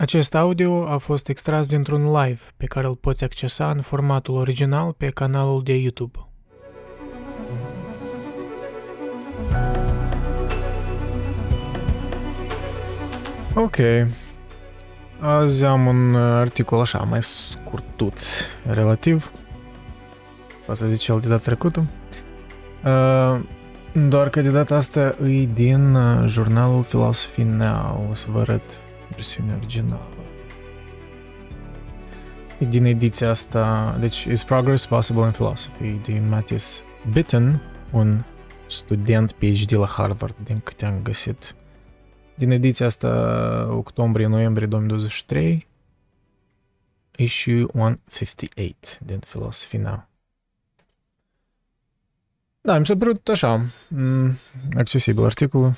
Acest audio a fost extras dintr-un live pe care îl poți accesa în formatul original pe canalul de YouTube. Ok. Azi am un articol așa, mai scurtuț, relativ, față de cel de data trecută. Uh, doar că de data asta e din uh, jurnalul Philosophy Now, o să vă arăt versiunea originală. E din ediția asta, deci Is Progress Possible in Philosophy, din Matthias Bitten, un student PhD la Harvard, din câte am găsit. Din ediția asta, octombrie-noiembrie 2023, issue 158 din Philosophy Now. Da, mi s-a părut așa, accesibil articolul.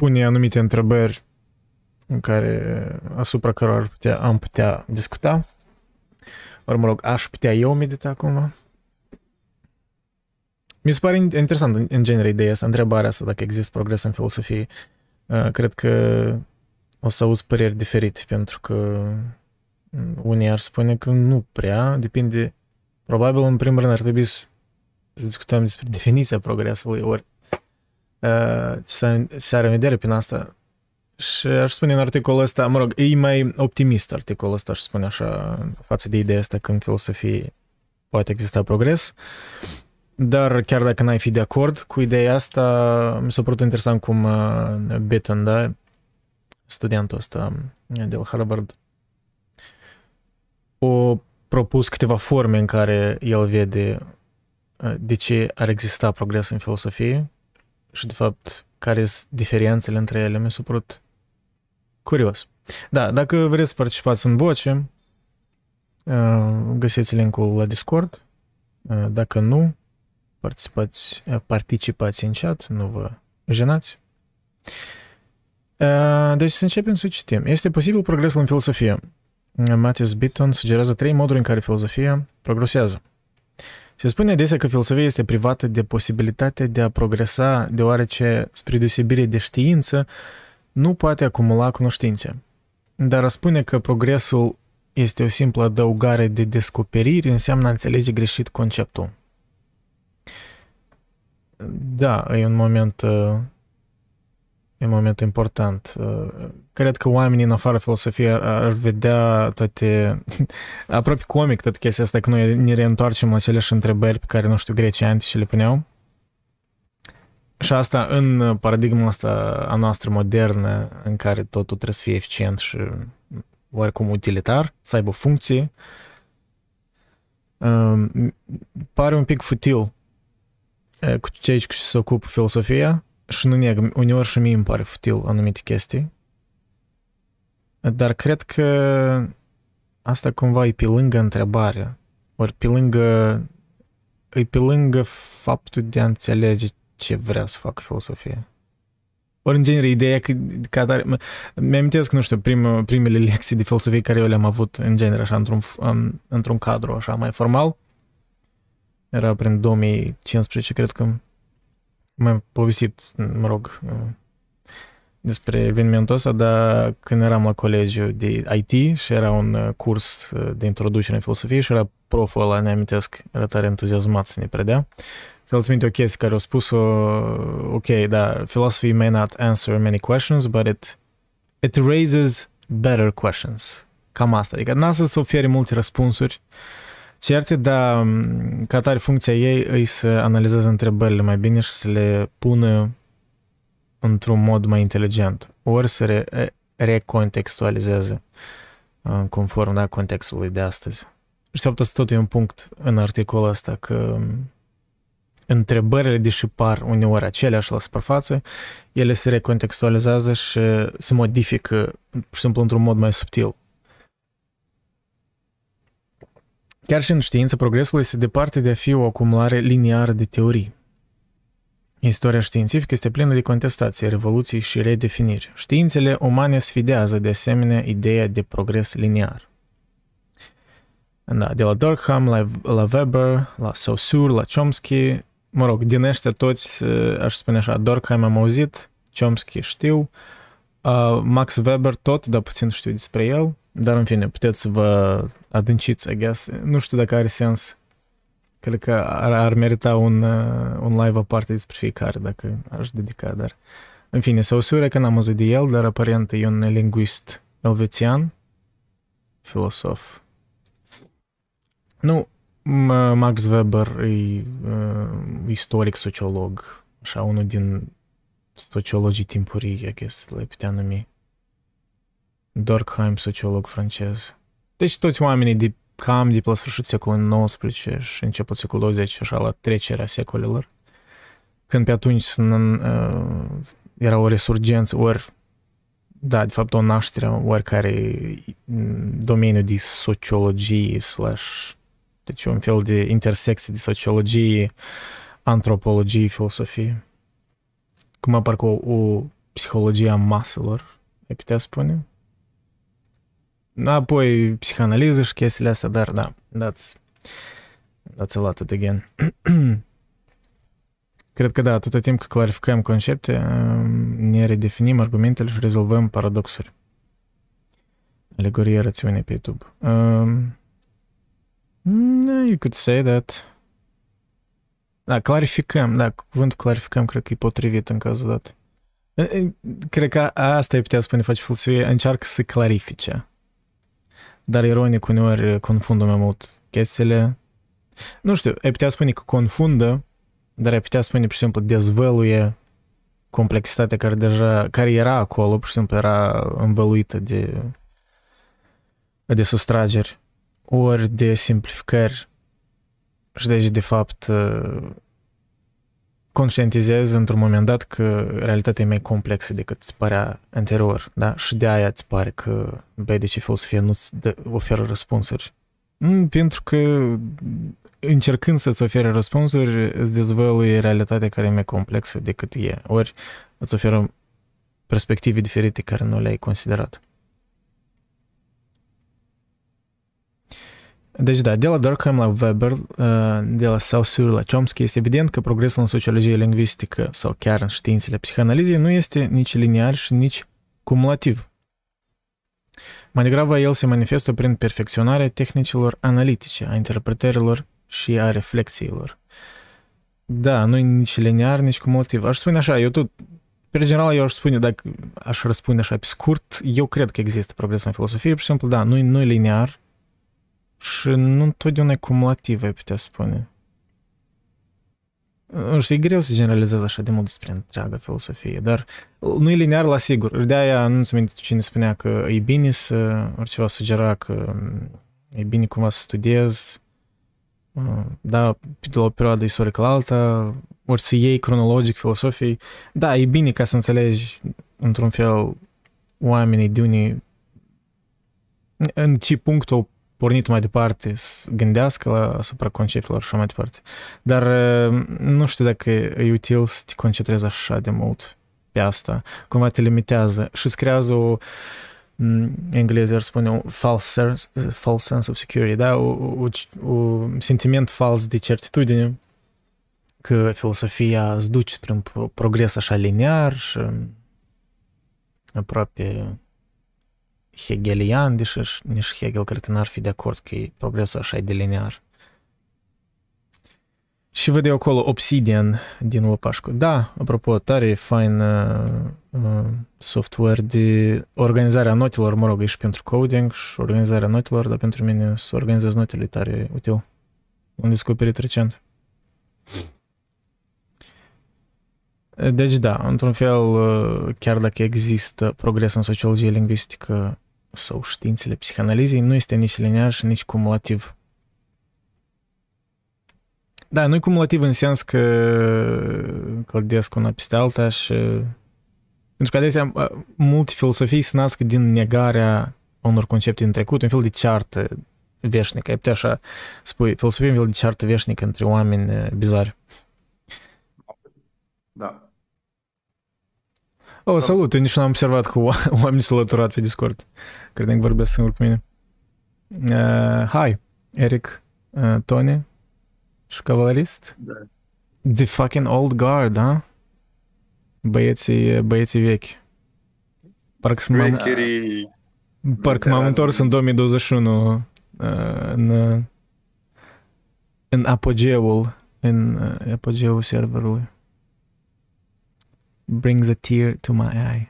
Pune anumite întrebări în care, asupra cărora putea, am putea discuta. Ori, mă rog, aș putea eu medita acum. Mi se pare interesant în, în genere ideea asta, întrebarea asta, dacă există progres în filosofie. Uh, cred că o să auzi păreri diferite, pentru că unii ar spune că nu prea, depinde, probabil în primul rând ar trebui să, să discutăm despre definiția progresului, ori uh, să, să are în vedere prin asta. Și aș spune în articolul ăsta, mă rog, e mai optimist articolul ăsta, aș spune așa, față de ideea asta că în filosofie poate exista progres. Dar chiar dacă n-ai fi de acord cu ideea asta, mi s-a părut interesant cum uh, Betten, da, studentul ăsta de la Harvard, o propus câteva forme în care el vede uh, de ce ar exista progres în filosofie și, de fapt, care sunt diferențele între ele. Mi s-a părut curios. Da, dacă vreți să participați în voce, uh, găsiți linkul la Discord. Dacă nu, participați, participați în chat, nu vă jenați. Deci să începem să citim. Este posibil progresul în filosofie. Matthias Bitton sugerează trei moduri în care filosofia progresează. Și spune adesea că filosofia este privată de posibilitatea de a progresa, deoarece, spre deosebire de știință, nu poate acumula cunoștințe. Dar spune că progresul este o simplă adăugare de descoperiri înseamnă a înțelege greșit conceptul. Da, e un moment, uh, e un moment important. Uh, cred că oamenii în afară filosofiei ar, ar vedea toate, aproape comic toată chestia asta, că noi ne reîntoarcem la aceleași întrebări pe care, nu știu, grecii antici le puneau. Și asta în paradigma asta a noastră modernă, în care totul trebuie să fie eficient și oricum utilitar, să aibă funcție, um, pare un pic futil cu cei ce se ocupă filosofia și nu neg, uneori și mie îmi pare futil anumite chestii, dar cred că asta cumva e pe lângă întrebare, ori pe lângă, e pe lângă faptul de a înțelege ce vrea să facă filosofia. Ori, în genere, ideea că, că tare, mi-amintesc, nu știu, prim, primele lecții de filosofie care eu le-am avut, în genere, așa, într-un, um, într-un cadru, așa, mai formal, era prin 2015, cred că m-am povestit, mă rog, despre evenimentul ăsta, dar când eram la colegiu de IT și era un curs de introducere în filosofie și era proful ăla, ne amintesc, era tare entuziasmat să ne predea. Și îți minte o chestie care a spus-o, ok, da, philosophy may not answer many questions, but it, it raises better questions. Cam asta. Adică n-a să-ți ofere multe răspunsuri, Certe, dar ca tare funcția ei îi să analizeze întrebările mai bine și să le pună într-un mod mai inteligent, ori să re- recontextualizeze conform da, contextului de astăzi. Și fapt asta tot e un punct în articolul ăsta, că întrebările, deși par uneori aceleași la suprafață, ele se recontextualizează și se modifică, pur și simplu, într-un mod mai subtil. Chiar și în știință, progresul este departe de a fi o acumulare liniară de teorii. Istoria științifică este plină de contestații, revoluții și redefiniri. Științele umane sfidează de asemenea ideea de progres liniar. Da, de la Durkheim la, la Weber, la Saussure, la Chomsky, mă rog, din ăștia toți, aș spune așa, Durkheim am auzit, Chomsky știu, Uh, Max Weber tot, dar puțin știu despre el, dar în fine, puteți să vă adânciți, I guess. Nu știu dacă are sens. Cred că ar, ar merita un, uh, un live aparte despre fiecare, dacă aș dedica, dar... În fine, se usură că n-am auzit de el, dar aparent e un linguist elvețian, filosof. Nu, Max Weber e uh, istoric sociolog, așa unul din sociologii timpurii, I guess, le putea numi. Dorkheim, sociolog francez. Deci toți oamenii de cam de la sfârșitul secolului XIX și început secolul 20, așa la trecerea secolelor, când pe atunci uh, era o resurgență, ori, da, de fapt o naștere oricare domeniu de sociologie slash deci un fel de intersecție de sociologie, antropologie, filosofie. Cum parcă o, o psihologie a maselor, ai putea spune. Apoi psihanaliză și chestiile astea, dar da, that's, that's a lot again. Cred că da, atâta timp cât clarificăm concepte, ne redefinim argumentele și rezolvăm paradoxuri. Alegoria rațiunii pe YouTube. Um, you could say that. Da, clarificăm, da, cuvântul clarificăm cred că e potrivit în cazul dat. Cred că asta e putea spune face filosofie, încearcă să clarifice. Dar ironic uneori confundă mai mult chestiile. Nu știu, ai putea spune că confundă, dar ai putea spune, pur și simplu, dezvăluie complexitatea care deja, care era acolo, pur și simplu era învăluită de, de sustrageri ori de simplificări și deci de fapt conștientizezi într-un moment dat că realitatea e mai complexă decât îți părea anterior, da? Și de aia îți pare că, băi, de ce filosofia nu îți oferă răspunsuri? Mm, pentru că încercând să-ți ofere răspunsuri, îți dezvăluie realitatea care e mai complexă decât e. Ori îți oferă perspective diferite care nu le-ai considerat. Deci da, de la Durkheim la Weber, uh, de la Saussure la Chomsky, este evident că progresul în sociologie lingvistică sau chiar în științele psihanalizei nu este nici liniar și nici cumulativ. Mai degrabă el se manifestă prin perfecționarea tehnicilor analitice, a interpretărilor și a reflexiilor. Da, nu e nici liniar, nici cumulativ. Aș spune așa, eu tot, pe general, eu aș spune, dacă aș răspunde așa pe scurt, eu cred că există progres în filosofie, pur și simplu, da, nu, nu e liniar, și nu întotdeauna e cumulativ, ai putea spune. Nu știu, e greu să generalizez așa de mult despre întreaga filosofie, dar nu e linear la sigur. De aia nu se minte cine spunea că e bine să, oriceva sugera că e bine cumva să studiez, da, de la o perioadă istorică la alta, ori să iei cronologic filosofii. Da, e bine ca să înțelegi într-un fel oamenii de unii în ce punct au pornit mai departe să gândească la, asupra conceptelor și așa mai departe. Dar nu știu dacă e util să te concentrezi așa de mult pe asta. Cumva te limitează și îți creează o engleză ar spune un false, false sense of security, da? O, o, o sentiment fals de certitudine că filosofia îți duce spre un progres așa linear și aproape hegelian, deși nici Hegel cred că n-ar fi de acord că e progresul așa de linear. Și văd eu acolo Obsidian din Lopașcu. Da, apropo, tare fain uh, uh, software de organizarea notelor, mă rog, e și pentru coding și organizarea notelor, dar pentru mine să organizez notele tare util. Am descoperit recent. Deci da, într-un fel, uh, chiar dacă există progres în sociologie lingvistică sau științele psihanalizei, nu este nici linear și nici cumulativ. Da, nu e cumulativ în sens că clădesc una peste alta și... Pentru că adesea multe filosofii se nasc din negarea unor concepte în trecut, un fel de ceartă veșnică. Ai putea așa spui, filosofia e un fel de ceartă veșnică între oameni bizari. Da. Oh, salut! Eu nici nu am observat că oamenii s-au lăturat pe Discord. Credeam că vorbesc singur cu mine. Uh, hi, Eric, uh, Tony și cavalerist. Da. The fucking old guard, da? Băieții, băieții vechi. Parcă m-am, Mercury... parcă m-am Da. întors în 2021 uh, în, uh, în apogeul, în uh, apogeul serverului. Brings a tear to my eye.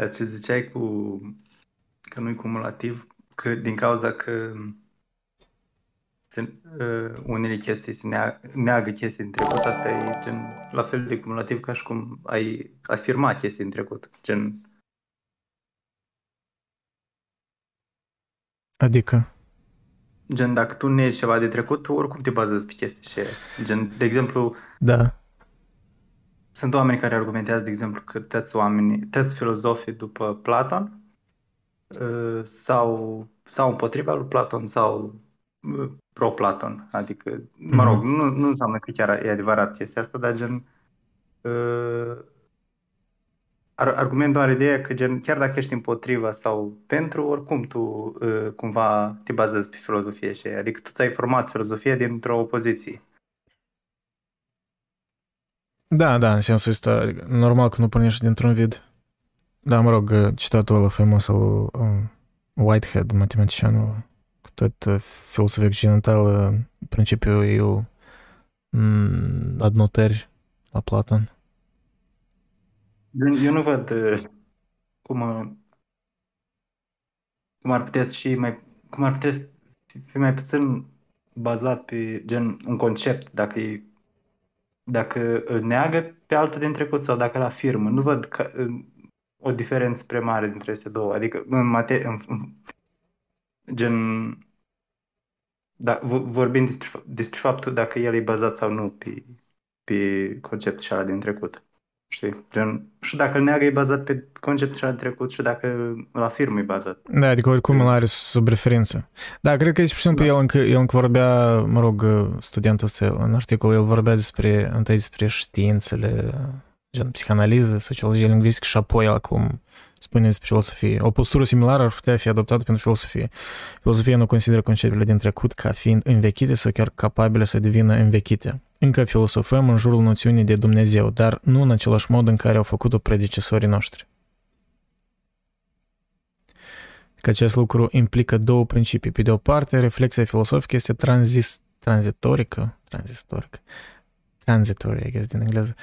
Dar ce ziceai cu că nu-i cumulativ, că din cauza că se, uh, unele chestii se neagă, neagă chestii din trecut, asta e gen la fel de cumulativ ca și cum ai afirma chestii din trecut. Gen, Adică, gen dacă tu negi ceva de trecut, tu oricum te bazezi pe chestii și aia. Gen, de exemplu, da, sunt oameni care argumentează, de exemplu, că toți oamenii, toți filozofii după Platon uh, sau, sau împotriva lui Platon sau uh, pro-Platon. Adică, mă rog, nu, nu înseamnă că chiar e adevărat chestia asta, dar gen uh, ar- argumentul are ideea că gen, chiar dacă ești împotriva sau pentru, oricum tu uh, cumva te bazezi pe filozofie și aia. adică tu ți-ai format filozofia dintr-o opoziție. Da, da, în sensul ăsta, adică, normal că nu pornești dintr-un vid. Da, mă rog, uh, citatul ăla faimos al lui um, Whitehead, matematicianul, că tot uh, filosofia occidentală, în principiu, e o mm, adnotări la Platon. Eu, eu nu văd uh, cum, uh, cum ar putea să și mai, cum ar putea fi mai puțin bazat pe gen un concept, dacă e, dacă îl neagă pe altul din trecut sau dacă îl afirmă. Nu văd că, uh, o diferență prea mare dintre aceste două. Adică în mate, în, în, gen da, vo- vorbind despre, fa- despre faptul dacă el e bazat sau nu pe, pe conceptul și ala din trecut. Știi? Gen, și dacă îl neagă e bazat pe conceptul și ala din trecut și dacă îl afirmă e bazat. Da, adică oricum îl are sub referință. Da, cred că, de exemplu, el încă, el încă vorbea, mă rog, studentul ăsta, în articol, el vorbea despre, întâi despre științele, gen psihanaliză, sociologie lingvistică și apoi acum spune despre filosofie. O postură similară ar putea fi adoptată pentru filosofie. Filosofia nu consideră conceptele din trecut ca fiind învechite sau chiar capabile să devină învechite. Încă filosofăm în jurul noțiunii de Dumnezeu, dar nu în același mod în care au făcut-o predecesorii noștri. că acest lucru implică două principii. Pe de o parte, reflexia filosofică este tranzis, tranzitorică, tranzistorică, transitory, I guess, din engleză.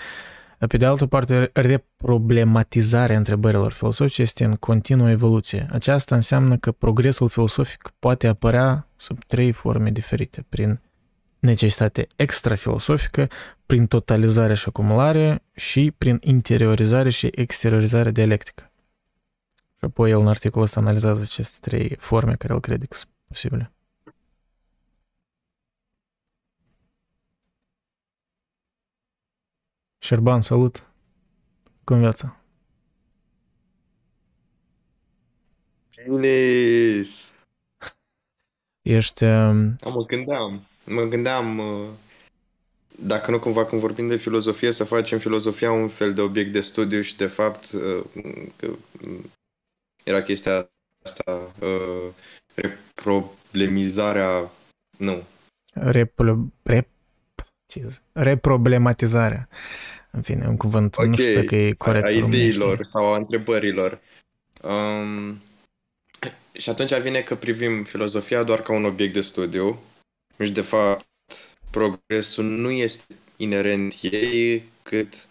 Pe de altă parte, reproblematizarea întrebărilor filosofice este în continuă evoluție. Aceasta înseamnă că progresul filosofic poate apărea sub trei forme diferite, prin necesitate extrafilosofică, prin totalizare și acumulare și prin interiorizare și exteriorizare dialectică. Și apoi el în articolul ăsta analizează aceste trei forme care el crede că sunt posibile. Șerban, salut! Cum viața? Ines! Ești... um, Da, mă gândeam. Mă gândeam uh, dacă nu cumva când vorbim de filozofie să facem filozofia un fel de obiect de studiu și de fapt uh, că, mm, era chestia asta uh, reproblemizarea nu. Repro... Rep... ce zi- Reproblematizarea. În fine, un cuvânt, nu știu dacă e corect. a în românește. ideilor sau a întrebărilor. Um, și atunci vine că privim filozofia doar ca un obiect de studiu și de fapt progresul nu este inerent ei cât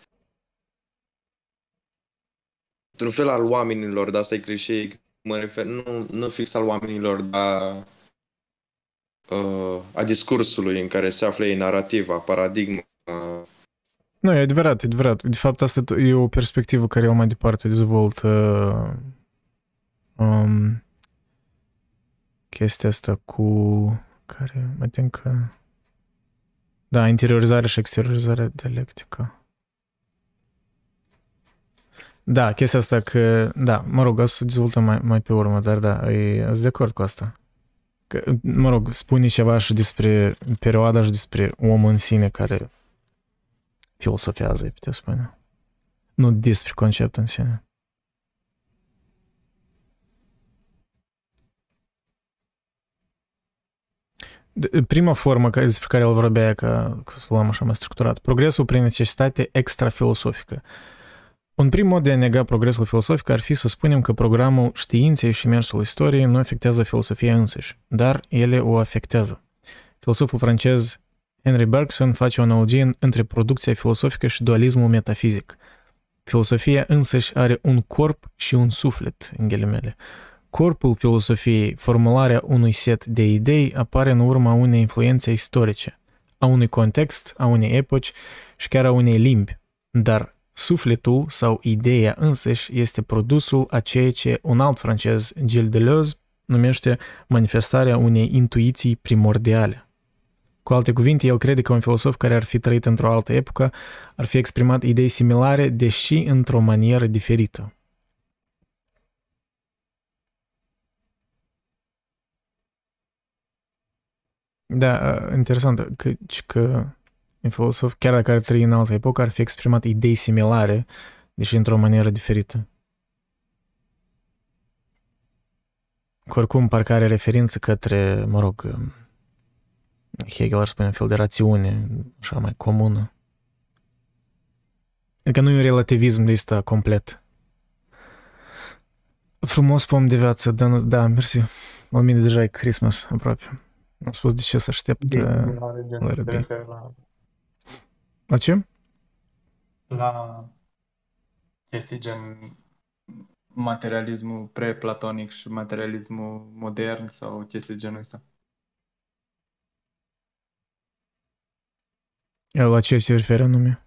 într-un fel al oamenilor, dar asta e clișeic, mă refer, nu, nu fix al oamenilor, dar uh, a discursului în care se află ei, narativa, paradigma, Nu, e adevărat, e adevărat. De fapt, asta e o perspectivă care el mai departe dezvoltă um, chestia asta cu care, mai tem că da, interiorizare și exteriorizare dialectică. Da, chestia asta că, da, mă rog, o să dezvoltăm mai, mai pe urmă, dar da, e, sunt de acord cu asta. Că, mă rog, spune ceva și despre perioada și despre omul în sine care filosofează, ai putea spune. Nu despre concept în sine. De- Prima formă care, despre care el vorbea, ca, ca să luăm așa mai structurat, progresul prin necesitate extrafilosofică. Un prim mod de a nega progresul filosofic ar fi să spunem că programul științei și mersul istoriei nu afectează filosofia însăși, dar ele o afectează. Filosoful francez Henry Bergson face o analogie între producția filosofică și dualismul metafizic. Filosofia însăși are un corp și un suflet, în ghilimele. Corpul filosofiei, formularea unui set de idei, apare în urma unei influențe istorice, a unui context, a unei epoci și chiar a unei limbi. Dar sufletul sau ideea însăși este produsul a ceea ce un alt francez, Gilles Deleuze, numește manifestarea unei intuiții primordiale. Cu alte cuvinte, el crede că un filosof care ar fi trăit într-o altă epocă ar fi exprimat idei similare, deși într-o manieră diferită. Da, interesant că, că un filosof, chiar dacă ar trăi în altă epocă, ar fi exprimat idei similare, deși într-o manieră diferită. Cu oricum, parcă are referință către, mă rog, Hegel ar spune un fel de rațiune, așa mai comună. Adică nu e un relativism de ăsta complet. Frumos pom de viață, da, nu, da, mersi. La mine deja e Christmas aproape. Am spus de ce să aștept la, la răbdare. La... la ce? La chestii gen materialismul pre-platonic și materialismul modern sau chestii genul ăsta. La ce se referă anume?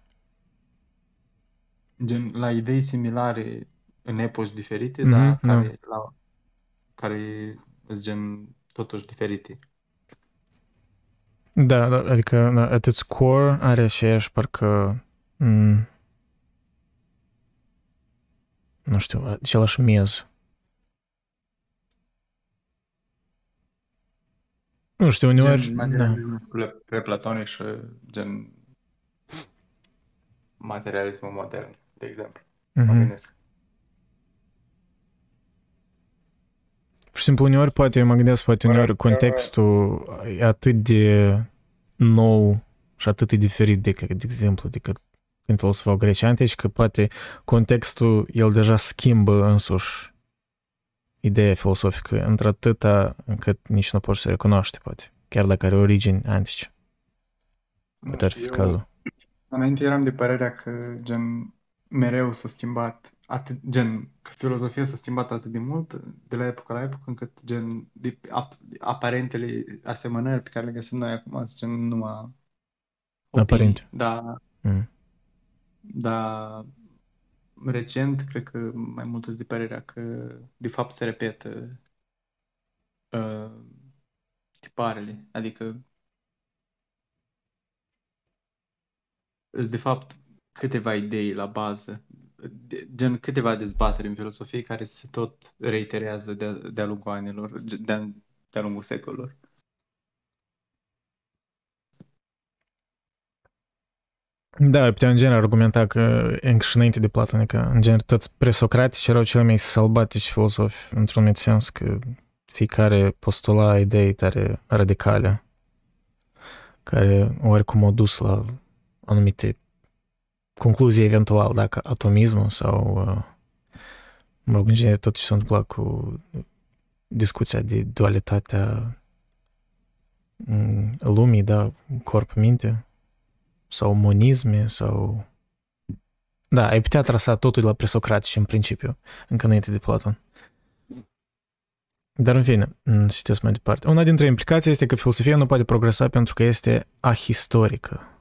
Gen, la idei similare în epoci diferite, mm-hmm, dar care, da. la, care sunt gen totuși diferite. Da, da adică da, at its core are aceeași parcă m- nu știu, același miez. Nu știu, uneori... Gen, da. pre-platonic și gen materialismul modern, de exemplu. Mm-hmm. Mă gândesc. Și simplu, uneori, poate, mă gândesc, poate uneori contextul e atât de nou și atât de diferit decât, de exemplu, decât când filosofau greci antici, că poate contextul, el deja schimbă însuși ideea filosofică într-atâta încât nici nu poți să recunoști, poate, chiar dacă are origini antice. Poate ar fi cazul. Înainte eram de părerea că gen mereu s-a schimbat atât, gen, că filozofia s-a schimbat atât de mult de la epocă la epocă încât gen de ap, aparentele asemănări pe care le găsim noi acum sunt gen numai Aparent. Da. Mm. Da. Recent, cred că mai mult sunt de părerea că de fapt se repetă uh, tiparele. Adică de fapt câteva idei la bază, gen câteva dezbateri în filosofie care se tot reiterează de- de-a lungul anilor, de-a, de-a lungul secolelor. Da, putea în genere argumenta că încă și înainte de Platonică, în genere toți presocratici erau cele mai sălbatici filozofi, într-un sens că fiecare postula idei tare radicale, care oricum au dus la anumite concluzii eventual, dacă atomismul sau, uh, mă rog, în genere tot ce s-a întâmplat cu discuția de dualitatea mm, lumii, da, corp-minte, sau monisme, sau... Da, ai putea trasa totul la presocratici în principiu, încă înainte de Platon. Dar în fine, mm, citesc mai departe. Una dintre implicații este că filosofia nu poate progresa pentru că este ahistorică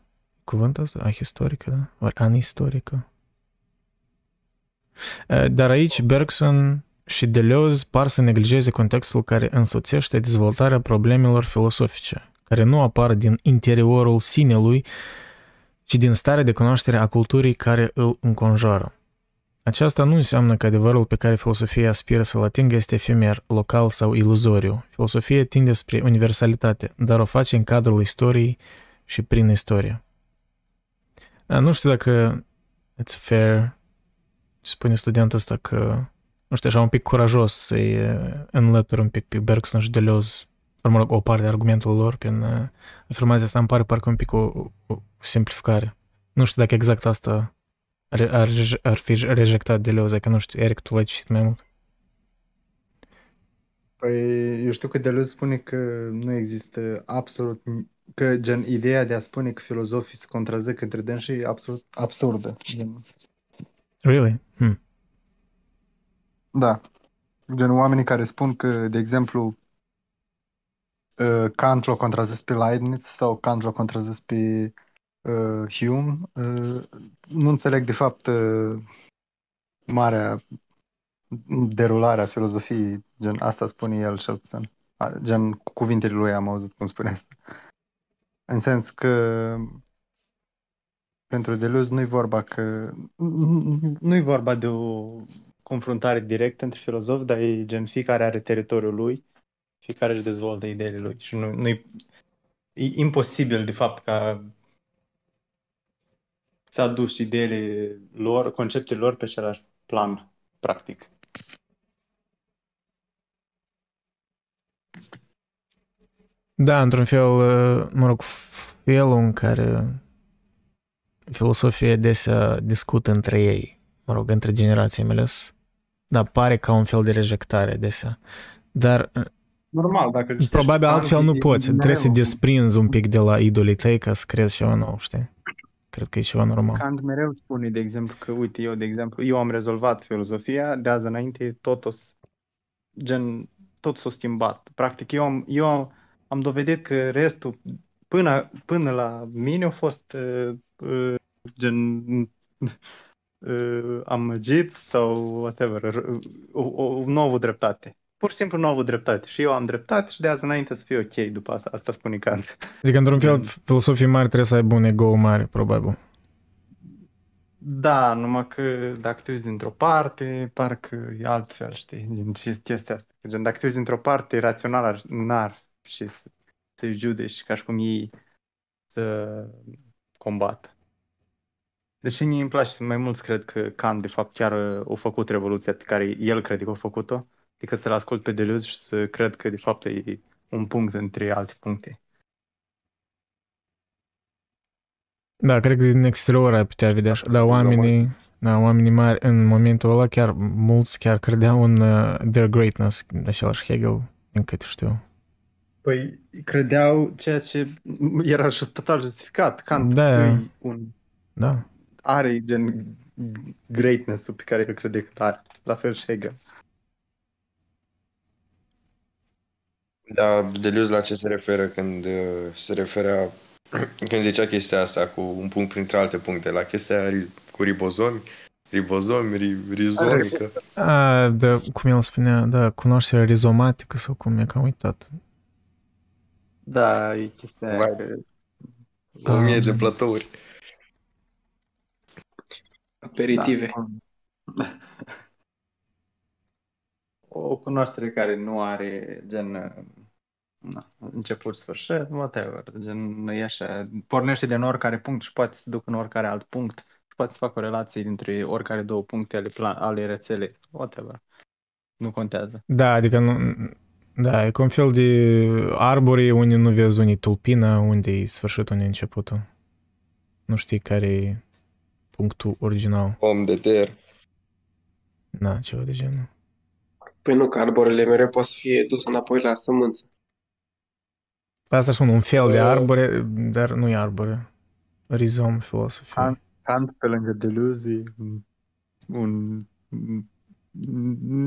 cuvântul ăsta? Ahistorică, da? Ori anistorică? Dar aici Bergson și Deleuze par să neglijeze contextul care însoțește dezvoltarea problemelor filosofice, care nu apar din interiorul sinelui, ci din starea de cunoaștere a culturii care îl înconjoară. Aceasta nu înseamnă că adevărul pe care filosofia aspiră să-l atingă este efemer, local sau iluzoriu. Filosofia tinde spre universalitate, dar o face în cadrul istoriei și prin istorie. Nu știu dacă it's fair, spune studentul ăsta că, nu știu, așa un pic curajos să-i înlătură un pic pe Bergson și Deleuze, mă rog, o parte de argumentul lor prin afirmația asta, îmi pare parcă un pic o, o simplificare. Nu știu dacă exact asta ar, ar, ar fi rejectat Deleuze, că nu știu, Eric, tu l-ai citit mai mult. Păi, eu știu că Deleuze spune că nu există absolut, că gen ideea de a spune că filozofii se contrazic între dânsi e absolut absurdă. Gen, Really? Hmm. da. Gen oamenii care spun că, de exemplu, uh, Kant l-a contrazis pe Leibniz sau Kant l-a contrazis pe uh, Hume, uh, nu înțeleg de fapt uh, marea derulare a filozofiei, gen asta spune el cel puțin. A, Gen cu cuvintele lui am auzit cum spune asta. În sensul că pentru Deleuze nu-i vorba că nu-i vorba de o confruntare directă între filozofi, dar e gen fiecare are teritoriul lui, fiecare își dezvoltă ideile lui și nu, nu e imposibil de fapt ca să aduci ideile lor, conceptele lor pe același plan, practic. Da, într-un fel, uh, mă rog, felul în care filosofia adesea discută între ei, mă rog, între generații mai ales, da, pare ca un fel de rejectare adesea. Dar uh, Normal, dacă citești probabil Kant, altfel e- nu e poți. Trebuie să mereu- desprinzi un pic de la idolii tăi ca să crezi ceva nou, știi? Cred că e ceva normal. Kant mereu spune, de exemplu, că, uite, eu, de exemplu, eu am rezolvat filozofia, de azi înainte totul, s- gen, tot s-a schimbat. Practic, eu am, eu am, am dovedit că restul, până, până la mine, a fost uh, uh, gen uh, amăgit sau whatever, r- o, o, o nouă dreptate. Pur și simplu nouă dreptate. Și eu am dreptate și de azi înainte să fie ok după asta. Asta spune Kant. Adică, într-un fel, Gen- filosofii mari trebuie să aibă un ego mare, probabil. Da, numai că dacă te uiți dintr-o parte, parcă e altfel, știi? Gen, și chestia asta. Gen, dacă te uiți dintr-o parte, rațional ar, n-ar și să, să-i judeci ca și cum ei să combată. Deși mie îmi place, mai mulți cred că Kant, de fapt, chiar uh, a făcut revoluția pe care el crede că a făcut-o, decât să-l ascult pe Deleuze și să cred că, de fapt, e un punct între alte puncte. Da, cred că din exterior ai putea vedea așa. Dar oamenii, da, oamenii mari, în momentul ăla, chiar mulți chiar credeau în uh, their greatness, același Hegel, din câte știu. Păi credeau ceea ce era și total justificat. Kant Da. e un Da. are gen greatness-ul pe care el crede că are. La fel și Hegel. Da, Deleuze la ce se referă când uh, se referea, când zicea chestia asta cu un punct printre alte puncte, la chestia aia ri- cu ribozomi, ribozomi, ri, rizomică. A, da, cum el spunea, da, cunoașterea rizomatică sau cum e, că am uitat. Da, e chestia aia Vai. că... O mie de Ah. platouri. Aperitive. Da. O cunoaștere care nu are gen uh, na, început, sfârșit, whatever. Gen, e așa, pornește din oricare punct și poate să ducă în oricare alt punct și poate să facă o relație dintre oricare două puncte ale, plan, ale rețelei, whatever. Nu contează. Da, adică nu, da, e ca un fel de arbore unde nu vezi unde e tulpina, unde e sfârșitul, unde e începutul. Nu știi care e punctul original. Om de ter. Da, ceva de genul. Păi nu, că arborele mereu poate să fie dus înapoi la sămânță. Asta spun, un fel de Uh. arbore, dar nu e arbore. Rizom filosofie. Kant, Kant pe lângă Deleuze e un, un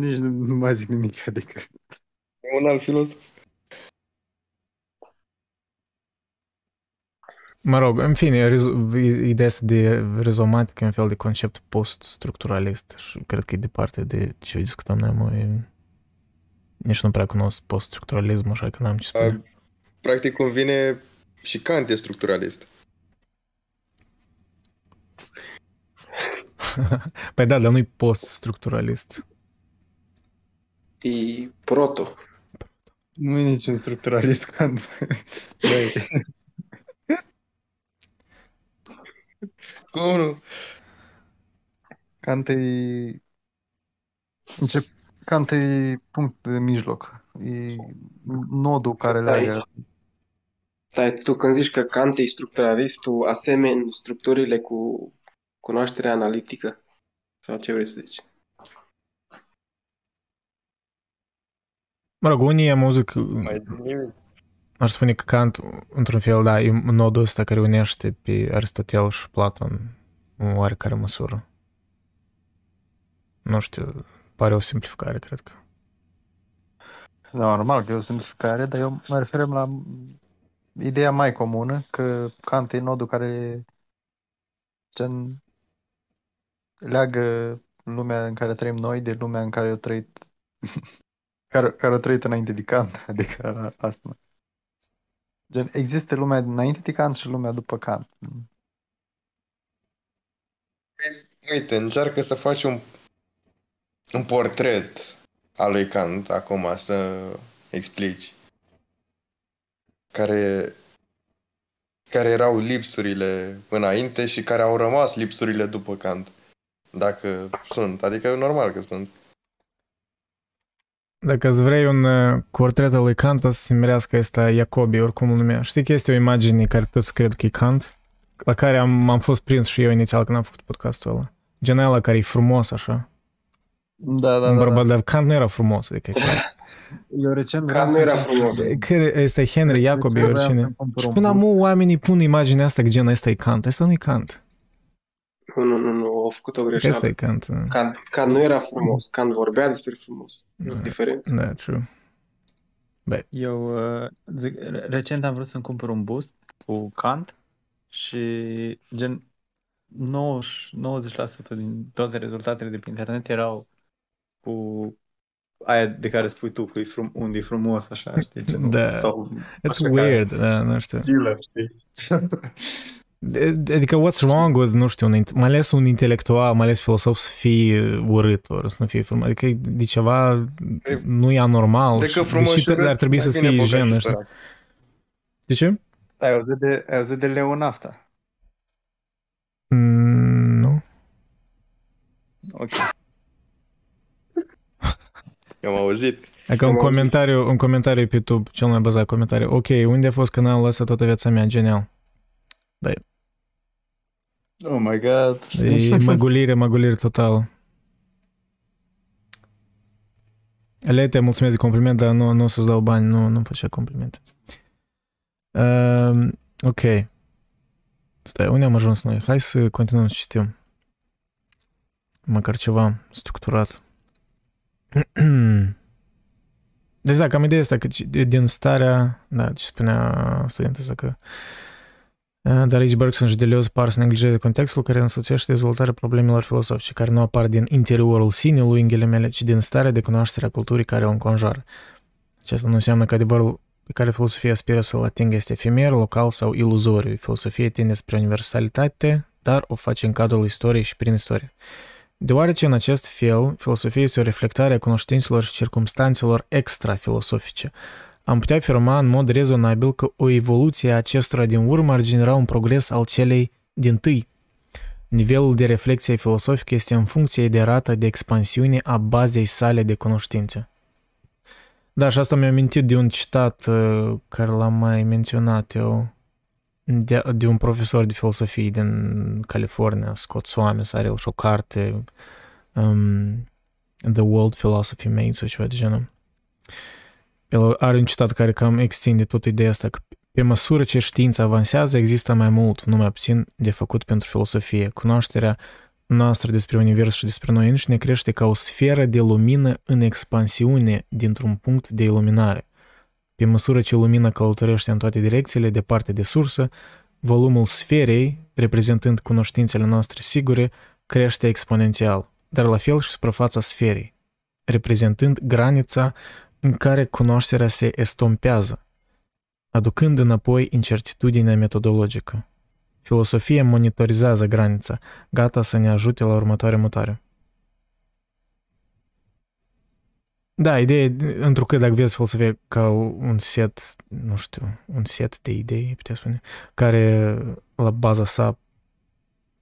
nici nu, nu mai zic nimic, adică E un alt filosof. Mă rog, în fine, rezo- ideea asta de rizomatică e un fel de concept post-structuralist și cred că e departe de ce discutăm noi, mă, e... Nici nu prea cunosc post-structuralismul, așa că n-am ce spune. A, Practic convine și Kant e structuralist. Păi da, dar nu-i post-structuralist. E proto. Nu e niciun structuralist Kant. Băi, Cum nu? Kant e... Încep... Kant e punct de mijloc. E nodul care Stai. leagă. Stai, tu când zici că Kant e structuralist, tu asemeni structurile cu cunoaștere analitică? Sau ce vrei să zici? Mă rog, unii am auzit că, Mai nimic. aș spune că Kant, într-un fel, da, e nodul ăsta care unește pe Aristotel și Platon în oarecare măsură. Nu știu, pare o simplificare, cred că. Da, normal că e o simplificare, dar eu mă referem la ideea mai comună că Kant e nodul care gen leagă lumea în care trăim noi de lumea în care au trăit care, care au trăit înainte de Kant, adică asta. Gen, există lumea înainte de Kant și lumea după Kant. Uite, încearcă să faci un, un portret al lui Kant acum, să explici. Care, care erau lipsurile înainte și care au rămas lipsurile după Kant. Dacă sunt, adică e normal că sunt. Dacă îți vrei un uh, portret al lui Kant, să se mirească ăsta Jacobi, oricum îl numea. Știi că este o imagine care toți cred că e Kant, la care am, am fost prins și eu inițial când am făcut podcastul ăla. Gen ăla care e frumos așa. Da, da, un da. bărbat, da. dar Kant nu era frumos. Adică, Eu recent Cam nu era frumos. care ăsta e Henry Jacobi, Vreau să oricine. cumpăr Și un până bust. acum oamenii pun imaginea asta că gen ăsta e Kant. Ăsta nu e Kant. Nu, nu, nu, nu, au făcut o greșeală. Ăsta e Kant. uh, Kant, Kant nu era frumos. Kant vorbea despre frumos. Nu Da. diferență. Da, true. Eu uh, zic, re- recent am vrut să-mi cumpăr un boost cu Kant și gen 90, 90% din toate rezultatele de pe internet erau cu aia de care spui tu, că e frum, unde e frumos, așa, știi? Genul, Da. Sau It's așa weird, da, nu știu. Ca Gilă, știi? De- Adică what's wrong with, nu știu, un, int- mai ales un intelectual, mai ales filosof să fie urât, ori să nu fie frumos. Adică e de ceva nu e anormal. De și- că frumos deși și urât, ar trebui mai să bine fie bogat gen, și nu știu. sărac. De ce? Ai auzit de, ai auzit de Leonafta? Mm, nu. Ok. Eu am auzit. Adică un Am auzit. comentariu, un comentariu pe YouTube, cel mai bazat comentariu. Ok, unde a fost canalul ăsta toată viața mea? Genial. Oh my god. E măgulire, măgulire totală. Lete, mulțumesc de compliment, dar nu, nu o să-ți dau bani, nu, nu face complimente. Uh, ok. Stai, unde am ajuns noi? Hai să continuăm să citim. Măcar ceva structurat. Deci da, cam ideea asta că ci- din starea, da, ce spunea studentul ăsta că Uh, Dar aici Bergson și Deleuze par să neglijeze contextul care însoțește dezvoltarea problemelor filosofice, care nu apar din interiorul sinelui, în ghilimele, ci din starea de cunoaștere a culturii care o înconjoară. Aceasta nu înseamnă că adevărul pe care filosofia aspiră să-l atingă este efemer, local sau iluzoriu. Filosofia tinde spre universalitate, dar o face în cadrul istoriei și prin istorie. Deoarece în acest fel, filosofia este o reflectare a cunoștințelor și circumstanțelor extra-filosofice, am putea afirma în mod rezonabil că o evoluție a acestora din urmă ar genera un progres al celei din tâi. Nivelul de reflexie filosofică este în funcție de rata de expansiune a bazei sale de cunoștințe. Da, și asta mi-a amintit de un citat uh, care l-am mai menționat eu, de, de un profesor de filosofie din California, Scott Swamis, are el și o carte um, The World Philosophy Made sau ceva de genul. El are un citat care cam extinde tot ideea asta, că pe măsură ce știința avansează, există mai mult, nu mai puțin, de făcut pentru filosofie. Cunoașterea noastră despre univers și despre noi înșine crește ca o sferă de lumină în expansiune dintr-un punct de iluminare. Pe măsură ce lumina călătorește în toate direcțiile, departe de sursă, volumul sferei, reprezentând cunoștințele noastre sigure, crește exponențial, dar la fel și suprafața sferei, reprezentând granița în care cunoașterea se estompează, aducând înapoi incertitudinea metodologică. Filosofia monitorizează granița, gata să ne ajute la următoarea mutare. Da, ideea, e, întrucât dacă vezi filosofia ca un set, nu știu, un set de idei, putea spune, care la baza sa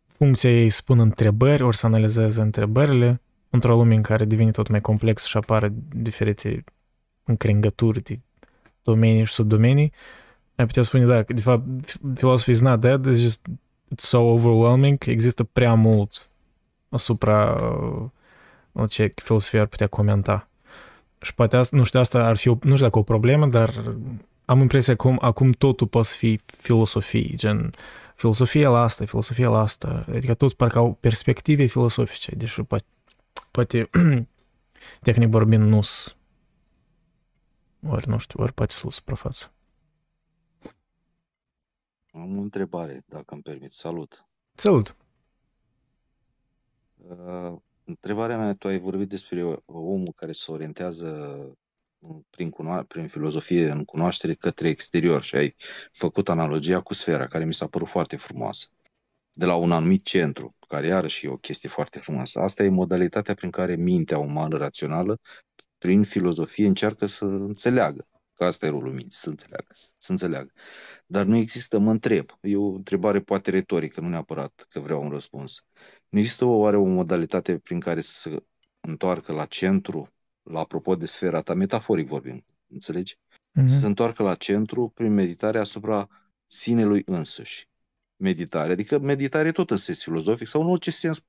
funcția ei spun întrebări, ori să analizeze întrebările, într-o lume în care devine tot mai complex și apare diferite încringături de domenii și subdomenii, ai putea spune, da, că de fapt philosophy is not dead, it's just it's so overwhelming, există prea mult asupra uh, ce filosofia ar putea comenta. Și poate asta, nu știu, asta ar fi, o, nu știu dacă o problemă, dar am impresia că acum, acum totul poate fi filosofie, gen filosofia la asta, filosofia la asta, adică toți parcă au perspective filosofice, deși poate, poate tehnic vorbind nu ori nu știu, ori poate să-l suprafață. Am o întrebare, dacă îmi permit. Salut! Salut! Uh, întrebarea mea, tu ai vorbit despre omul care se orientează prin, cuno- prin filozofie în cunoaștere către exterior și ai făcut analogia cu sfera, care mi s-a părut foarte frumoasă. De la un anumit centru, care iarăși e o chestie foarte frumoasă. Asta e modalitatea prin care mintea umană rațională, prin filozofie, încearcă să înțeleagă. Că asta e rolul minții, să înțeleagă. Să înțeleagă. Dar nu există, mă întreb, e o întrebare poate retorică, nu neapărat că vreau un răspuns. Nu există oare o modalitate prin care să se întoarcă la centru la apropo de sfera ta, metaforic vorbim, înțelegi? Mm-hmm. Să se întoarcă la centru prin meditare asupra sinelui însuși. Meditare, adică meditare tot în sens filozofic sau în orice sens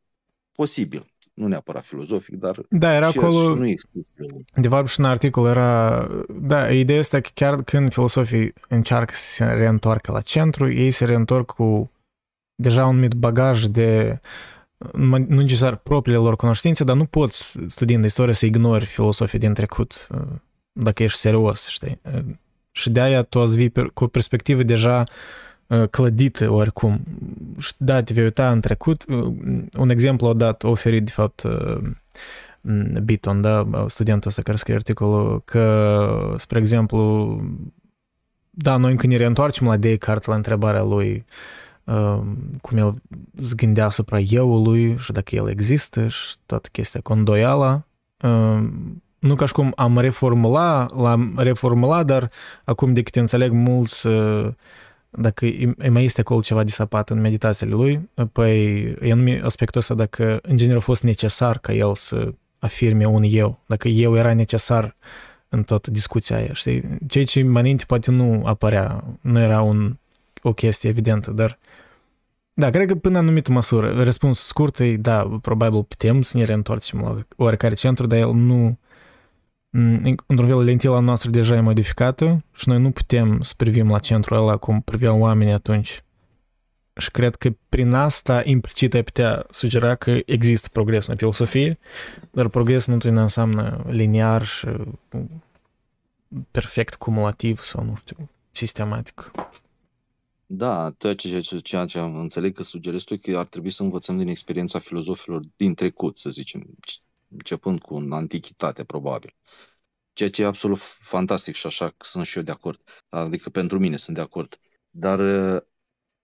posibil. Nu neapărat filozofic, dar da, era și acolo, nu există. De fapt și în articol era, da, ideea este că chiar când filosofii încearcă să se reîntoarcă la centru, ei se reîntorc cu deja un mit bagaj de nu necesar propriile lor cunoștințe, dar nu poți, studiind istorie, să ignori filosofia din trecut, dacă ești serios, știi? Și de aia tu ați vii cu o perspectivă deja clădită oricum. Da, te vei uita în trecut. Un exemplu a dat, oferit, de fapt, Biton, da, studentul ăsta care scrie articolul, că, spre exemplu, da, noi încă ne reîntoarcem la Descartes la întrebarea lui uh, cum el se gândea asupra euului și dacă el există și toată chestia cu îndoiala. Nu ca și cum am reformula, l-am reformula, dar acum de câte înțeleg mulți, dacă mai este acolo ceva de sapat în meditațiile lui, păi e anume aspectul ăsta dacă în general a fost necesar ca el să afirme un eu, dacă eu era necesar în toată discuția aia, știi? Ceea ce mai înainte poate nu apărea, nu era un, o chestie evidentă, dar da, cred că până în anumită măsură. Răspunsul scurt e, da, probabil putem să ne reîntoarcem la oricare centru, dar el nu... Într-un fel, lentila noastră deja e modificată și noi nu putem să privim la centrul ăla cum priveau oamenii atunci. Și cred că prin asta implicit ai putea sugera că există progres în filosofie, dar progres nu înseamnă liniar și perfect cumulativ sau, nu știu, sistematic. Da, ceea ce, ceea ce am înțeleg că sugerezi tu că ar trebui să învățăm din experiența filozofilor din trecut, să zicem, începând cu antichitate, probabil. Ceea ce e absolut fantastic și așa sunt și eu de acord. Adică pentru mine sunt de acord. Dar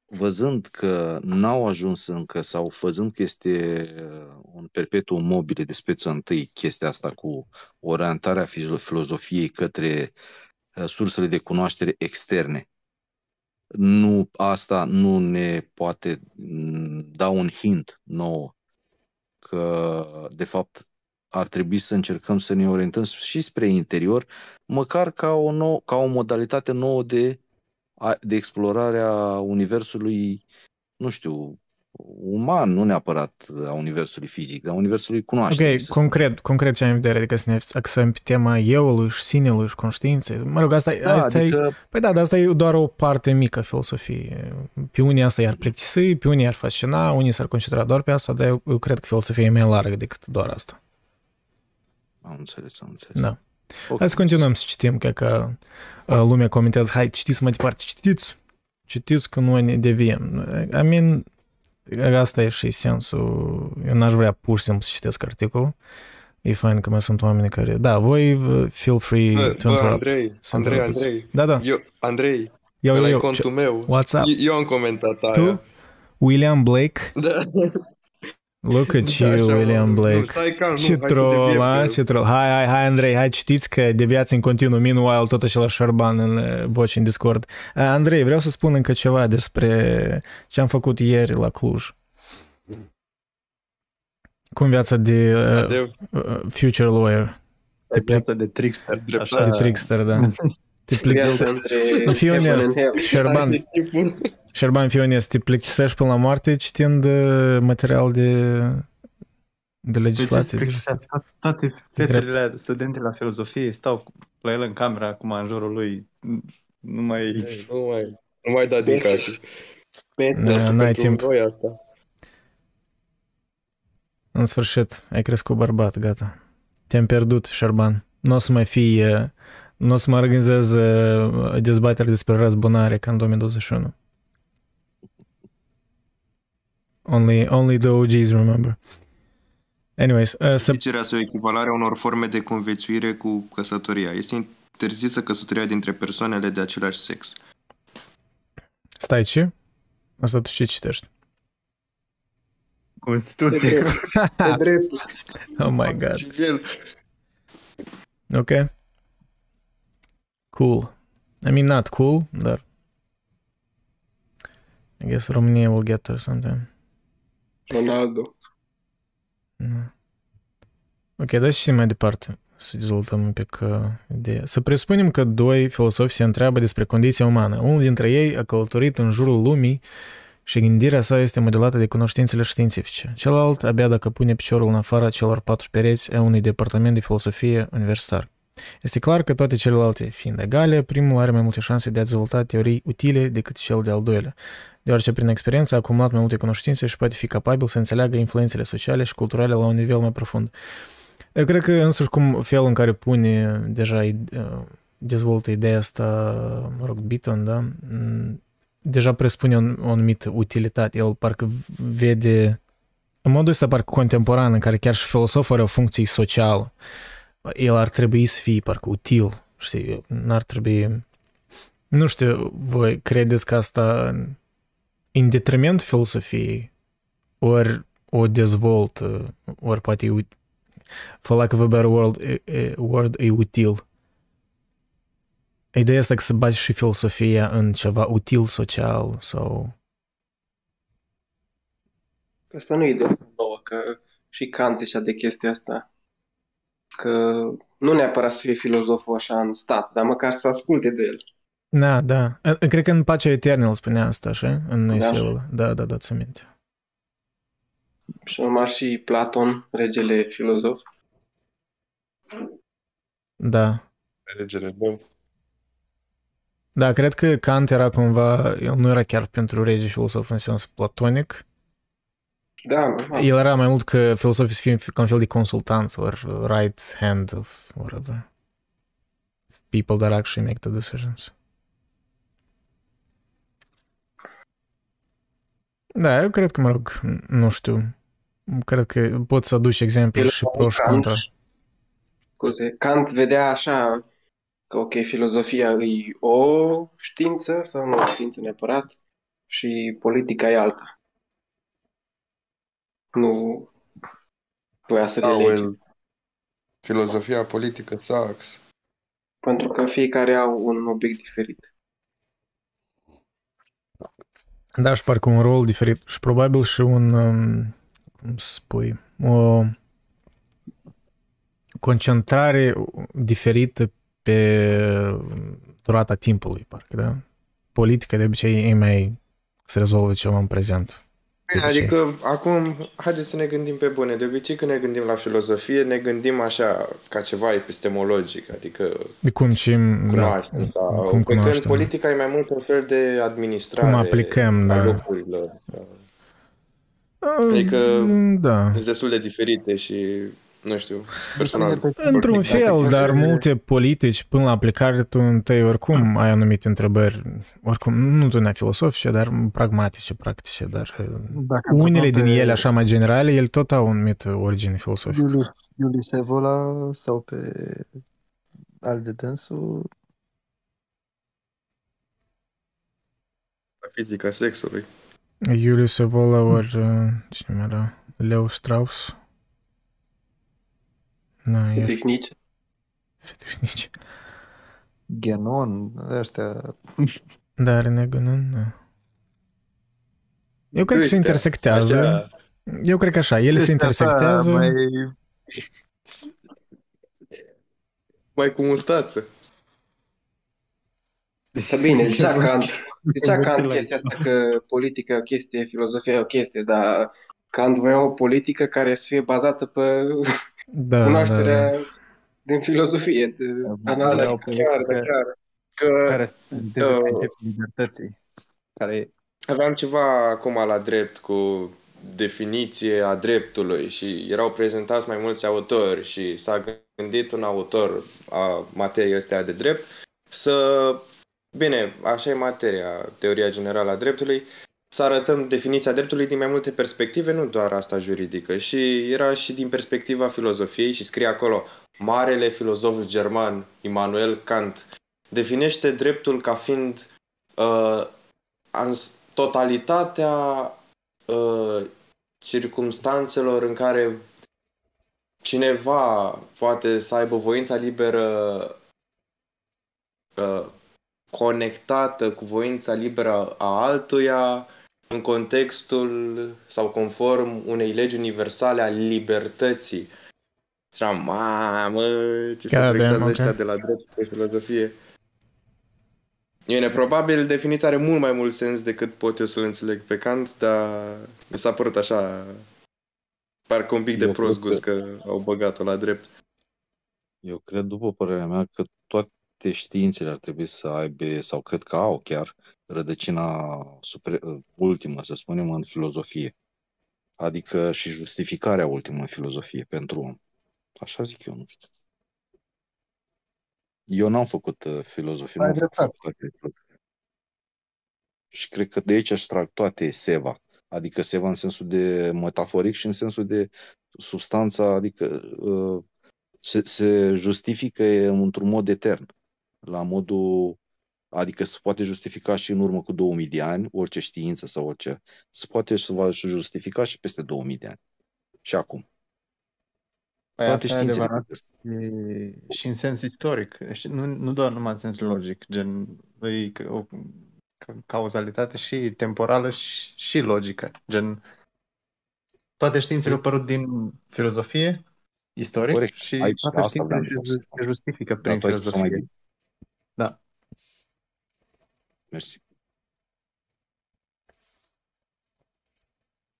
văzând că n-au ajuns încă sau văzând că este un perpetuum mobile de speță întâi chestia asta cu orientarea filozofiei către sursele de cunoaștere externe, nu, asta nu ne poate mm, da un hint nou că, de fapt, ar trebui să încercăm să ne orientăm și spre interior, măcar ca o, nou, ca o modalitate nouă de, de explorare a universului, nu știu, uman, nu neapărat a universului fizic, dar a universului cunoașterii. Ok, concret, concret ce am în vedere, adică să ne axăm pe tema euului și sinelui și conștiinței. Mă rog, asta, da, asta adică... e, păi da, dar asta e doar o parte mică a filosofiei. Pe unii asta i-ar plictisi, pe unii ar fascina, unii s-ar concentra doar pe asta, dar eu, eu cred că filosofia e mai largă decât doar asta. Am înțeles, am înțeles. Da. Okay. Hai să continuăm să citim, că, că lumea comentează, hai, citiți mai departe, citiți, citiți că noi ne deviem. I mean, Asta e și sensul. Eu n-aș vrea pur și simplu să citesc articolul. E fain că mai sunt oameni care... Da, voi feel free bă, to interrupt. Andrei, Andrei, Andrei. Da, da. Eu, Andrei, eu, eu, eu, contul meu. What's up? Eu, eu am comentat aia. Tu? William Blake? Da. Look at you, Așa, William Blake. Nu, stai calm, ce nu, troll, hai ce troll. Hai, hai, hai, Andrei, hai, știți că deviați în continuu. Meanwhile, tot același șarban în uh, voci în Discord. Uh, Andrei, vreau să spun încă ceva despre ce am făcut ieri la Cluj. Cum viața de uh, uh, future lawyer. De viața de trickster. Așa. De trickster, da. Te Viața plictise... între Fii heaven onest, and hell. Șerban, Adjectivul. Șerban, fii onest, te plictisești până la moarte citind uh, material de, de legislație. Deci, de exact, justiție. to- toate fetele, studentele la filozofie stau cu- la el în camera acum în jurul lui. Nu mai... Ei, Nu mai, nu mai da din casă. Peți. Da, Lasă n-ai pentru timp. Noi asta. În sfârșit, ai crescut bărbat, gata. Te-am pierdut, Șerban. Nu o să mai fii... uh, Nu o să mai organizez uh, dezbateri despre răzbunare ca în 2021. Only, only the OGs remember. Anyways, uh, să Zicerea sau echivalarea unor forme de conviețuire cu căsătoria. Este interzisă căsătoria dintre persoanele de același sex. stai ce? Asta tu ce citești? Constituție. De dreptul. Oh my god. Civil. Ok. Cool. I mean, not cool, dar... I guess Romania will get there sometime. Ronaldo. Da. Ok, dar și mai departe să dezvoltăm un pic uh, ideea. Să presupunem că doi filosofi se întreabă despre condiția umană. Unul dintre ei a călătorit în jurul lumii și gândirea sa este modelată de cunoștințele științifice. Celălalt abia dacă pune piciorul în afara celor patru pereți a unui departament de filosofie universitar. Este clar că toate celelalte fiind egale, primul are mai multe șanse de a dezvolta teorii utile decât cel de-al doilea, deoarece prin experiență a acumulat mai multe cunoștințe și poate fi capabil să înțeleagă influențele sociale și culturale la un nivel mai profund. Eu cred că însuși cum felul în care pune deja uh, dezvoltă ideea asta, mă rog, Beaton, da? Mm, Deja presupune o, o anumită utilitate. El parcă vede în modul ăsta parcă contemporan în care chiar și filosoful are o funcție socială. El ar trebui să fie parcă util, știi, n-ar trebui... Nu știu, voi credeți că asta în detriment filosofiei ori o dezvoltă, ori poate e ut- for lack of a better word, e, e, word, e util. Ideea asta că să bagi și filosofia în ceva util social sau... Asta nu e de nouă, că și Kant zicea de chestia asta. Că nu neapărat să fie filozoful așa în stat, dar măcar să asculte de el. Da, da. E- Cred că în Pacea Eternă îl spunea asta, așa? În Da. eseul. Da, da, da, ți minte. Și urma și Platon, regele filozof. Da. Regele meu. Da, cred că Kant era cumva, el nu era chiar pentru rege filosof în sens platonic. Da, normal. El era mai mult că filosofii să fie ca un fel de consultanți or right hand of whatever. People that actually make the decisions. Da, eu cred că, mă rog, nu știu. Cred că poți să aduci exemple El și era pro și Kant. contra. Scuze, Kant vedea așa că, ok, filozofia e o știință sau nu o știință neapărat și politica e alta. Nu voia să le Da, lege. well, filozofia politică sucks. Pentru că fiecare au un obiect diferit. Da, și parcă un rol diferit și probabil și un, um, cum să spui, o concentrare diferită pe durata timpului, parcă, da? Politica de obicei e mai se rezolvă ceva în prezent. De obicei. Adică, acum, haideți să ne gândim pe bune. De obicei, când ne gândim la filozofie, ne gândim așa, ca ceva epistemologic, adică De cum ce cunoaștem. da, sau, cum pe când cunoaștem. politica e mai mult un fel de administrare Cum aplicăm, a da. lucrurilor. Ah, Adică- Da. Sunt destul de diferite și, nu știu, personal. Într-un fel, dar multe politici, până la aplicare, tu întâi oricum ai anumite întrebări, oricum, nu tu filosofice, dar pragmatice, practice, dar Dacă unele întrebăm din pe ele, așa mai generale, ele tot au o anumită origine filosofică. Iulius, Iulius Evola sau pe al de dânsul, Fizica sexului. Iulius Evola ori uh, cine mai era? Leo Strauss. Na, e Tehnici. nici. Genon, ăștia. Da, René Guénon, da. Eu cred că se Uite, intersectează. așa. Eu cred că așa, ele se ăștia așa, intersectează. Mai... Mai cu mustață. Da, bine, zicea Kant, zicea Kant chestia asta că politica e o chestie, filozofia e o chestie, dar Kant voia o politică care să fie bazată pe Da, cunoașterea da, da. din filozofie, de analiză. Da, o da, chiar, da, chiar. Că care sunt uh, principiul libertății. Care aveam ceva acum la drept cu definiție a dreptului și erau prezentați mai mulți autori și s-a gândit un autor a materiei astea de drept să, bine, așa e materia, teoria generală a dreptului, să arătăm definiția dreptului din mai multe perspective, nu doar asta juridică. Și era și din perspectiva filozofiei și scrie acolo Marele filozof german Immanuel Kant definește dreptul ca fiind uh, ans- totalitatea uh, circumstanțelor în care cineva poate să aibă voința liberă uh, conectată cu voința liberă a altuia în contextul sau conform unei legi universale a libertății. Și am, mamă, ce se God damn, flexează ok. ăștia de la drept pe filozofie. Bine, probabil definiția are mult mai mult sens decât pot eu să-l înțeleg pe Kant, dar mi s-a părut așa, parcă un pic de Eu prost cred gust că au băgat-o la drept. Eu cred, după părerea mea, că toate științele ar trebui să aibă, sau cred că au chiar, rădăcina supre, ultimă, să spunem, în filozofie. Adică și justificarea ultimă în filozofie pentru om. Așa zic eu, nu știu. Eu n-am făcut uh, filozofie, Ai nu am făcut dreptate. facultate de filozofie. Și cred că de aici își trag toate seva. Adică seva în sensul de metaforic și în sensul de substanța, adică uh, se, se justifică într-un mod etern. La modul, adică se poate justifica și în urmă cu 2000 de ani, orice știință sau orice, se poate să va justifica și peste 2000 de ani. Și acum. Păi Toate asta e științele adevărat găsesc. și, și în sens istoric, și nu, nu doar numai în sens logic, gen e ca- o ca- cauzalitate și temporală și, și logică, gen toate științele au apărut din filozofie, istoric, Corect. și Aici, toate asta vreau științele să se, spun. se justifică Dar prin tu ai spus-o mai filozofie. bine. Da. Mersi.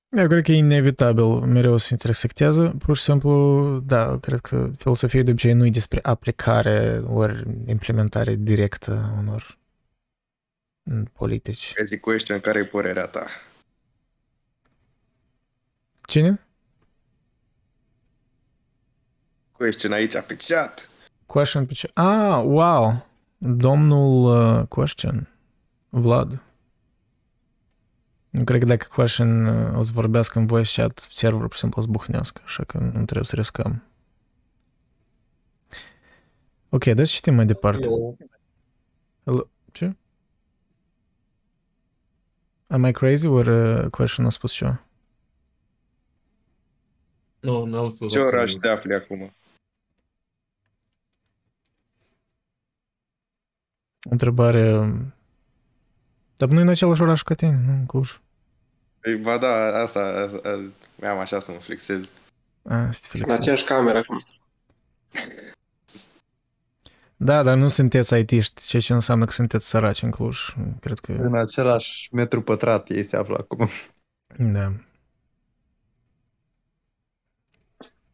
Eu cred că e inevitabil mereu se intersectează. Pur și simplu, da, cred că filosofia de obicei nu e despre aplicare ori implementare directă a unor mm, politici. Zic question, care e părerea ta? Cine? Question aici pe chat. Question pe ce? Ah, wow! Domnul uh, Question. Vlad. Nu cred că dacă Question uh, o să vorbească în voice chat, serverul pur și simplu o să buhnească, așa că nu trebuie să riscăm. Ok, da să citim mai departe. Hello. Ce? Am I crazy or uh, Question a spus ceva? Nu, n-am spus Ce oraș absolut. te afli acum? Întrebare... um, Dar nu e în același oraș ca tine, nu în Cluj. Păi, ba da, asta, asta mi-am așa să mă flexez. A, să te În flexezi. aceeași cameră acum. Da, dar nu sunteți IT-ști, ceea ce înseamnă că sunteți săraci în Cluj. Cred că... În același metru pătrat ei se află acum. Da.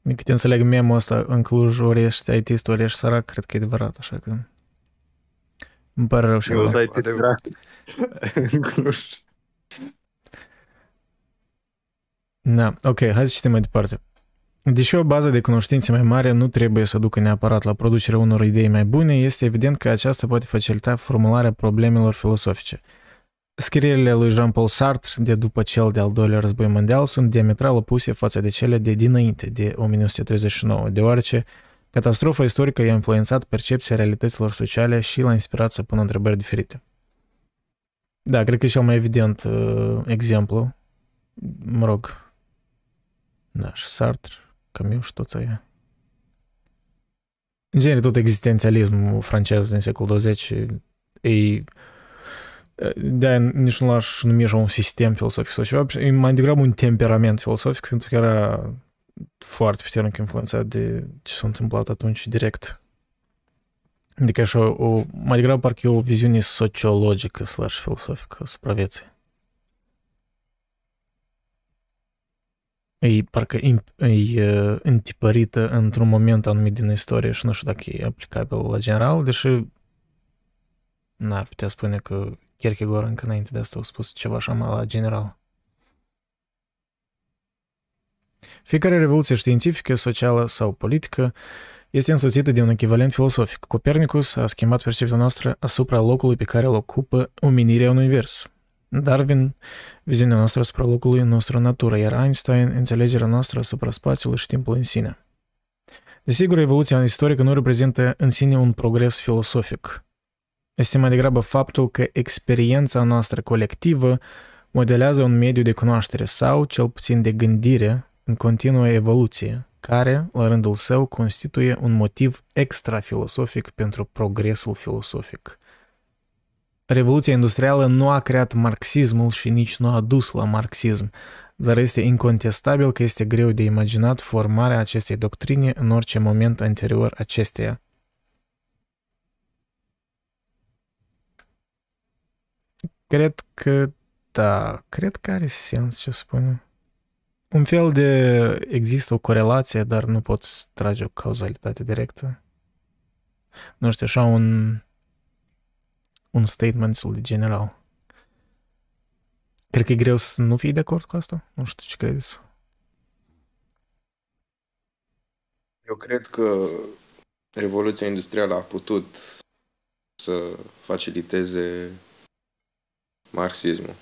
Din câte înțeleg memul ăsta, în Cluj ori ești IT-ist, ori ești sărac, cred că e adevărat, așa că... Îmi pare rău și Eu acum. să ai adevărat. în Cluj. Da, ok, hai să citim mai departe. Deși o bază de cunoștințe mai mare nu trebuie să ducă neapărat la producerea unor idei mai bune, este evident că aceasta poate facilita formularea problemelor filosofice. Scrierile lui Jean-Paul Sartre de după cel de-al doilea război mondial sunt diametral opuse față de cele de dinainte de 1939, deoarece catastrofa istorică i-a influențat percepția realităților sociale și l-a inspirat să pună întrebări diferite. Da, cred că e cel mai evident uh, exemplu. Mă rog, da, și Sartre, Camus și toți aia. În genere, tot existențialismul francez din secolul 20 e de nici nu l-aș numi așa un sistem filosofic sau ceva, e mai degrabă un temperament filosofic, pentru că era foarte puternic influențat de ce s-a întâmplat atunci direct Adică așa, o, mai degrabă parcă e o viziune sociologică slash filosofică asupra vieții. E parcă e uh, întipărită într-un moment anumit din istorie și nu știu dacă e aplicabil la general, deși n-ar putea spune că Kierkegaard încă înainte de asta a spus ceva așa mai la general. Fiecare revoluție științifică, socială sau politică este însoțită de un echivalent filosofic. Copernicus a schimbat percepția noastră asupra locului pe care îl ocupă omenirea în univers. Darwin, viziunea noastră asupra locului în nostru natură, iar Einstein, înțelegerea noastră asupra spațiului și timpului în sine. Desigur, evoluția istorică nu reprezintă în sine un progres filosofic. Este mai degrabă faptul că experiența noastră colectivă modelează un mediu de cunoaștere sau, cel puțin de gândire, în continuă evoluție, care, la rândul său, constituie un motiv extra-filosofic pentru progresul filosofic. Revoluția industrială nu a creat marxismul și nici nu a dus la marxism, dar este incontestabil că este greu de imaginat formarea acestei doctrine în orice moment anterior acesteia. Cred că da, cred că are sens ce spune. Un fel de există o corelație, dar nu poți trage o cauzalitate directă. Nu știu, așa un un statement destul de general. Cred că e greu să nu fii de acord cu asta. Nu știu ce credeți. Eu cred că Revoluția Industrială a putut să faciliteze marxismul.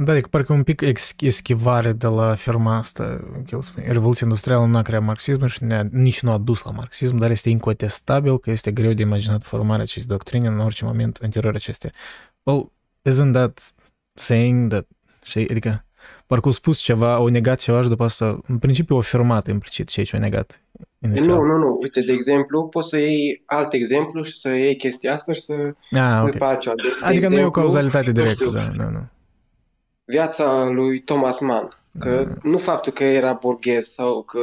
Da, e parcă un pic eschivare de la firma asta. Revoluția industrială nu a creat marxism și nici nu a dus la marxism, dar este incontestabil că este greu de imaginat formarea acestei doctrine în orice moment anterior acestea. Well, isn't that saying that, știi, adică parcă au spus ceva, au negat ceva și după asta, în principiu, au afirmat implicit ceea ce au negat. Inițial. Nu, nu, nu. Uite, de exemplu, poți să iei alt exemplu și să iei chestia asta și să ah, okay. pe altceva. De, adică de exemplu, nu e o cauzalitate directă, da, da, da viața lui Thomas Mann. Că mm. nu faptul că era borghez sau că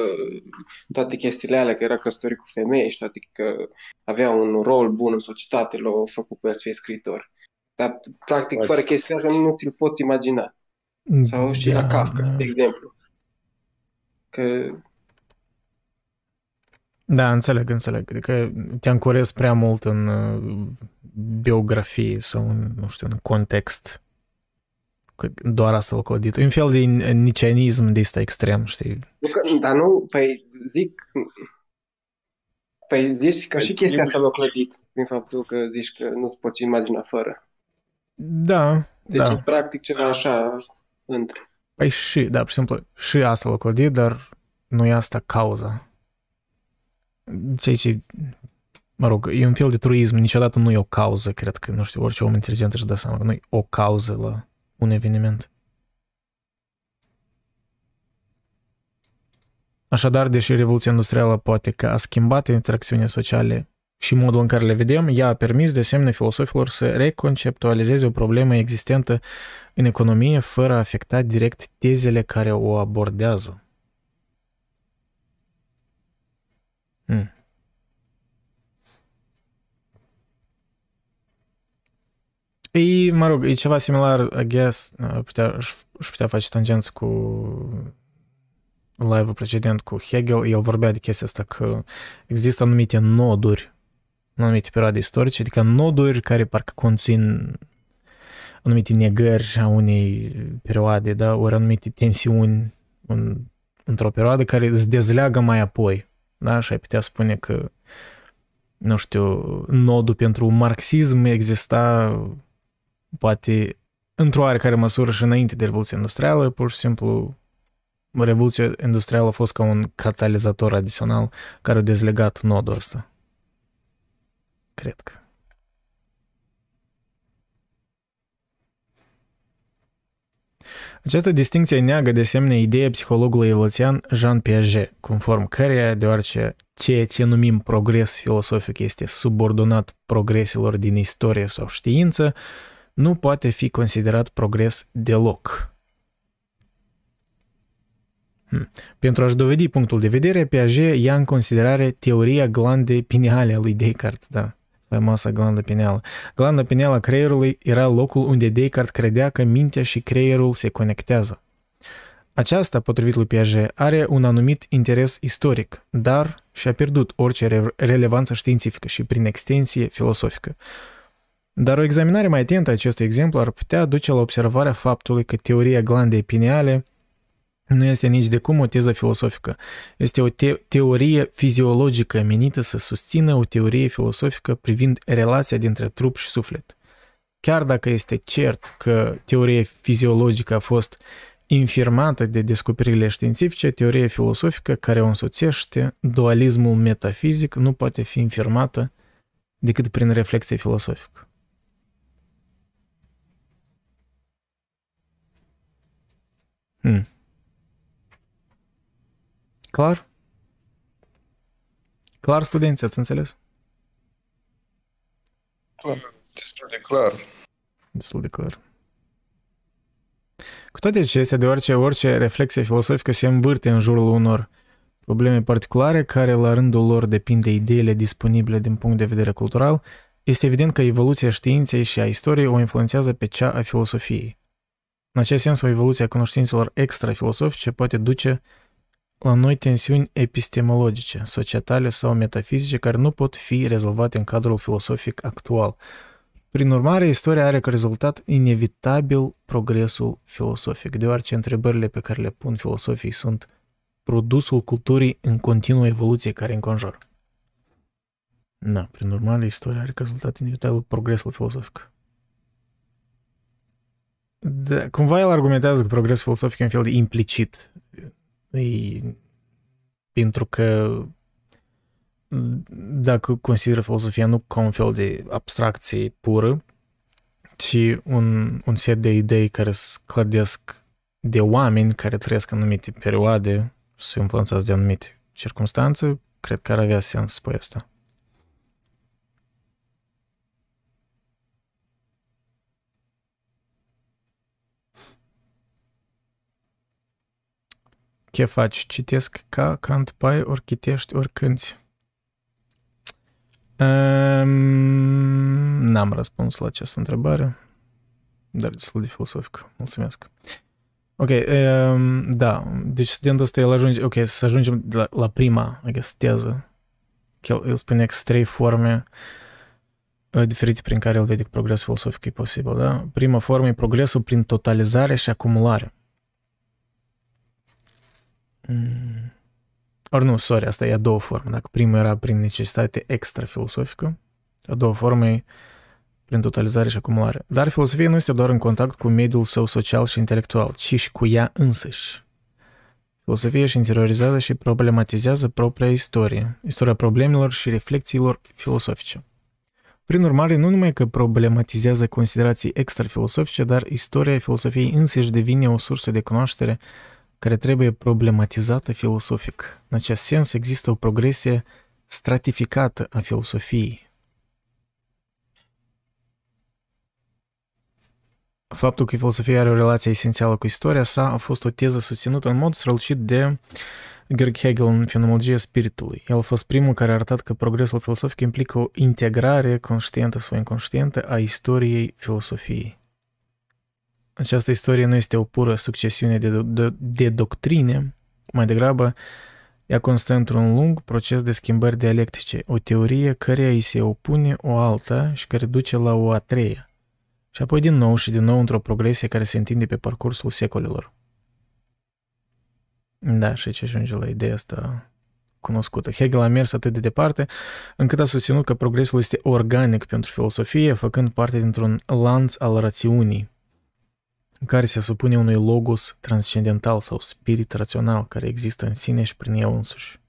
toate chestiile alea, că era căsătorit cu femei și toate că avea un rol bun în societate, l-a făcut pe el să fie scriitor. Dar, practic, Ați. fără chestiile astea nu ți-l poți imagina. Mm, sau și da, la Kafka, da. de exemplu. Că da, înțeleg, înțeleg. Adică te ancorezi prea mult în uh, biografie sau în, nu știu, în context că doar asta l-a clădit. E un fel de nicianism de ăsta extrem, știi? Dar nu, păi zic, păi zici că și chestia asta l-a clădit, prin faptul că zici că nu-ți poți imagina fără. Da, deci da. e practic ceva așa între. Păi și, da, pur și simplu, și asta l-a clădit, dar nu e asta cauza. Ceea ce, mă rog, e un fel de truism, niciodată nu e o cauză, cred că, nu știu, orice om inteligent își dă seama că nu e o cauză la un eveniment. Așadar, deși Revoluția Industrială poate că a schimbat interacțiunile sociale și modul în care le vedem, ea a permis de asemenea filosofilor să reconceptualizeze o problemă existentă în economie fără a afecta direct tezele care o abordează. Hmm. E, mă rog, e ceva similar, I guess, putea, își putea face tangență cu live-ul precedent cu Hegel, el vorbea de chestia asta că există anumite noduri în anumite perioade istorice, adică noduri care parcă conțin anumite negări a unei perioade, da, ori anumite tensiuni în, într-o perioadă care îți dezleagă mai apoi, da, și ai putea spune că nu știu, nodul pentru marxism exista poate într-o oarecare măsură și înainte de Revoluția Industrială, pur și simplu Revoluția Industrială a fost ca un catalizator adițional care a dezlegat nodul ăsta. Cred că. Această distinție neagă de asemenea ideea psihologului evoluțian Jean Piaget, conform căreia, deoarece ceea ce numim progres filosofic este subordonat progreselor din istorie sau știință, nu poate fi considerat progres deloc. Hmm. Pentru a-și dovedi punctul de vedere, Piaget ia în considerare teoria glandei pineale a lui Descartes, da, faimoasa glandă pineală. Glanda pineală a creierului era locul unde Descartes credea că mintea și creierul se conectează. Aceasta, potrivit lui Piaget, are un anumit interes istoric, dar și-a pierdut orice re- relevanță științifică și, prin extensie, filosofică. Dar o examinare mai atentă a acestui exemplu ar putea duce la observarea faptului că teoria glandei pineale nu este nici de cum o teză filosofică. Este o te- teorie fiziologică menită să susțină o teorie filosofică privind relația dintre trup și suflet. Chiar dacă este cert că teoria fiziologică a fost infirmată de descoperirile științifice, teoria filosofică care o însoțește dualismul metafizic nu poate fi infirmată decât prin reflexie filosofică. Hmm. Clar? Clar, studenți, ați înțeles? Destul de clar. Destul de clar. Cu toate acestea, deoarece orice reflexie filosofică se învârte în jurul unor probleme particulare care la rândul lor depind de ideile disponibile din punct de vedere cultural, este evident că evoluția științei și a istoriei o influențează pe cea a filosofiei. În acest sens, o evoluție a cunoștințelor extrafilosofice poate duce la noi tensiuni epistemologice, societale sau metafizice care nu pot fi rezolvate în cadrul filosofic actual. Prin urmare, istoria are ca rezultat inevitabil progresul filosofic, deoarece întrebările pe care le pun filosofii sunt produsul culturii în continuă evoluție care înconjur. Da, prin urmare, istoria are ca rezultat inevitabil progresul filosofic. Da, cumva el argumentează că progresul filosofic e un fel de implicit. E, pentru că dacă consideră filosofia nu ca un fel de abstracție pură, ci un, un set de idei care se clădesc de oameni care trăiesc în anumite perioade și se influențează de anumite circunstanțe, cred că ar avea sens să spui asta. Ce faci? Citesc ca cant pai, ori chitești, ori cânti. Um, n-am răspuns la această întrebare, dar destul de filosofic. Mulțumesc. Ok, um, da, deci studentul ăsta el ajunge, ok, să ajungem la, la prima, I guess, teză. El, el spune că trei forme diferite prin care el vede că progresul filosofic e posibil, da? Prima formă e progresul prin totalizare și acumulare. Mm. Ori nu, sorry, asta e a doua formă. Dacă primul era prin necesitate extra-filosofică, a doua formă e prin totalizare și acumulare. Dar filosofia nu este doar în contact cu mediul său social și intelectual, ci și cu ea însăși. Filosofia își interiorizează și problematizează propria istorie, istoria problemelor și reflexiilor filosofice. Prin urmare, nu numai că problematizează considerații extra-filosofice, dar istoria filosofiei însăși devine o sursă de cunoaștere care trebuie problematizată filosofic. În acest sens există o progresie stratificată a filosofiei. Faptul că filosofia are o relație esențială cu istoria sa a fost o teză susținută în mod strălucit de Georg Hegel în Fenomenologia spiritului. El a fost primul care a arătat că progresul filosofic implică o integrare conștientă sau inconștientă a istoriei filosofiei. Această istorie nu este o pură succesiune de, de, de doctrine, mai degrabă ea constă într-un lung proces de schimbări dialectice, o teorie căreia îi se opune o alta și care duce la o a treia, și apoi din nou și din nou într-o progresie care se întinde pe parcursul secolelor. Da, și ce ajunge la ideea asta cunoscută. Hegel a mers atât de departe încât a susținut că progresul este organic pentru filosofie, făcând parte dintr-un lanț al rațiunii, care se supune unui logos transcendental sau spirit rațional care există în sine și prin el însuși.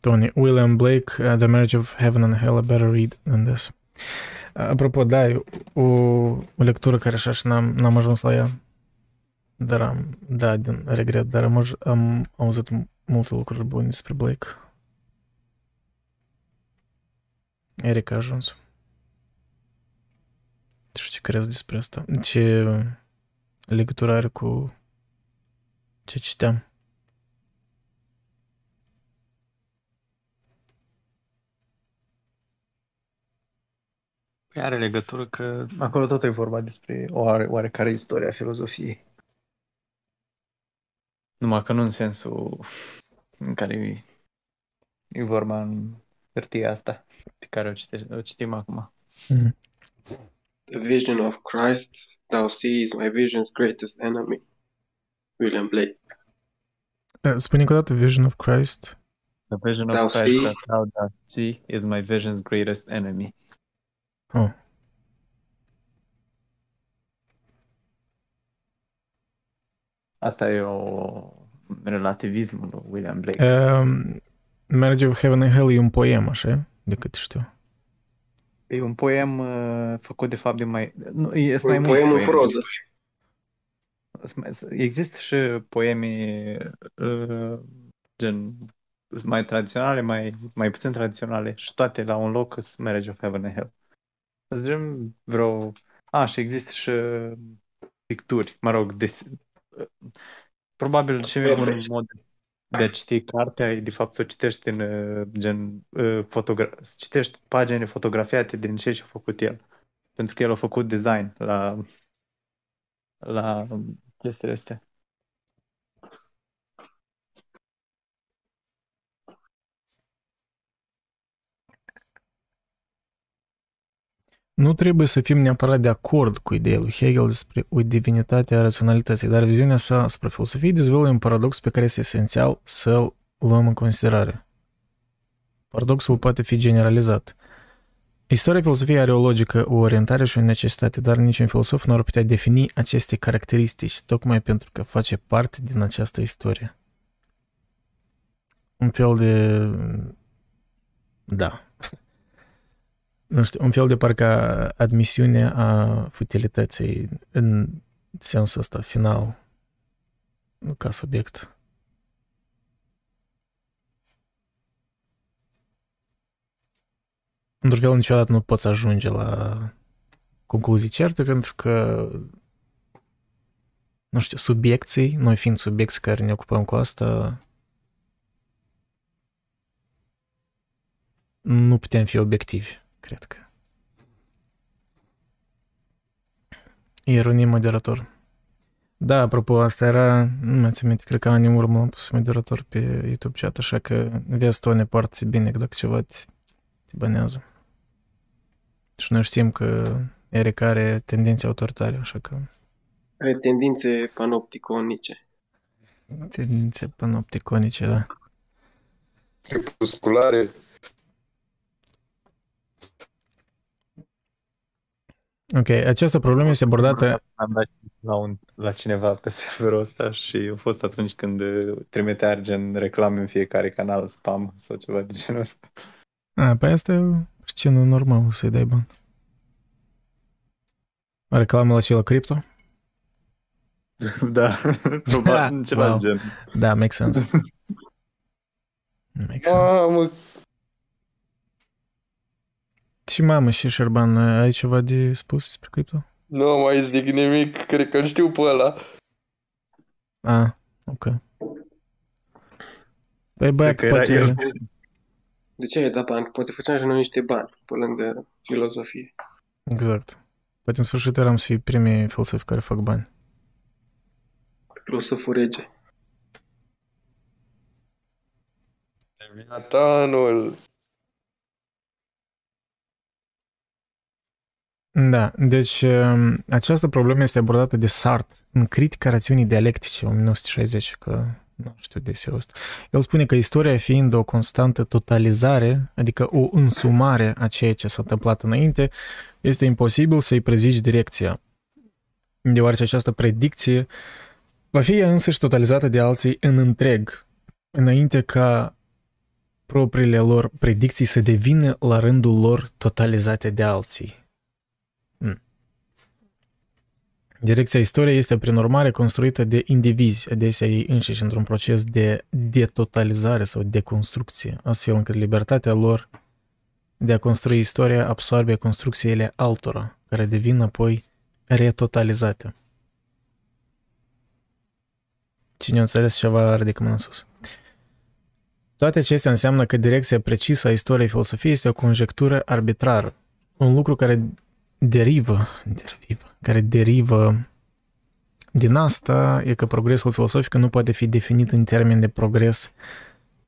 Tony, William Blake, uh, The Marriage of Heaven and Hell, a better read than this. Apropo, da, o, o lectură care așa și n-am, n-am ajuns la ea. Dar am, da, din regret, dar am, am auzit multe lucruri bune despre Blake. Eric a ajuns. Ce crezi despre asta? Ce legătură are cu ce citeam? Păi are legătură că acolo tot e vorba despre o oare, oarecare istoria filozofiei. Numai că nu în sensul în care e, e vorba în hârtia asta pe care o, cite, o citim acum. The vision of Christ thou sees my vision's greatest enemy. William Blake. Eh, Spune încă o dată Vision of Christ. The vision of Thou Christ see- that thou dost see is my vision's greatest enemy. Oh. Asta e o relativismul lui William Blake. Um, Marriage of Heaven and Hell e un poem, așa? De cât știu. E un poem uh, făcut de fapt de mai... Nu, e, sunt mai Un mulți poem în poeme. proză. Sunt mai- Există și poeme uh, gen mai tradiționale, mai, mai puțin tradiționale și toate la un loc sunt Marriage of Heaven and Hell. Să zicem vreo... A, și există și picturi, mă rog, des... probabil și un mod de a citi cartea e de fapt să o citești în uh, gen uh, fotogra- să citești pagini fotografiate din ce și-a făcut el. Pentru că el a făcut design la la chestiile astea. Nu trebuie să fim neapărat de acord cu ideea lui Hegel despre o divinitate a raționalității, dar viziunea sa asupra filosofiei dezvăluie un paradox pe care este esențial să-l luăm în considerare. Paradoxul poate fi generalizat. Istoria filosofiei are o logică, o orientare și o necesitate, dar niciun filosof nu ar putea defini aceste caracteristici, tocmai pentru că face parte din această istorie. Un fel de... Da, nu știu, un fel de parcă admisiune a futilității în sensul ăsta final ca subiect. Într-un fel niciodată nu poți ajunge la concluzii certe pentru că nu știu, subiecții, noi fiind subiecți care ne ocupăm cu asta, nu putem fi obiectivi, cred că. Ironie moderator. Da, apropo, asta era, nu mai țin minte, cred că ani în urmă am pus moderator pe YouTube chat, așa că vezi tu ne poartă bine că dacă ceva te, te banează. Și noi știm că Eric are tendințe autoritare, așa că Are tendințe panopticonice. tendințe panopticonice, da. Crepusculare. Ok, această problemă este abordată Am dat la, un, la cineva pe serverul ăsta și a fost atunci când uh, trimitea gen reclame în fiecare canal, spam sau ceva de genul ăsta. A, păi asta e scenă normală să-i dai bani. Reclamă la ce la cripto? da, probabil ceva Wow. de gen. Da, make sense. Make sense. Mamă, Și mamă, și Șerban, ai ceva de spus despre cripto? nu mai zic nimic, cred că îl știu pe ăla. A, ok. Păi băiat, Cred că era poate... el. De ce ai dat bani? Poate făceam și noi niște bani pe lângă filozofie. Exact. Poate în sfârșit eram să fii primii filosofi care fac bani. Filosoful rege. Leviatanul. Da, deci um, această problemă este abordată de Sartre în Critica rațiunii dialectice, 1960, că nu știu de ce ăsta. El spune că istoria fiind o constantă totalizare, adică o însumare a ceea ce s-a întâmplat înainte, este imposibil să-i prezici direcția, deoarece această predicție va fi ea însăși totalizată de alții în întreg, înainte ca propriile lor predicții să devină la rândul lor totalizate de alții. Direcția istoriei este, prin urmare, construită de indivizi, adesea ei înșiși, într-un proces de detotalizare sau deconstrucție, astfel încât libertatea lor de a construi istoria absorbe construcțiile altora, care devin apoi retotalizate. Cine a înțeles ceva, ridică mâna sus. Toate acestea înseamnă că direcția precisă a istoriei filosofiei este o conjectură arbitrară. Un lucru care derivă, derivă care derivă din asta e că progresul filosofic nu poate fi definit în termen de progres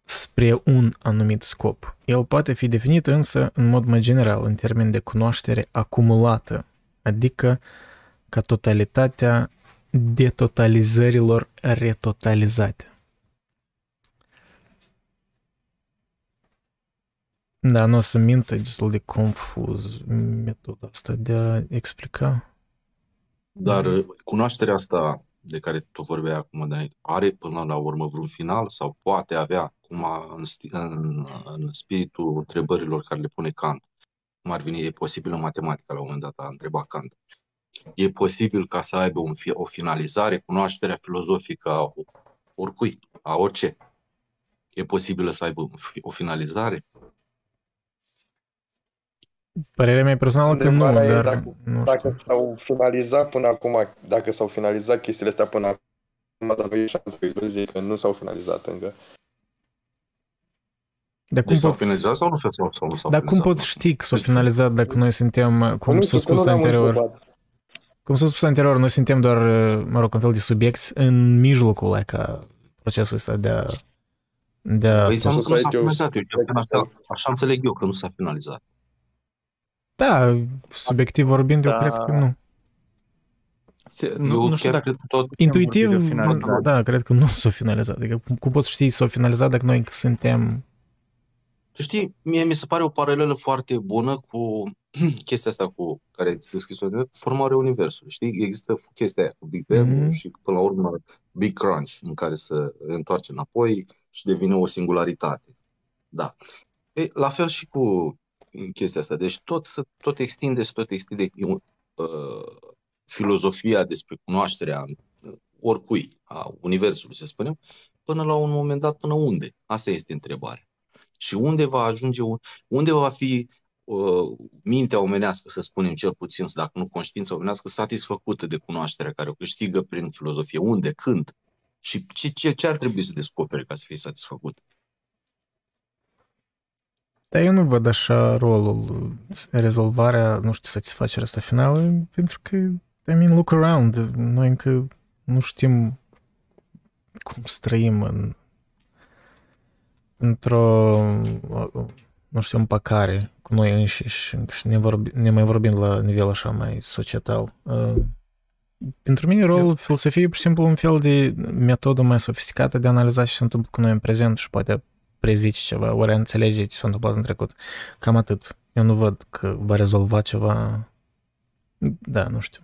spre un anumit scop. El poate fi definit însă în mod mai general în termen de cunoaștere acumulată, adică ca totalitatea detotalizărilor retotalizate. Da, nu o să mintă, destul de confuz metoda asta de a explica. Dar cunoașterea asta de care tu vorbeai acum, are până la urmă vreun final sau poate avea, cum a, în, în, în spiritul întrebărilor care le pune Kant, cum ar veni, e posibil în matematică la un moment dat, a întrebat Kant. E posibil ca să aibă un, o finalizare, cunoașterea filozofică a oricui, a orice. E posibil să aibă o finalizare? Părerea mea personală că nu, dar dacă, nu dacă s-au finalizat până acum, dacă s-au finalizat chestiile astea până acum, dar nu e șansă să zic că nu s-au finalizat încă. Dar cum deci s-au finalizat sau nu s-au, sau nu s-au Dar cum poți ști că s-au finalizat dacă noi suntem, cum s-a spus anterior, cum s-a spus anterior, noi suntem doar, mă rog, un fel de subiect în mijlocul like, procesul ăsta de a... De a... Păi să nu s-a finalizat, eu, așa, așa înțeleg eu că nu s-a finalizat. Da, subiectiv vorbind, da. eu cred că nu. Nu, eu nu știu dacă tot Intuitiv, da, cred că nu s-a finalizat. Adică cum, cum poți ști s-a finalizat dacă noi suntem... Tu știi, mie mi se pare o paralelă foarte bună cu chestia asta cu care ai descris-o, formarea Universului. Știi, există chestia aia cu Big Bang mm-hmm. și până la urmă Big Crunch în care se întoarce înapoi și devine o singularitate. Da. E, la fel și cu chestia asta. Deci tot, tot extinde, tot extinde uh, filozofia despre cunoașterea uh, oricui, a Universului, să spunem, până la un moment dat, până unde? Asta este întrebarea. Și unde va ajunge, unde va fi uh, mintea omenească, să spunem cel puțin, dacă nu conștiința omenească, satisfăcută de cunoașterea care o câștigă prin filozofie. Unde? Când? Și ce, ce, ce ar trebui să descopere ca să fie satisfăcut? Dar eu nu văd așa rolul, rezolvarea, nu știu, satisfacerea asta finală, pentru că, I mean, look around, noi încă nu știm cum să trăim în, într-o, nu știu, împăcare cu noi înșiși și ne, vorbi, ne mai vorbim la nivel așa mai societal. Uh, pentru mine rolul filosofiei e pur și simplu un fel de metodă mai sofisticată de a analiza ce se întâmplă cu noi în prezent și poate prezici ceva, ori înțelege ce s-a întâmplat în trecut. Cam atât. Eu nu văd că va rezolva ceva. Da, nu știu.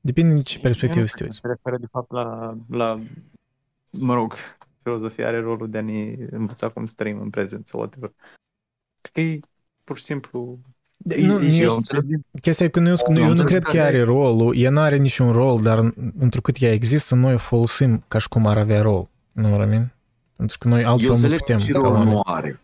Depinde din ce perspectivă se Se referă, de fapt, la, la, mă rog, filozofia are rolul de a ne învăța cum să trăim în prezent sau whatever. Cred că e pur și simplu de, nu, nu eu chestia e că nu, eu, eu nu cred că are rolul, ea nu are niciun rol, dar întrucât ea există, noi o folosim ca și cum ar avea rol. Nu mă pentru că noi altfel nu putem. Și rol nu are.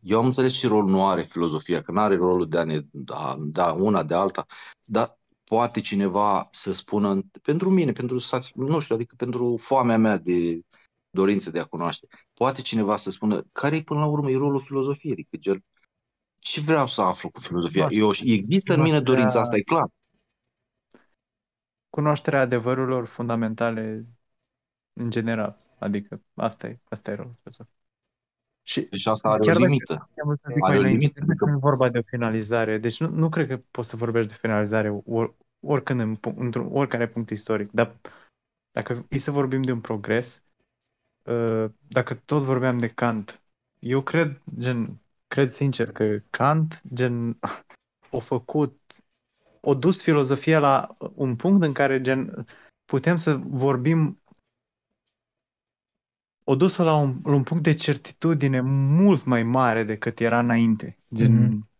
Eu am înțeles și rol nu are filozofia, că nu are rolul de a ne da, da una de alta, dar poate cineva să spună, pentru mine, pentru, nu știu, adică pentru foamea mea de dorință de a cunoaște, poate cineva să spună care e până la urmă e rolul filozofiei, adică gel, ce vreau să aflu cu filozofia? Eu, există în mine dorința asta, e clar. Cunoașterea adevărurilor fundamentale în general. Adică asta e, asta e rolul filozofiei. Și deci asta are o limită. Are o limită. Nu e vorba de o finalizare. Deci nu, nu cred că poți să vorbești de finalizare or, oricând în, într-un oricare punct istoric. Dar dacă e să vorbim de un progres, uh, dacă tot vorbeam de Kant, eu cred, gen, cred sincer că Kant, gen, a făcut, a dus filozofia la un punct în care, gen, putem să vorbim o dus la un, la un punct de certitudine mult mai mare decât era înainte. Gen, mm-hmm.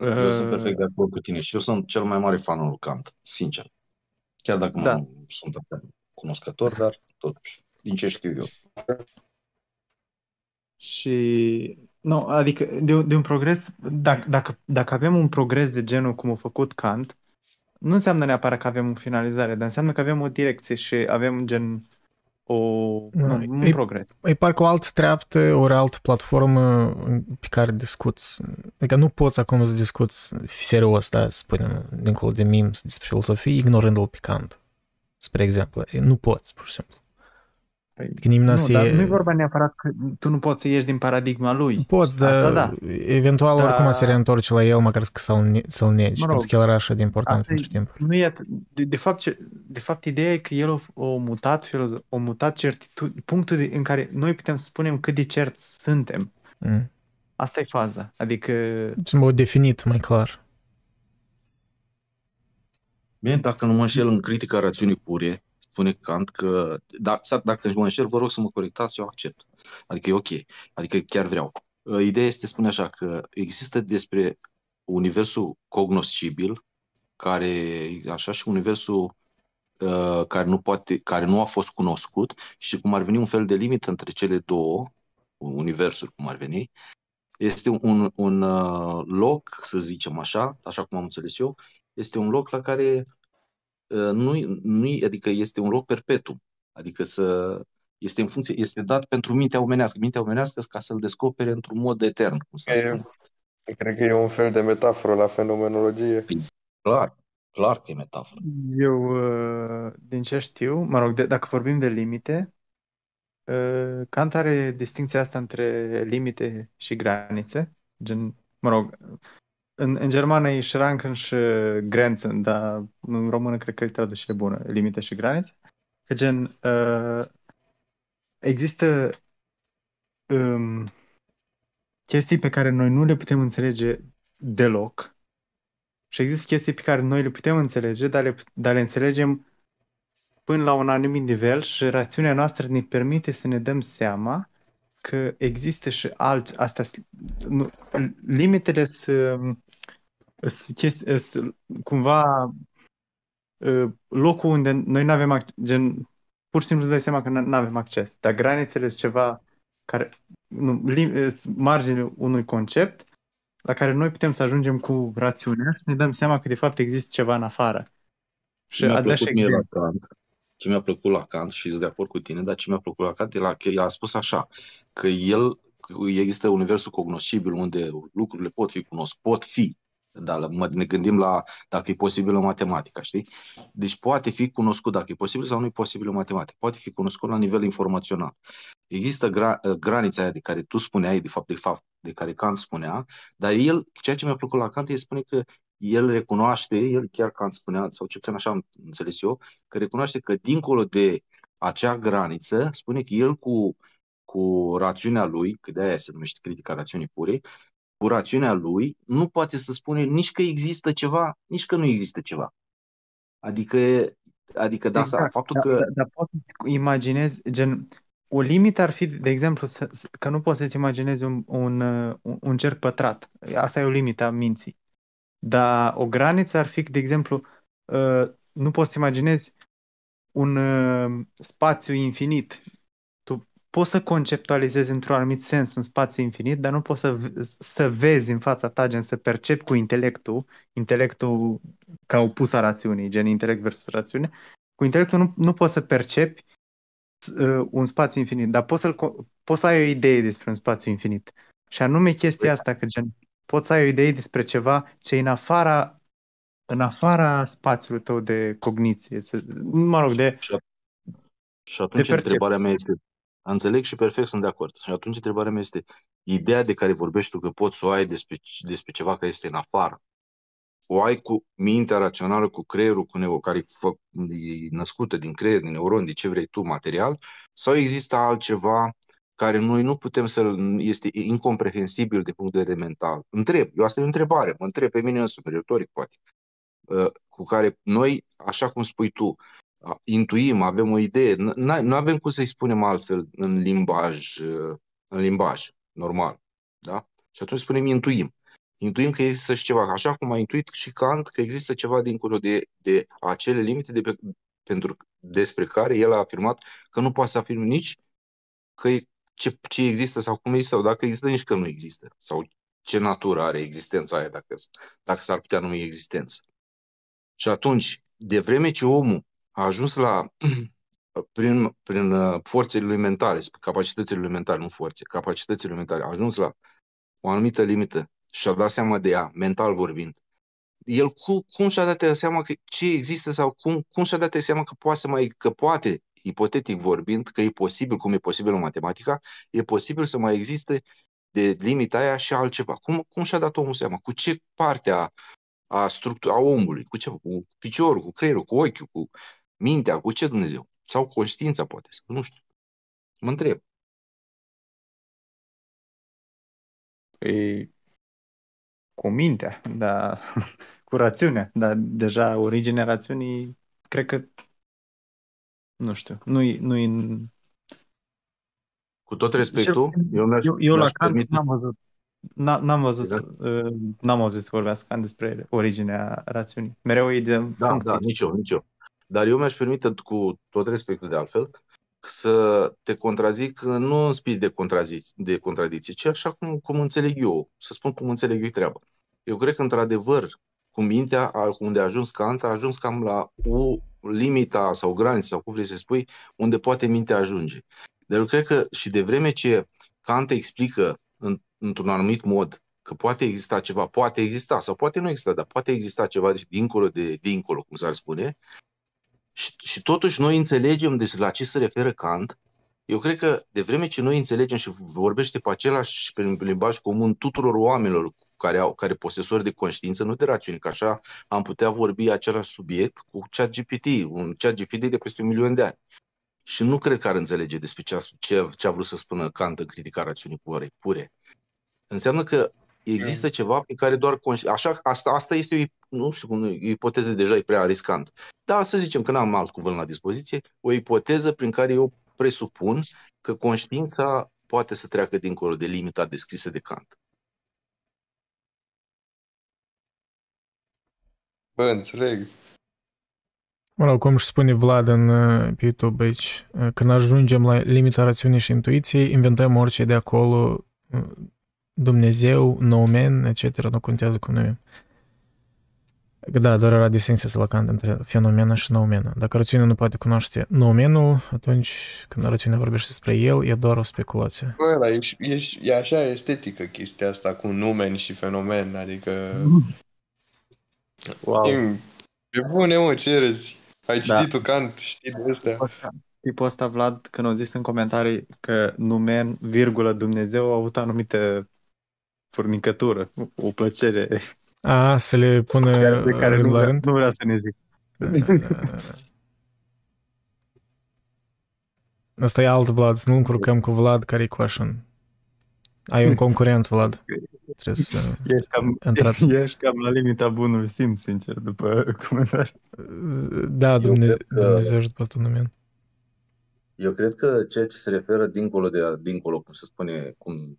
Eu sunt perfect de acord cu tine și eu sunt cel mai mare fan al lui Kant, sincer. Chiar dacă da. nu sunt așa cunoscător, dar totuși, din ce știu eu. Și, nu, adică de, de un progres, dacă, dacă, dacă avem un progres de genul cum a făcut Kant, nu înseamnă neapărat că avem o finalizare, dar înseamnă că avem o direcție și avem gen o, Da, nu, un e- progres. E parcă o altă treaptă, ori altă platformă pe care discuți. Adică nu poți acum să discuți serios, da, să spunem, dincolo de memes despre filosofie, ignorând-l pe Kant. Spre exemplu. E, Nu poți, pur și simplu. Păi, Că nimeni nu, să dar e- nu e vorba neapărat că tu nu poți să ieși din paradigma lui. Poți, dar Asta da. eventual Da. oricum se reîntorce la el, măcar că să-l, ne- să-l negi, Mă rog. pentru că el era așa de important Asta e- pentru timp. Nu e, at- de, de, fapt, ce, de fapt, ideea e că el a, a mutat, filozo- a mutat certitud, punctul de, în care noi putem să spunem cât de cerți suntem. Mm. Asta e faza. Adică, Sunt definit mai clar. Bine, dacă nu mă înșel în critica rațiunii pure, spune Kant că da, sa- dacă mă înșel, vă rog să mă corectați, eu accept. Adică e ok. Adică chiar vreau. Uh, Ideea este, spune așa, că există despre universul cognoscibil, care, așa, și universul uh, care nu, poate, care nu a fost cunoscut și cum ar veni un fel de limită între cele două universuri, cum ar veni, este un, un uh, loc, să zicem așa, așa cum am înțeles eu, este un loc la care uh, nu, nu adică este un loc perpetu, adică să este în funcție, este dat pentru mintea omenească, mintea omenească ca să-l descopere într-un mod etern, cum să E- spun. Cred că e un fel de metaforă la fenomenologie. Clar, clar că e metaforă. eu, uh, din ce știu, mă rog, de, dacă vorbim de limite, uh, Kant are distinția asta între limite și granițe. Gen, mă rog, în, în germană e Schranken și Grenzen, dar în română cred că e traducere bună, limite și granițe. Că gen, uh, există um, chestii pe care noi nu le putem înțelege deloc și există chestii pe care noi le putem înțelege, dar le, dar le înțelegem până la un anumit nivel și rațiunea noastră ne permite să ne dăm seama că există și alți, astea, s- nu, limitele sunt, sunt, chesti, sunt cumva uh, locul unde noi nu avem acces, gen, pur și simplu îți dai seama că nu avem acces, dar granițele sunt ceva care, nu, lim, sunt marginile unui concept la care noi putem să ajungem cu rațiunea și ne dăm seama că de fapt există ceva în afară. Ce mi-a a dat plăcut și mie la exemplu. Kant, ce mi-a plăcut la Kant și sunt de acord cu tine, dar ce mi-a plăcut la Kant e la, că el a spus așa, că el, că există universul cognoscibil unde lucrurile pot fi cunoscute, pot fi, dar mă, ne gândim la dacă e posibil în matematică, știi? Deci poate fi cunoscut dacă e posibil sau nu e posibil în matematică, poate fi cunoscut la nivel informațional. Există gra, granița aia de care tu spuneai, de fapt, de fapt, de care Kant spunea, dar el, ceea ce mi-a plăcut la Kant, el spune că el recunoaște, el chiar Kant spunea, sau ce puțin așa am înțeles eu, că recunoaște că dincolo de acea graniță, spune că el cu, cu rațiunea lui, că de aia se numește critica rațiunii pure, cu rațiunea lui nu poate să spune nici că există ceva, nici că nu există ceva. Adică, adică de asta, Exact, faptul dar că da, da, poți să-ți imaginezi, gen, o limită ar fi, de exemplu, să, să- că nu poți să-ți imaginezi un, un, uh, un, un cerc pătrat. Asta e o limită a minții. Dar o graniță ar fi, de exemplu, uh, nu poți să imaginezi un uh, spațiu infinit. Tu poți să conceptualizezi într-un anumit sens un spațiu infinit, dar nu poți să, v- să vezi în fața ta, gen să percepi cu intelectul, intelectul ca opus a rațiunii, gen intelect versus rațiune. Cu intelectul nu, nu poți să percepi uh, un spațiu infinit, dar poți, să poți să ai o idee despre un spațiu infinit. Și anume chestia asta, că gen, poți să ai o idee despre ceva ce e în afara, în afara spațiului tău de cogniție, să, mă rog, de, Și, și atunci percepție. întrebarea mea este, înțeleg și perfect sunt de acord. Și atunci întrebarea mea este, ideea de care vorbești tu că poți să o ai despre, despre ceva care este în afară, o ai cu mintea rațională, cu creierul, cu neo, care fă, e născută din creier, din neuroni, de ce vrei tu, material, sau există altceva care noi nu putem să este incomprehensibil de punct de vedere mental? Întreb, eu asta e o întrebare, mă întreb pe mine însumi, retoric poate, uh, cu care noi, așa cum spui tu, uh, intuim, avem o idee, nu avem cum să-i spunem altfel în limbaj, uh, în limbaj normal, da? Și atunci spunem intuim intuim că există și ceva, așa cum a intuit și Kant că există ceva dincolo de, de acele limite de pe, pentru, despre care el a afirmat că nu poate să afirme nici că e, ce, ce există sau cum există, sau dacă există, nici că nu există, sau ce natură are existența aia, dacă, dacă s-ar putea numi existență. Și atunci, de vreme ce omul a ajuns la, prin, prin uh, forțele lui mentale, capacitățile lui mentale, nu forțe, capacitățile lui mentale, a ajuns la o anumită limită și a dat seama de ea, mental vorbind, el cu, cum și-a dat seama că ce există sau cum, cum și-a dat seama că poate să mai, că poate, ipotetic vorbind, că e posibil, cum e posibil în matematica, e posibil să mai existe de limita aia și altceva. Cum, cum și-a dat omul seama? Cu ce parte a, a structura a omului? Cu ce? Cu piciorul, cu creierul, cu ochiul, cu mintea, cu ce Dumnezeu? Sau conștiința, poate. Nu știu. Mă întreb. Păi, cu mintea, dar cu rațiunea, dar deja originea rațiunii, cred că, nu știu, nu-i, nu-i cu tot respectul, eu, mi-aș, eu, eu mi-aș la Kant n-am văzut, n-am văzut, uh, n-am auzit să vorbească despre originea rațiunii. Mereu e de Da, funcție. da, nici eu, nici eu. Dar eu mi-aș permite, cu tot respectul de altfel, să te contrazic nu în spirit de, contraziție, de contradicție, ci așa cum, cum înțeleg eu, să spun cum înțeleg eu treaba. Eu cred că, într-adevăr, cu mintea, unde a ajuns Kant, a ajuns cam la o limita sau graniță, sau cum vrei să spui, unde poate mintea ajunge. Dar eu cred că și de vreme ce Kant explică în, într-un anumit mod că poate exista ceva, poate exista sau poate nu exista, dar poate exista ceva dincolo de dincolo, cum s-ar spune, și, și totuși noi înțelegem despre la ce se referă Kant, eu cred că de vreme ce noi înțelegem și vorbește pe același pe limbaj comun tuturor oamenilor care, au, care posesori de conștiință, nu de rațiune, că așa am putea vorbi același subiect cu ChatGPT, un ChatGPT de peste un milion de ani. Și nu cred că ar înțelege despre ce a, ce, ce a vrut să spună Kant în critica rațiunii pure. pure. Înseamnă că există mm. ceva pe care doar... Așa, asta, asta este o, nu știu cum, o ipoteză deja e prea riscant. Dar să zicem că n-am alt cuvânt la dispoziție, o ipoteză prin care eu presupun că conștiința poate să treacă dincolo de limita descrisă de Kant. Bă, înțeleg. Mă rog, cum își spune Vlad în, uh, pe YouTube aici, uh, când ajungem la limita rațiunii și intuiției, inventăm orice de acolo, uh, Dumnezeu, noumen, etc., nu contează cum numim. Da, doar era distinția la Kant între fenomena și noumena. Dacă rațiunea nu poate cunoaște noumenul, atunci când rațiunea vorbește despre el, e doar o speculație. Bă, dar e, e, e așa estetică chestia asta cu numen și fenomen, adică... Wow. E, pe bune, mă, ce râzi? Ai Da. citit tu Kant, știi de astea? Tipul ăsta, Vlad, când au zis în comentarii că numen, virgulă, Dumnezeu a avut anumită furnicătură, o plăcere A, să le pună de care rând nu la vrea, rând? nu vrea să ne zic. Asta e alt Vlad, să nu încurcăm cu Vlad care e question. Ai un concurent, Vlad. Trebuie să Ești cam, intrați. ești cam la limita bunului simț, sincer, după comentarii. Da, Dumnezeu, cred că- Dumnezeu ajută pe asta numen. Eu cred că ceea ce se referă dincolo de dincolo, cum se spune, cum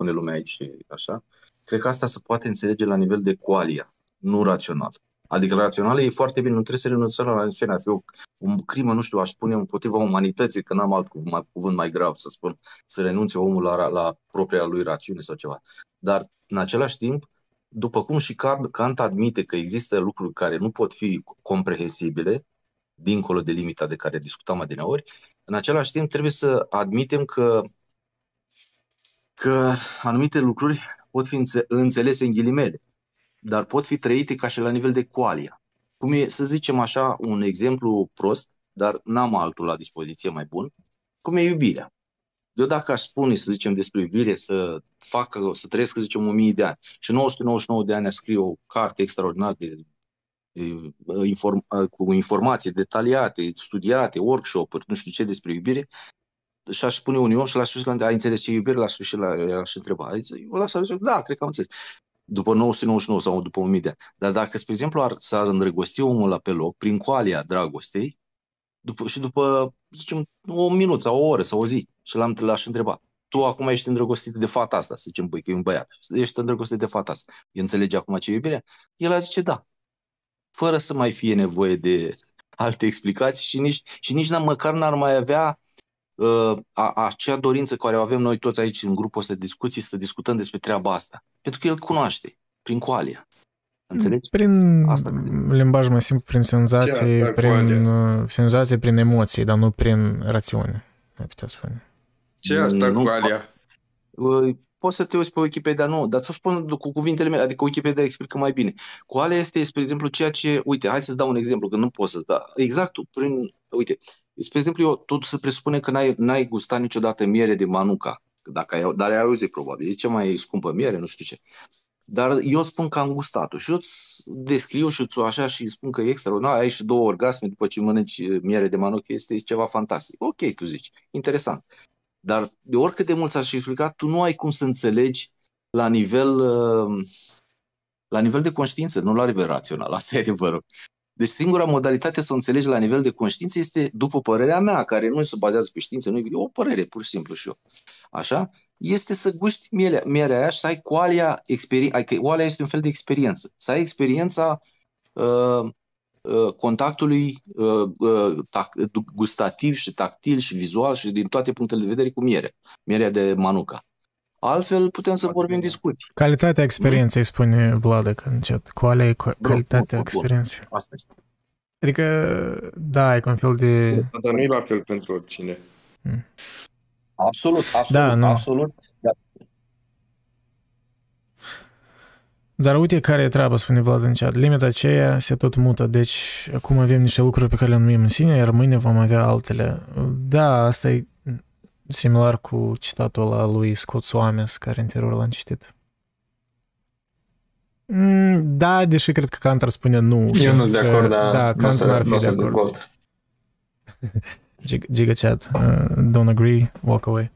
spune lumea aici și așa, cred că asta se poate înțelege la nivel de qualia, nu rațional. Adică rațional e foarte bine, nu trebuie să renunțăm la rațiune, ar fi o, o crimă, nu știu, aș spune împotriva umanității, că n-am alt cuvânt mai, cuvânt mai grav să spun, să renunțe omul la, la propria lui rațiune sau ceva. Dar, în același timp, după cum și Kant Kant admite că există lucruri care nu pot fi comprehensibile, dincolo de limita de care discutam adineori, în același timp trebuie să admitem că, că anumite lucruri pot fi înțe- înțelese în ghilimele, dar pot fi trăite ca și la nivel de qualia. Cum e, să zicem așa, un exemplu prost, dar n-am altul la dispoziție mai bun, cum e iubirea. Eu dacă aș spune, să zicem, despre iubire, să facă, să trăiesc, să zicem, 1000 de ani și 999 de ani aș scrie o carte extraordinară de, de, inform, cu informații detaliate, studiate, workshop-uri, nu știu ce despre iubire, și aș spune unui om și la sfârșit, la- ai înțeles ce e iubire? La sfârșit la, aș întreba. Ai zis, Eu la sfârșit, da, cred că am înțeles. După 999 sau după 1000 de ani. Dar dacă, spre exemplu, ar, s-ar îndrăgosti omul la pe loc, prin coalia dragostei, după, și după, zicem, un minut sau o oră sau o zi, și l-am, l-aș întreba, tu acum ești îndrăgostit de fata asta, să zicem, băi, că e un băiat, ești îndrăgostit de fata asta, îi înțelege acum ce e iubirea? El a zice da, fără să mai fie nevoie de alte explicații și nici, și nici n- măcar n-ar mai avea uh, a, acea dorință care o avem noi toți aici în grupul ăsta de discuții să discutăm despre treaba asta. Pentru că el cunoaște, prin coalia. Înțelegi? Prin Asta limbaj mai simplu, prin Ce senzații, asta, prin uh, senzații, prin emoții, dar nu prin rațiune, ai putea spune. Ce e asta Nu cu Alia? Uh, Poți să te uiți pe Wikipedia, nu, dar ți-o spun cu cuvintele mele, adică Wikipedia explică mai bine. Cu alea este, spre exemplu, ceea ce, uite, hai să dau un exemplu, că nu pot să da. Exact, tu, prin, uite, spre exemplu, eu, tot se presupune că n-ai, n-ai gustat niciodată miere de manuca, dacă ai, dar ai auzit probabil, e cea mai scumpă miere, nu știu ce. Dar eu spun că am gustat-o și eu îți descriu și îți o așa și spun că e extraordinar, ai și două orgasme după ce mănânci miere de manuc, este ceva fantastic. Ok, tu zici, interesant. Dar de oricât de mult s-aș explica, tu nu ai cum să înțelegi la nivel, uh, la nivel de conștiință, nu la nivel rațional. Asta e adevărul. Deci singura modalitate să o înțelegi la nivel de conștiință este, după părerea mea, care nu se bazează pe știință, nu e o părere, pur și simplu și eu. Așa? Este să guști mierea, mierea aia și să ai coalia experiență. Adică oalea este un fel de experiență. Să ai experiența uh, uh, contactului uh, uh, tac- gustativ și tactil și vizual și din toate punctele de vedere cu miere. Mierea de manuca. Altfel putem să vorbim discuții. Calitatea experienței, spune Vladă încet. Qual e co- Bun, calitatea bun, bun. experienței? Asta este. Adică, da, e ca un fel de... Dar nu e la fel pentru oricine. Absolut, absolut, Da, nu. absolut. Da. Dar uite care e treaba, spune Vlad în chat. Limita aceea se tot mută, deci acum avem niște lucruri pe care le numim în sine, iar mâine vom avea altele. Da, asta e similar cu citatul ăla lui Scott Soames, care anterior l-am citit. Mm, Da, deși cred că Kant ar spune nu. Eu nu sunt de că- acord, dar Da, nu o Kant să, n-ar nu o fi de să acord. dezvolt. Gig- Giga chat, uh, don't agree, walk away.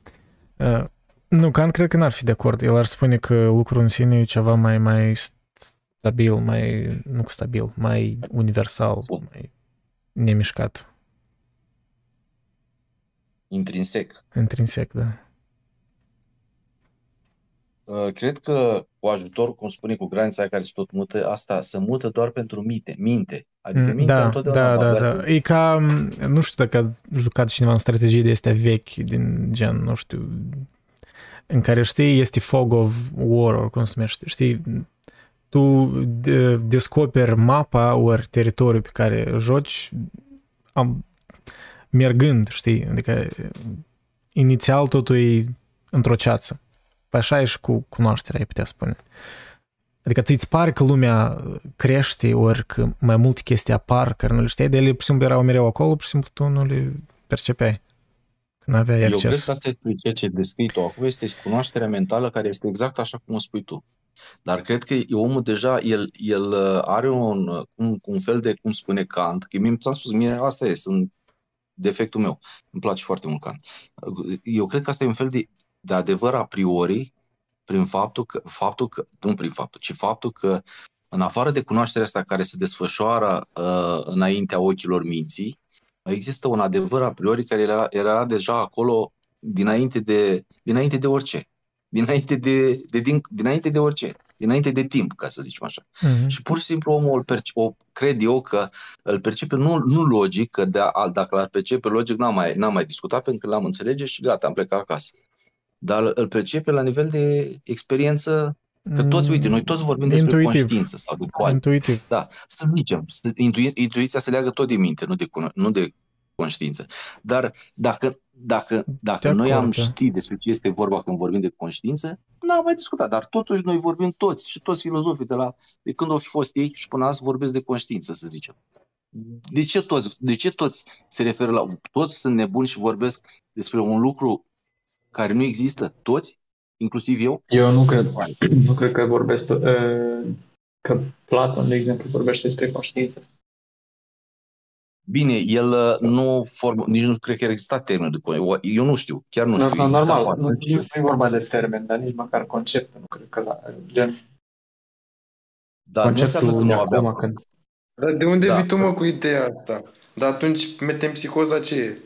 Uh, nu, Kant cred că n-ar fi de acord. El ar spune că lucrul în sine e ceva mai, mai stabil, mai, nu că stabil, mai universal, Bun. mai nemișcat, Intrinsec. intrinsec, da. Uh, Cred că cu ajutor, cum spune, cu granița aia care se tot mută, asta se mută doar pentru minte, minte. Adică Mm, mintea Da, întotdeauna da, da, va avea- da. E ca, nu știu dacă a jucat cineva în strategii de astea vechi, din gen, nu știu, în care știi, este fog of war, ori cum se numește, știi, tu de- descoperi mapa ori teritoriul pe care joci am, mergând, știi, adică inițial totul e într-o ceață. Păi așa e și cu cunoașterea, ai putea spune. Adică ți-ți pare că lumea crește, ori că mai multe chestii apar care nu le știai, de ele pur și simplu erau mereu acolo, pur și simplu tu nu le percepeai. Că nu aveai Eu cred acces. că asta este ceea ce descrii tu acum, este cunoașterea mentală care este exact așa cum o spui tu. Dar cred că omul deja, el, el uh, are un, uh, un, un fel de, cum spune Kant, că mie ți-am spus, mie asta e, sunt defectul meu. Îmi place foarte mult Kant. Eu cred că asta e un fel de, de adevăr a priori prin faptul că, faptul că, nu prin faptul, ci faptul că în afară de cunoașterea asta care se desfășoară uh, înaintea ochilor minții, există un adevăr a priori care era, era deja acolo dinainte de, dinainte de orice. Dinainte de, de, din, dinainte de orice. Dinainte de timp, ca să zicem așa. Mhm. Și pur și simplu omul îl perce- o, cred eu că îl percepe nu, nu logic, că de a, dacă l-ar percepe logic n-am mai, n-am mai discutat pentru că l-am înțelege și gata, am plecat acasă. Dar îl percepe la nivel de experiență, că toți, uite, noi toți vorbim despre Intuitiv. conștiință sau de coală. Intuitiv. Da, să zicem, să- intui, intuiția se leagă tot de minte, nu de, cuno- nu de conștiință. Dar dacă, dacă, dacă De noi am acord, da. ști despre ce este vorba când vorbim de conștiință, n-am mai discutat, dar totuși noi vorbim toți și toți filozofii de, la, de când au fi fost ei și până azi vorbesc de conștiință, să zicem. De ce toți, de ce toți se referă la... Toți sunt nebuni și vorbesc despre un lucru care nu există? Toți? Inclusiv eu? Eu nu cred, nu cred că vorbesc, uh, că Platon, de exemplu, vorbește despre conștiință. Bine, el uh, nu form, nici nu cred că exista termenul de conștiință. Eu nu știu, chiar nu Nu, știu. nu, exista normal, poate, nu, nu știu. nu e vorba de termen, dar nici măcar conceptul, nu cred că la gen, Dar nu înseamnă că conceptul de nu aveam. acum când Dar de unde Da. vii tu, mă, cu ideea asta? Dar atunci metempsicoza ce e?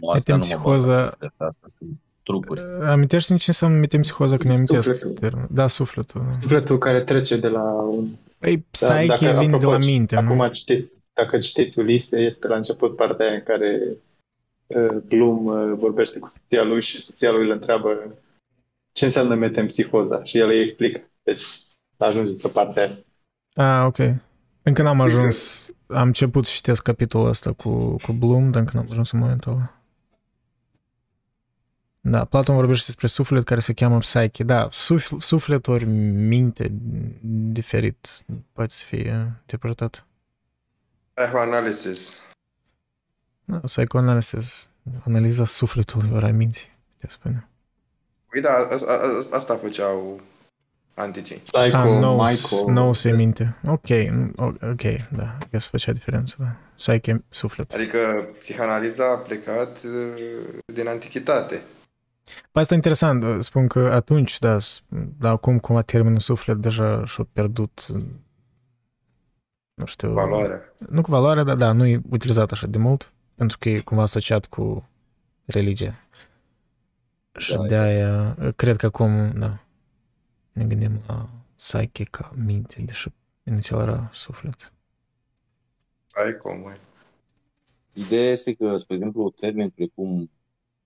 Nu, Asta nu mă Metempsihoza- bag la chestia asta, asta sunt trucuri. Amintește-mi ce înseamnă metempsihoza, că ne amintesc Sufletul. termenul. Da, sufletul. da. sufletul care trece de la un... Păi, Da, psiche dacă- vine de apropo, la minte, nu? Acum citiți, dacă citiți Ulise, este la început partea aia în care uh, Bloom uh, vorbește cu soția lui și soția lui îl întreabă ce înseamnă metempsihoza și el îi explică. Deci ajungeți în partea Ah, ok. Încă n-am ajuns, am început să citesc capitolul ăsta cu, cu Bloom, dar încă n-am ajuns în momentul ăla. Da, Platon vorbește despre suflet care se cheamă psyche. Da, suf, suflet ori minte diferit poate să fie interpretat. Psychoanalysis. Da, psychoanalysis, analiza sufletului ori a minții, te spune. Păi da, a, a, a, asta făceau anticii. Psycho, Ah, nou, Michael. nou se minte. Ok, ok, da, că se făcea diferență, da. Psyche, suflet. Adică psihanaliza a plecat uh, din antichitate. Păi asta e interesant, spun că atunci, da, s- dar acum cumva termenul suflet deja și-a pierdut, nu știu, Valoarea. nu cu valoarea, dar da, nu e utilizat așa de mult, pentru că e cumva asociat cu religie. Și Da, de aia, cred că acum, da, ne gândim la psyche ca minte, deși inițial era suflet. Ai cum, măi. Ideea este că, spre exemplu, termeni precum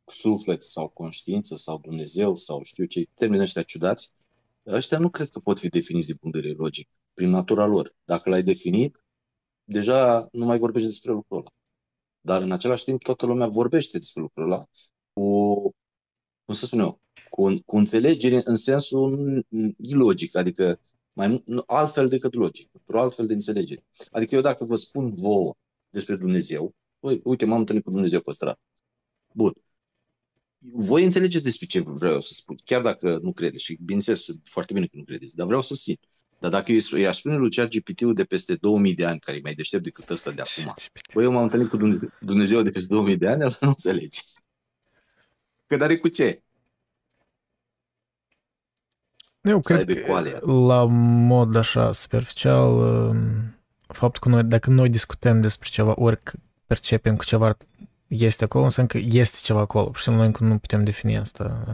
suflet sau conștiință sau Dumnezeu sau știu ce, termeni ăștia ciudați, ăștia nu cred că pot fi definiți din punct de vedere logic, prin natura lor. Dacă l-ai definit, deja nu mai vorbești despre lucrul ăla. Dar în același timp toată lumea vorbește despre lucrul ăla cu, cum să spun eu, cu, cu înțelegere în sensul ilogic, adică mai mu- nu- altfel decât logic, într-o altfel de înțelegere. Adică eu dacă vă spun vouă despre Dumnezeu, Păi, uite, m-am întâlnit cu Dumnezeu pe stradă. Bun. Voi înțelegeți despre ce vreau eu să spun, chiar dacă nu credeți și bineînțeles, foarte bine că nu credeți, dar vreau să simt. Dar dacă eu îi- i-aș spune lui ChatGPT-ul de peste 2000 de ani, care e mai deștept decât ăsta de acum, băi, eu m-am întâlnit cu Dumnezeu, Dumnezeu de peste 2000 de ani, el nu înțelege. Că are cu ce? Eu Să cred aibă că coalea. la mod așa superficial, um, faptul că noi, dacă noi discutăm despre ceva, ori că percepem că ceva este acolo, înseamnă că este ceva acolo. Și noi încă nu putem defini asta.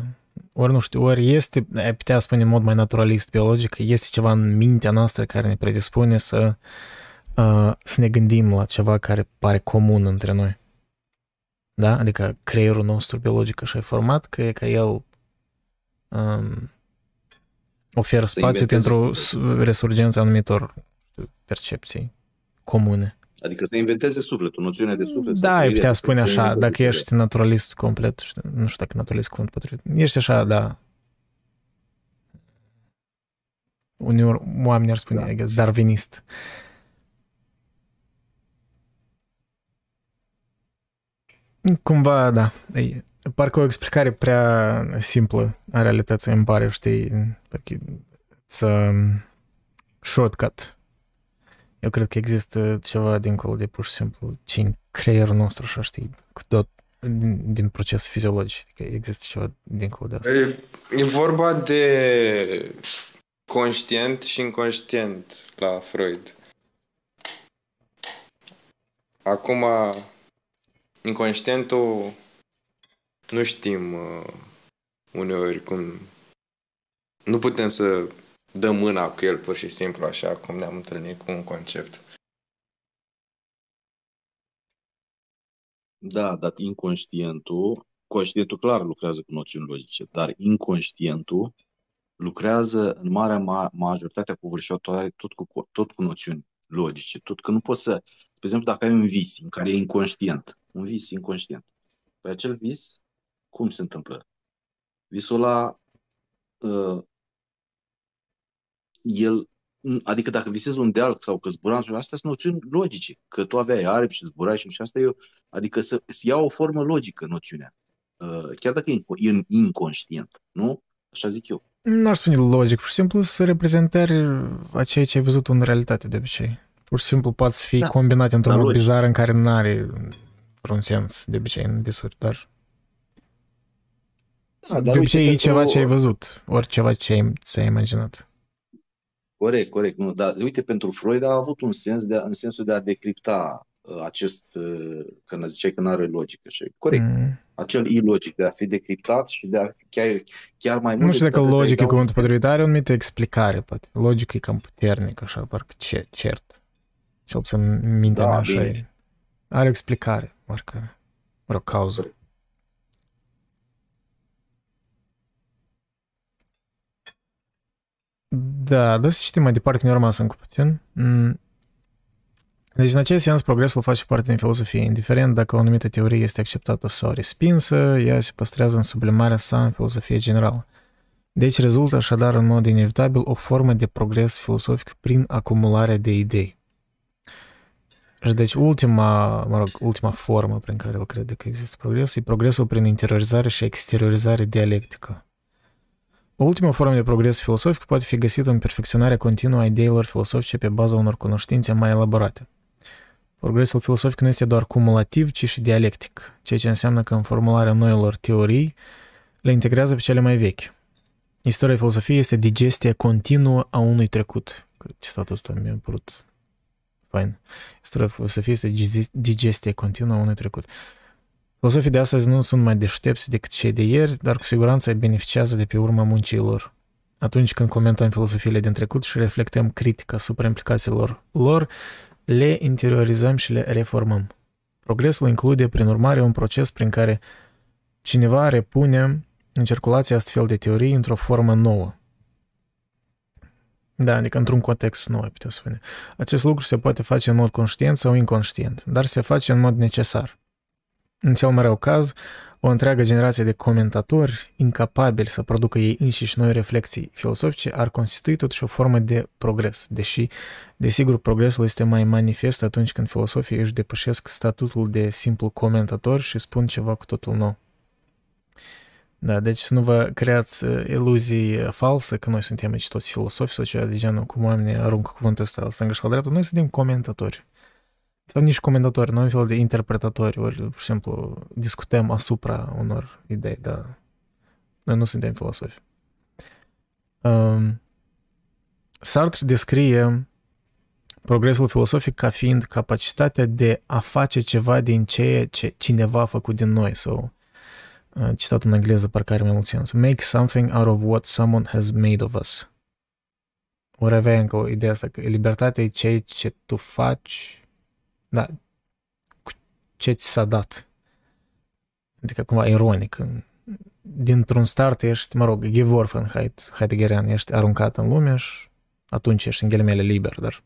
Ori nu știu, ori este, ai putea spune în mod mai naturalist, biologic, că este ceva în mintea noastră care ne predispune să, uh, să ne gândim la ceva care pare comun între noi. Da? Adică creierul nostru biologic așa e format, că e ca el um, oferă Să spațiu inventeze pentru sufletul. s- resurgența anumitor percepții comune. Adică să inventeze sufletul, noțiunea de suflet. sau Da, ai trăirea putea de spune suflet, să așa, inventeze dacă trăirea. ești naturalist complet, știu, nu știu dacă naturalist cuvânt potrivit, ești așa, da. Uneori oamenii ar spune, Da. I guess, darwinist. Cumva, da, e, parcă o explicare prea simplă a realității îmi pare, știi, parcă it's um, shortcut. Eu cred că există ceva dincolo de pur și simplu ce în creierul nostru, așa știi, cu tot din, din proces fiziologic. Că există ceva dincolo de asta. E, e vorba de conștient și inconștient la Freud. Acum, inconștientul nu știm uh, uneori cum... Nu putem să dăm mâna cu el pur și simplu așa cum ne-am întâlnit cu un concept. Da, dar inconștientul, conștientul clar lucrează cu noțiuni logice, dar inconștientul lucrează în marea ma- majoritatea covârșitoare tot cu, tot cu noțiuni logice, tot că nu poți să, spre exemplu, dacă ai un vis în care e inconștient, un vis inconștient, pe acel vis, cum se întâmplă? Visul ăla, uh, el, adică dacă visezi un deal sau că zburam, astea sunt noțiuni logice, că tu aveai aripi și zburai și, și asta eu, adică să, să ia o formă logică noțiunea, uh, chiar dacă e inco- e inconștient, nu? Așa zic eu. N-aș spune logic, pur și simplu sunt reprezentări a ceea ce ai văzut în realitate de obicei. Pur și simplu poate să fie Da, combinat într-un dar mod logic. bizar în care nu are vreun sens de obicei în visuri, dar Da, de obicei e ceva ce ai văzut, ori ceva ce ai, ți-ai imaginat. Corect, corect. Nu, dar uite, pentru Freud a avut un sens de, a- în sensul de a decripta uh, acest, uh, când ziceai că nu are logică. Și, corect, Mm. acel ilogic de a fi decriptat și de a fi chiar, chiar mai mult Nu știu decât dacă atât, de a-i logic e da un cuvântul sens. potrivit, are o anumită explicare, poate. Logic e cam puternic, așa, parcă ce, cert. Cel puțin mintea Da, mea așa bine. e. Are o explicare, parcă, o cauză. Da, da să citim mai departe, că ne-a rămas încă puțin. Mm. Deci, în acest sens, progresul face parte din filosofie. Indiferent dacă o anumită teorie este acceptată sau respinsă, ea se păstrează în sublimarea sa în filosofie generală. Deci rezultă așadar în mod inevitabil o formă de progres filosofic prin acumularea de idei. Și deci ultima, mă rog, ultima formă prin care el crede că există progres e progresul prin interiorizare și exteriorizare dialectică. O ultimă formă de progres filosofic poate fi găsită în perfecționarea continuă a ideilor filosofice pe baza unor cunoștințe mai elaborate. Progresul filosofic nu este doar cumulativ, ci și dialectic, ceea ce înseamnă că în formularea noilor teorii le integrează pe cele mai vechi. Istoria filosofiei este digestia continuă a unui trecut. Citatul ăsta mi-a părut fain. Istoria filosofiei este digestia continuă a unui trecut. Filosofii de astăzi nu sunt mai deștepți decât cei de ieri, dar cu siguranță beneficiază de pe urma muncii lor. Atunci când comentăm filosofiile din trecut și reflectăm critic asupra implicațiilor lor, le interiorizăm și le reformăm. Progresul include, prin urmare, un proces prin care cineva repune în circulație astfel de teorii într-o formă nouă. Da, adică într-un context nou, putea spune. Acest lucru se poate face în mod conștient sau inconștient, dar se face în mod necesar. În cel mai rău caz, o întreagă generație de comentatori incapabili să producă ei înșiși noi reflexii filosofice ar constitui totuși o formă de progres, deși, desigur, progresul este mai manifest atunci când filosofii își depășesc statutul de simplu comentator și spun ceva cu totul nou. Da, deci să nu vă creați uh, iluzii uh, false că noi suntem aici toți filosofi sau ceva de genul, cum oamenii aruncă cuvântul ăsta la stânga și la dreapta. Noi suntem comentatori. De fapt, nici comentatori, noi un fel de interpretatori, ori, pur și simplu, discutăm asupra unor idei, dar noi nu suntem filosofi. Um, Sartre descrie progresul filosofic ca fiind capacitatea de a face ceva din ceea ce cineva a făcut din noi sau citat în engleză parcă are mai mult sens. Make something out of what someone has made of us. Ori avea încă ideea asta că libertatea e ceea ce tu faci, da, cu ce ți s-a dat. Adică cumva ironic. Dintr-un start ești, mă rog, Gevorfen Heideggerian, ești aruncat în lume și atunci ești în ghilimele liber, dar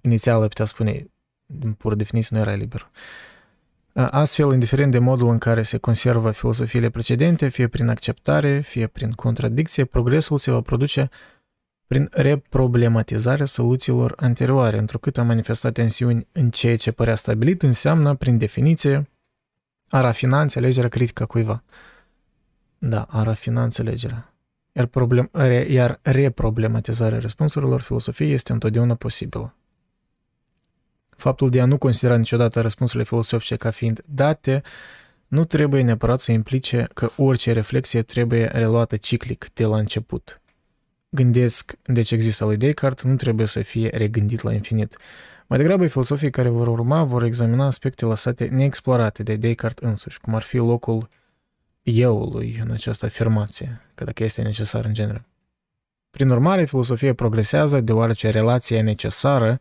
inițial putea spune, din pură definiție, nu era liber. Uh, Astfel, indiferent de modul în care se conservă filosofiile precedente, fie prin acceptare, fie prin contradicție, progresul se va produce prin reproblematizarea soluțiilor anterioare, întrucât a manifestat tensiuni în ceea ce părea stabilit, înseamnă, prin definiție, a rafina înțelegerea critică a cuiva. Da, a rafina înțelegerea. Iar, problem, iar reproblematizarea răspunsurilor filosofiei este întotdeauna posibilă. Faptul de a nu considera niciodată răspunsurile filosofice ca fiind date nu trebuie neapărat să implice că orice reflexie trebuie reluată ciclic de la început. Gândesc, deci există lui Descartes, nu trebuie să fie regândit la infinit. Mai degrabă, filosofii care vor urma vor examina aspecte lăsate neexplorate de Descartes însuși, cum ar fi locul euului în această afirmație, că dacă este necesar în genere. Prin urmare, filosofia progresează deoarece relația necesară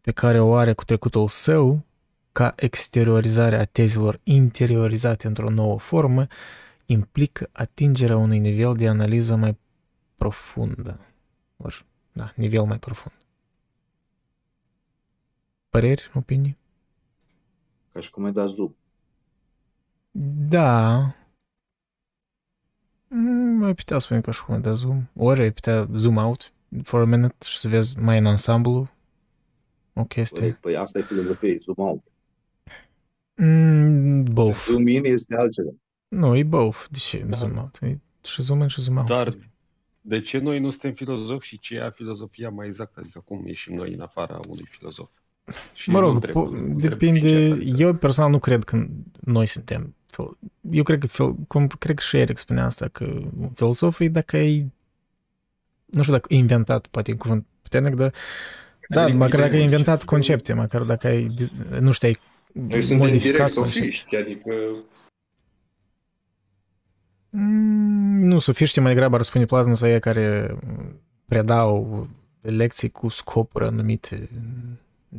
pe care o are cu trecutul său, ca exteriorizare a tezelor interiorizate într-o nouă formă, implică atingerea unui nivel de analiză mai profundă. Or, da, nivel mai profund. Păreri, opinii? Ca și cum ai dat zoom. Da. Mm, ai putea spune ca și cum ai dat zoom. Ori ai putea zoom out for a minute și să vezi mai în ansamblu o chestie. Păi, păi asta e filozofie, zoom out. Mm, both. Zoom in este altceva. Nu, e both. De ce da. zoom out? E și zoom in și zoom out. Dar de ce noi nu suntem filozofi și ce e filozofia mai exact? Adică cum ieșim noi în afara unui filozof? Și mă rog, întreb, po- depinde. Sincer, adică- eu personal nu cred că noi suntem. Eu cred că, cum cred că și Eric spunea asta, că filozofii, dacă ai, nu știu dacă inventat, poate e cuvânt puternic, dar da, măcar dacă ai inventat concepte, măcar dacă ai, nu știu, ai Noi suntem direct sofiști, adică... Mm, nu, sofiștii mai degrabă ar spune Platon să ei care predau lecții cu scopuri anumite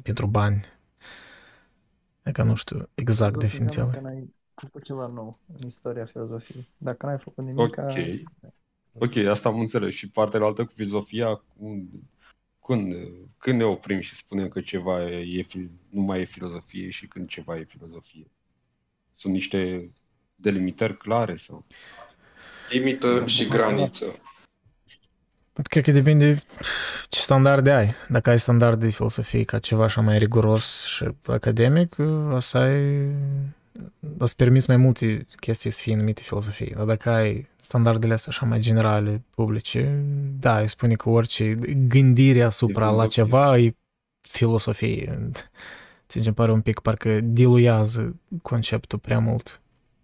pentru bani. Adică nu știu exact definiția. Dacă n-ai făcut ceva nou în istoria filozofiei. Dacă n-ai făcut nimic... Ok. Ok, asta am înțeles. Și partea altă cu filozofia, când, când, când ne oprim și spunem că ceva e, nu mai e filozofie și când ceva e filozofie? Sunt niște delimitări clare sau? Limită și graniță. Cred că depinde ce standarde ai. Dacă ai standarde de filosofie ca ceva așa mai riguros și academic, o să ai îți permis mai multe chestii să fie numite filosofie. Dar dacă ai standardele astea așa mai generale, publice, da, îi spune că orice gândire asupra la ceva e filosofie. Sincer, pare un pic parcă diluează conceptul prea mult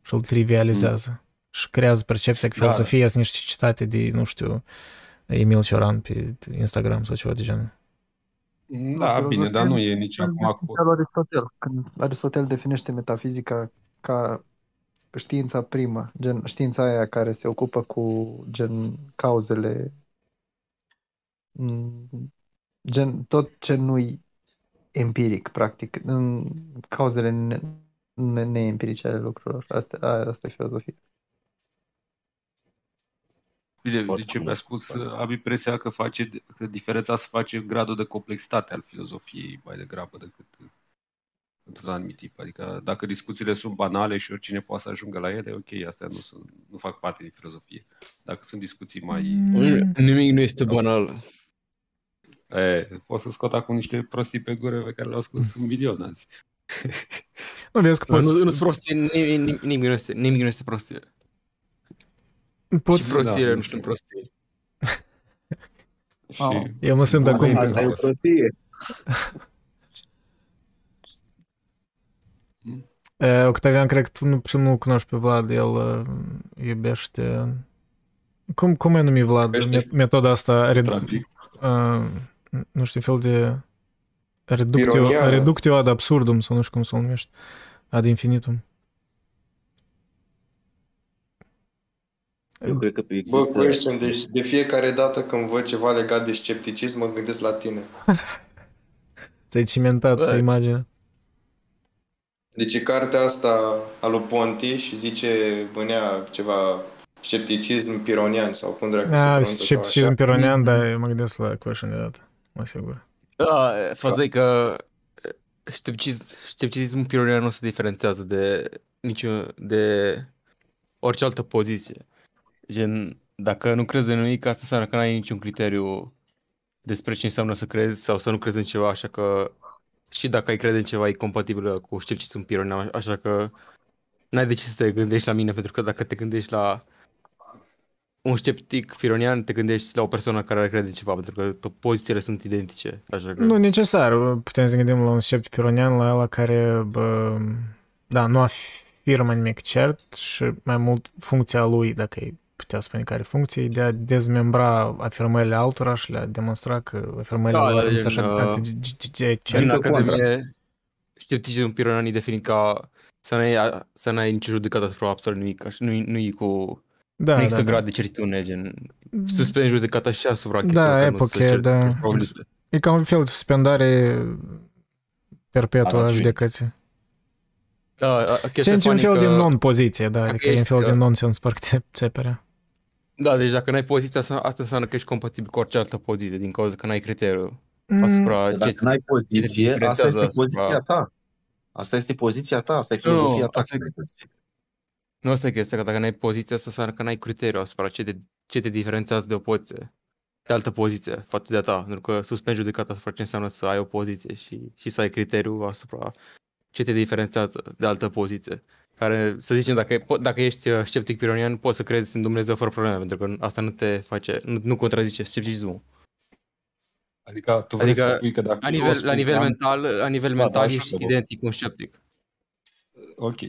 și îl trivializează. Mm. Și creează percepția că da. filosofia da. sunt niște citate de, nu știu, Emil Cioran pe Instagram sau ceva de genul. Da, bine, dar nu e nici acum cu... Aristotel, când Aristotel definește metafizica ca știința primă, gen știința aia care se ocupă cu gen cauzele, mm, gen tot ce nu-i empiric, practic, în cauzele neempirice ale lucrurilor. Asta, asta e filozofia. Bine, Foarte deci mi-a spus, am impresia că, face, că diferența se face în gradul de complexitate al filozofiei mai degrabă decât într-un anumit tip. Adică dacă discuțiile sunt banale și oricine poate să ajungă la ele, ok, astea nu, sunt, nu fac parte din filozofie. Dacă sunt discuții mai... Mm. Nimic nu este banal. E, pot să scot acum niște prostii pe gură pe care le-au scos un milion azi. Nu, vezi că poți... Nu, nu sunt prostii, nimic, nimic, nu este, nimic nu este prostie. Poți... Și prostiile da, nu sunt prostii. și... Eu mă simt acum... Asta e o prostie. Octavian, cred că tu nu, și nu cunoști pe Vlad, el uh, iubește... Cum, cum e numit Vlad? Metoda asta... Red... Uh, nu știu, fel de... Reductio, reductio ad absurdum, sau nu știu cum să o numești. Ad infinitum. Eu cred că există... Bă, question, deci de fiecare dată când văd ceva legat de scepticism, mă gândesc la tine. Ți-ai cimentat Bă. imaginea. Deci e cartea asta a lui Ponti și zice, bănea ceva scepticism pironian sau cum dracu se pronunță Scepticism pironian, da, eu mă gândesc la question de dată, mă sigur. Da, faza e că scepticism, scepticismul pironian nu se diferențiază de nicio, de orice altă poziție. Gen, dacă nu crezi în nimic, asta înseamnă că n-ai niciun criteriu despre ce înseamnă să crezi sau să nu crezi în ceva, așa că și dacă ai crede în ceva e compatibilă cu scepticism pironian, așa că n-ai de ce să te gândești la mine, pentru că dacă te gândești la un sceptic pironian, te gândești la o persoană care are crede ceva, pentru că pozițiile sunt identice. Așa că... Nu necesar, putem să gândim la un sceptic pironian, la ăla care, bă, da, nu afirmă nimic cert și mai mult funcția lui, dacă e putea spune care funcție, de a dezmembra afirmările altora și le-a demonstra că afirmările da, lor nu sunt așa de Din Academie, scepticismul Pironani definit ca să n-ai, să n-ai nicio judecată asupra absolut nimic, așa, nu, nu e cu da, nu există da, grad da. de certitudine, gen suspendi judecata și asupra Da, epoche, da. E ca un fel de suspendare perpetuă a judecății. Da, Ce e un fel că... de non-poziție, da, adică e un fel de non-sens parcă țeperea. Da, deci dacă n-ai poziția asta, asta înseamnă că ești compatibil cu orice altă poziție, din cauza că n-ai criteriu mm. asupra... Dacă ce n-ai poziție, asta este asupra... poziția ta. Asta este poziția ta, asta e filozofia nu, ta. Asta e... Nu asta e chestia, că dacă n-ai poziția asta înseamnă că n-ai criteriu asupra ce te, ce te diferențiază de o poziție, de altă poziție față de a ta, pentru că suspendi judecata asupra ce înseamnă să ai o poziție și, și să ai criteriu asupra ce te diferențiază de altă poziție care, să zicem, dacă, dacă ești uh, sceptic pironian, poți să crezi în Dumnezeu fără probleme, pentru că asta nu te face, nu, nu contrazice scepticismul. Adică tu vrei adică, să spui că dacă la nivel, la nivel mental, la nivel da, mental da, ești identic cu un sceptic. Ok.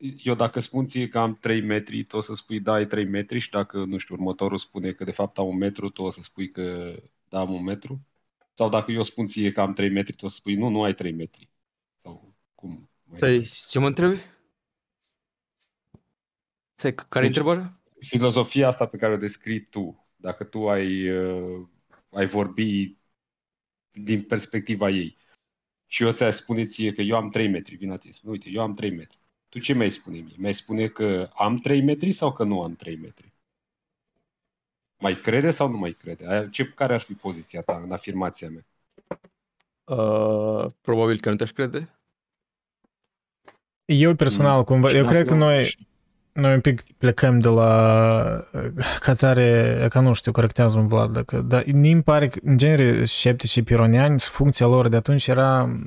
Eu dacă spun ție că am 3 metri, tu o să spui da, ai 3 metri și dacă, nu știu, următorul spune că de fapt am un metru, tu o să spui că da, am un metru? Sau dacă eu spun ție că am 3 metri, tu o să spui nu, nu ai 3 metri. Sau cum? Păi, ce mă întrebi? Care deci, întrebarea? Filozofia asta pe care o descrii tu, dacă tu ai, uh, ai vorbi din perspectiva ei și eu ți-ai spune ție că eu am 3 metri, vin ați spune, uite, eu am 3 metri. Tu ce mi-ai spune mie? Mi-ai spune că am 3 metri sau că nu am 3 metri? Mai crede sau nu mai crede? Aia, ce, care ar fi poziția ta în afirmația mea? Uh, probabil că nu te-aș crede. Eu personal, cumva, eu cred că noi, noi un pic plecăm de la ca tare, ca nu știu, corectează-mă Vlad, dacă, dar mi pare că, în genere, sceptici pironiani, funcția lor de atunci era,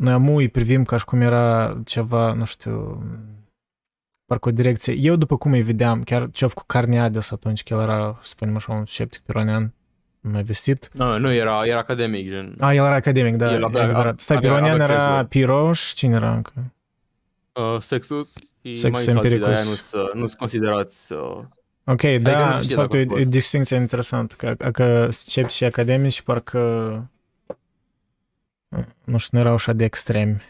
noi amu îi privim ca și cum era ceva, nu știu, parcă o direcție. Eu, după cum îi vedeam, chiar ce cu Carneades atunci, că el era, să spunem așa, un sceptic pironian, mai vestit. Nu, nu, era, era academic. Gen. A, el era academic, da, El avea- adevărat. Stai, avea- pironian avea era crezul. Piroș, cine era încă? Uh, Sexus și Sexus mai mulți alții de Empiricus. aia nu sunt nu considerați uh, Ok, nu da, se de știe fapt, dacă e, a e fost. distinție interesantă, că, că sceptici și academici parcă, nu știu, nu erau așa de extremi.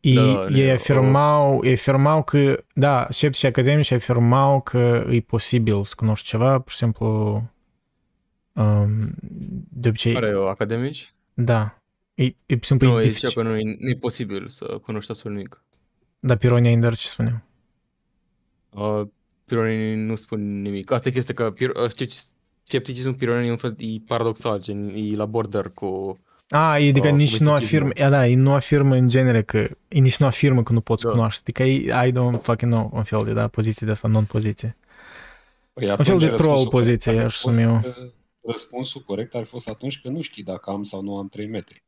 Ei, Da, ei ne- afirmau, ei afirmau că, da, sceptici și academici afirmau că e posibil să cunoști ceva, pur și simplu, um, de obicei, Are o academici? da, e, e pur și simplu Nu, e ei dificil. ziceau că nu e, nu e posibil să cunoști absolut nimic. Da, Pironia Inder ce spuneau? Uh, pironii nu spun nimic. Asta e chestia că pir, uh, sceptici- scepticismul pironii e un fel e paradoxal, gen e la border cu... A, adică Uh, cu nici nu misticismul. afirmă, da, ei nu afirmă în genere că, ei nici nu afirmă că nu poți Da. cunoaște, adică ei, I don't fucking know, un fel de, da, poziție de asta, non-poziție. Păi Un fel atunci de troll răspunsul poziție, corect ar aș fi fost spune eu. că- Răspunsul corect ar fi fost atunci că nu știi dacă am sau nu am 3 metri.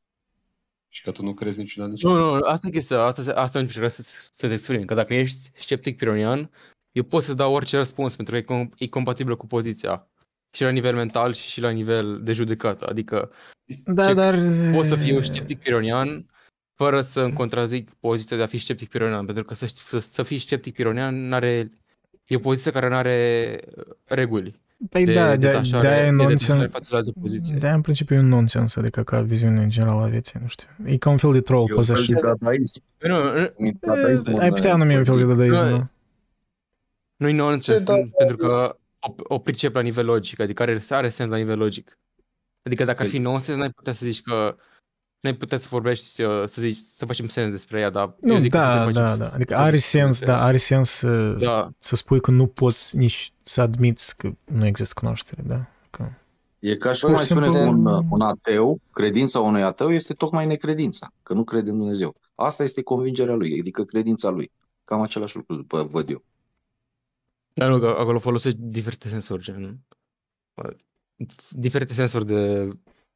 Și că tu nu crezi niciuna nici Nu, nu, asta e chestia, asta, se- asta încerc să, să te exprim, că dacă ești sceptic pironian, eu pot să-ți dau orice răspuns, pentru că e, com- e compatibil cu poziția. Și la nivel mental și la nivel de judecată. Adică Da, Ce- dar... pot să fiu sceptic pironian fără să îmi contrazic poziția de a fi sceptic pironian, pentru că să, să, să fii sceptic pironian n-are, e o poziție care nu are reguli. Păi de da, de, detașare, de aia e de nonsens. detașare față de alte poziții. De aia în principiu e un nonsens, adică ca viziune în general a vieții, nu știu. E ca un fel de troll E un fel possession. de dadaism. Păi Nu, nu, Un dadaism Ai în, putea numi un fel de uh, dadaism, Nu, da. Nu-i nonsens, Ce da- pen- pentru că o, o pricep la nivel logic, adică are, are sens la nivel logic. Adică dacă ar fi nonsens, n-ai putea să zici că n-ai putea să vorbești, uh, să zici, să facem sens despre ea, dar eu Nu, zic că da, putem face da, sens da. Adică despre are despre sens, ea. da, are sens să, Da, să spui că nu poți nici să admiți că nu există cunoaștere, da. Că... E ca și Pur cum și ai spune simplu- că un, un ateu, credința unui ateu este tocmai necredința, că nu crede în Dumnezeu. Asta este convingerea lui, adică credința lui. Cam același lucru, după văd eu. Dar nu, că acolo folosești diferite sensuri, gen, uh, diferite sensuri de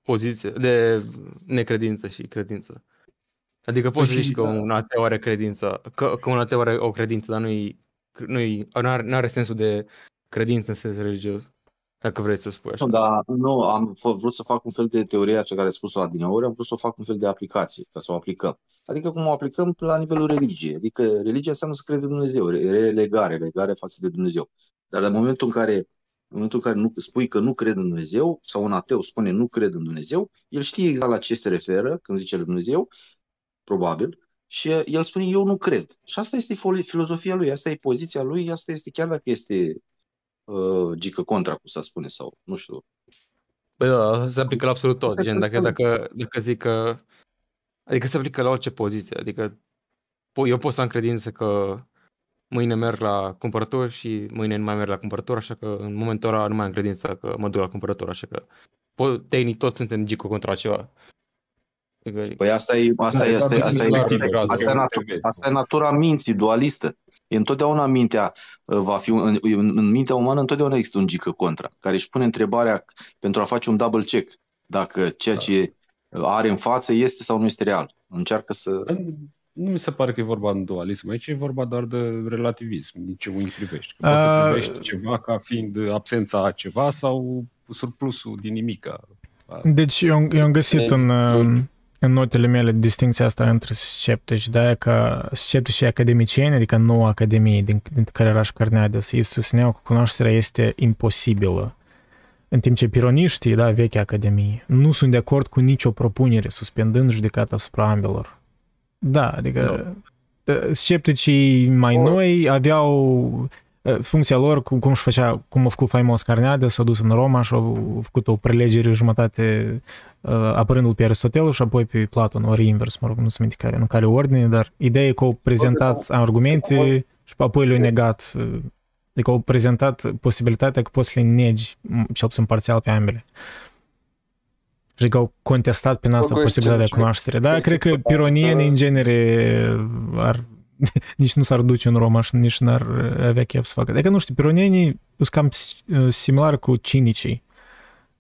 poziție, de necredință și credință. Adică poți să Păi zici și- că un ateu are credință, că, că un ateu are o credință, dar nu-i, nu-i, n-are, n-are sensul de credință în sens religios, dacă vrei să spui așa. Nu, dar nu, am f- vrut să fac un fel de teorie a ce care a spus-o adineori, am vrut să o fac un fel de aplicație, ca să o aplicăm. Adică cum o aplicăm la nivelul religiei. Adică religia înseamnă să crezi în Dumnezeu, re- relegare, legare față de Dumnezeu. Dar în momentul în care, în momentul în care nu, spui că nu cred în Dumnezeu, sau un ateu spune nu cred în Dumnezeu, el știe exact la ce se referă când zice Dumnezeu, probabil, și el spune eu nu cred. Și asta este fol- filozofia lui, asta e poziția lui, asta este chiar dacă este uh, gică contra, cum să spune, sau nu știu. Băi, da, se aplică la absolut tot. Asta e Gen, dacă, absolut. dacă, dacă zic că... Adică se aplică la orice poziție. Adică po- eu pot să am credință că mâine merg la cumpărător și mâine nu mai merg la cumpărător, așa că în momentul ăla nu mai am credință că mă duc la cumpărător, așa că po- tehnic toți suntem gico contra ceva. Adică, Păi asta e, asta Da, e, asta e, e asta e, clar, asta e, clar, asta e, clar, natu- trebuie. asta e natura minții dualistă. E întotdeauna mintea uh, va fi, un- în, în mintea umană întotdeauna există un gică contra, care își pune întrebarea pentru a face un double check dacă ceea Da. ce are în față este sau nu este real. Încearcă să... Nu mi se pare că e vorba în dualism, aici e vorba doar de relativism, din ce unghi privești. Că poți să A- privești ceva ca fiind absența a ceva sau surplusul din nimica. Deci eu, eu am găsit în, uh, în notele mele distinția asta între sceptici, de aia că sceptici și academicieni, adică noua academie din, din care era și Carneades, ei susțineau că cunoașterea este imposibilă. În timp ce pironiștii, da, vechi academie, nu sunt de acord cu nicio propunere, suspendând judecata asupra ambelor. Da, adică uh, scepticii mai noi aveau uh, funcția lor, cum, cum, își făcea, cum a făcut faimos Carneade, s-a dus în Roma și a făcut o prelegere jumătate uh, apărându-l pe Aristotel și apoi pe Platon, ori invers, mă rog, nu se minte care, în care ordine, dar ideea e că au prezentat argumente și apoi le-au negat uh, Adică au prezentat posibilitatea că poți să le negi, cel puțin parțial, pe ambele. Și că au contestat prin asta posibilitatea de cunoaștere. Da, cred că pironienii în genere ar, nici nu s-ar duce în Roma și nici n-ar avea chef să facă. Adică nu știu, pironienii sunt cam similar cu cinicii,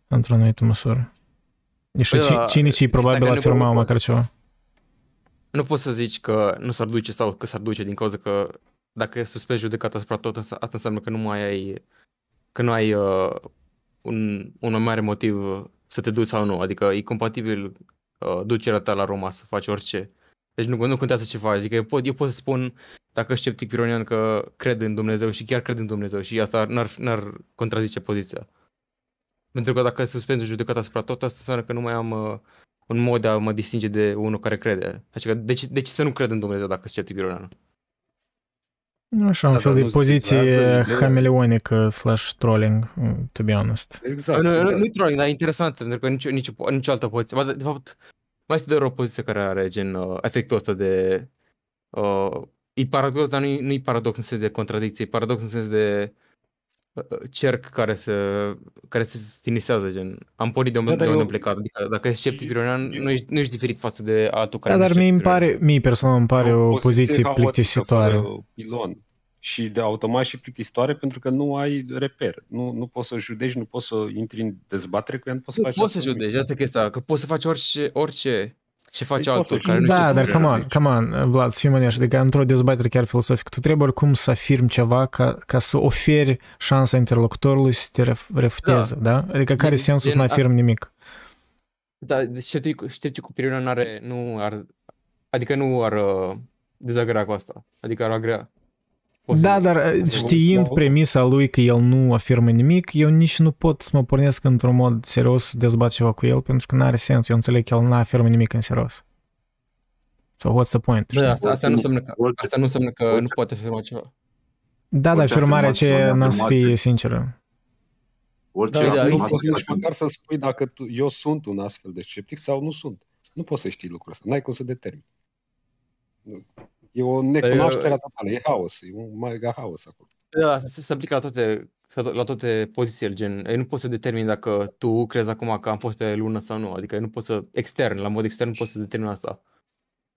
într-o anumită măsură. Și da, cinicii probabil afirmau măcar ceva. Nu poți să zici că nu s-ar duce sau că s-ar duce din cauza că dacă suspezi judecata asupra tot, asta înseamnă că nu mai ai, că nu ai uh, un, un mare motiv să te duci sau nu. Adică e compatibil uh, ducerea ta la Roma să faci orice. Deci nu, nu contează ce faci. Adică eu pot, eu pot să spun, dacă sceptic pironian, că cred în Dumnezeu și chiar cred în Dumnezeu și asta n-ar, n-ar contrazice poziția. Pentru că dacă suspenzi judecata asupra tot, asta înseamnă că nu mai am uh, un mod de a mă distinge de unul care crede. Adică de ce, de ce să nu cred în Dumnezeu dacă sceptic pironian? Așa, un da, fel de poziție hameleonică slash trolling, to be honest. Exact. Nu, exact. nu, nu trolling, dar e interesant, pentru că nicio, nicio, nicio altă poziție. De fapt, mai este doar o poziție care are gen uh, efectul ăsta de... Uh, e paradox, dar nu e, nu e paradox în sens de contradicție, e paradox în sens de uh, cerc care se, care se finisează, gen. Am pornit de, da, de unde am plecat, adică dacă ești sceptic pironian, nu ești, nu ești diferit față de altul care da, dar mie, îmi pare, mie personal îmi pare o, o poziție plictisitoare. Pilon și de automat și plictisitoare pentru că nu ai reper. Nu, nu poți să judeci, nu poți să intri în dezbatere cu ea, nu poți să faci Poți să judeci, asta e chestia, că poți să faci orice, orice ce face păi altul care nu Da, dar come on, come on, Vlad, să fim onești, adică într-o dezbatere chiar filosofică, tu trebuie oricum să afirmi ceva ca, ca să oferi șansa interlocutorului să te refuteze, da? da? Adică care deci, sensul să nu afirmi nimic? Da, deci știi cu Pirina nu are, nu ar, adică nu ar uh, dezagrea cu asta, adică ar agrea. Da, dar uh, știind premisa lui că el nu afirmă nimic, eu nici nu pot să mă pornesc într-un mod serios să dezbat ceva cu el, pentru că nu are sens. Eu înțeleg că el nu afirmă nimic în serios. So what's the point? Da, asta, asta, nu înseamnă că, asta nu înseamnă că nu poate afirma ceva. Da, dar afirmarea aceea n-a să fie sinceră. Orice da, da, nici măcar să spui dacă tu, eu sunt un astfel de sceptic sau nu sunt. Nu poți să știi lucrul ăsta. N-ai cum să determini. E o necunoaștere totală, e haos, e un mega haos acolo. Da, se, se aplică la toate, la toate pozițiile, gen, ei nu poți să determini dacă tu crezi acum că am fost pe lună sau nu, adică nu poți să, extern, la mod extern nu poți să determini asta.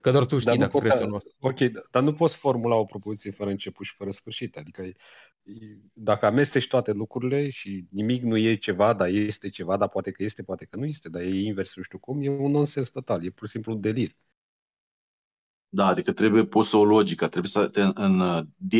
Că doar tu știi dar dacă crezi sau nu. Ok, dar nu poți formula o propoziție fără început și fără sfârșit. Adică dacă amesteci toate lucrurile și nimic nu e ceva, dar este ceva, dar poate că este, poate că nu este, dar e invers, nu știu cum, e un nonsens total, e pur și simplu un delir. Da, adică trebuie pusă o logică, trebuie să te, în,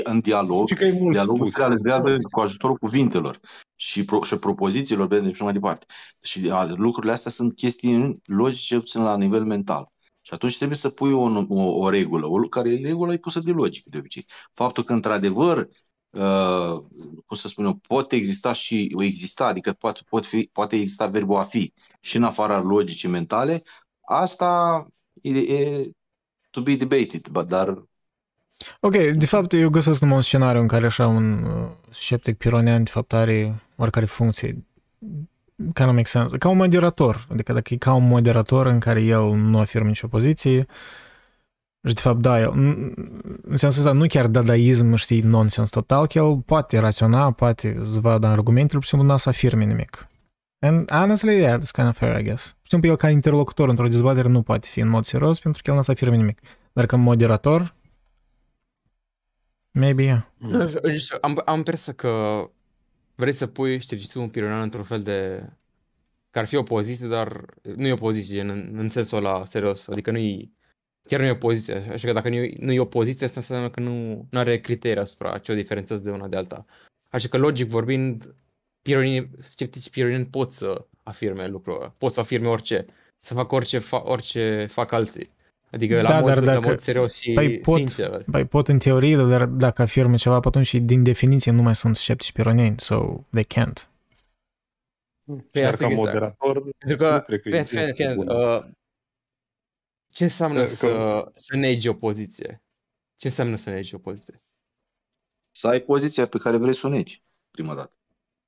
în dialog, dialogul se realizează cu ajutorul cuvintelor și, pro, și propozițiilor și mai departe. Și a, lucrurile astea sunt chestii logice, puțin la nivel mental. Și atunci trebuie să pui o, o, o regulă, o, care e regulă e pusă de logică, de obicei. Faptul că, într-adevăr, uh, cum să spun eu, pot exista și exista, adică poate, pot fi, poate exista verbul a fi și în afara logicii mentale, asta e, e to be debated, but dar... Ok, de fapt eu găsesc numai un scenariu în care așa un uh, sceptic pironian de fapt are oricare funcție ca nu make sense. Ca un moderator, adică dacă e ca un moderator în care el nu afirmă nicio poziție și de fapt da, el, în sensul ăsta nu chiar dadaism, știi, nonsens total, că el poate raționa, poate să vadă argumentele, pur și simplu nu să afirme nimic. And honestly, yeah, that's kind of fair, I guess. Pur și el ca interlocutor într-o dezbatere nu poate fi în mod serios pentru că el nu să afirme nimic. Dar ca moderator, maybe, yeah. Mm. Am, am impresia că vrei să pui scepticismul pironian într-un fel de... că ar fi o poziție, dar nu e o poziție în, în sensul ăla serios. Adică nu e... Chiar nu e o poziție. Așa că dacă nu e, nu e o poziție, asta înseamnă că nu, nu are criterii asupra ce o diferențează de una de alta. Așa că, logic vorbind, pironii, sceptici pironieni pot să afirme lucrul ăla. Pot să afirme orice. Să facă orice, fa, orice fac alții. Adică da, la, mod, dar dacă, la mod serios și păi pot, sincer. Păi pot în teorie, dar dacă afirme ceva, atunci din definiție nu mai sunt sceptici pironieni, so they can't. Pe asta ca moderator, Pentru că, nu cred că fie, fie, fie, uh, ce înseamnă că, să, să negi o poziție? Ce înseamnă să negi o poziție? Să ai poziția pe care vrei să o negi, prima dată.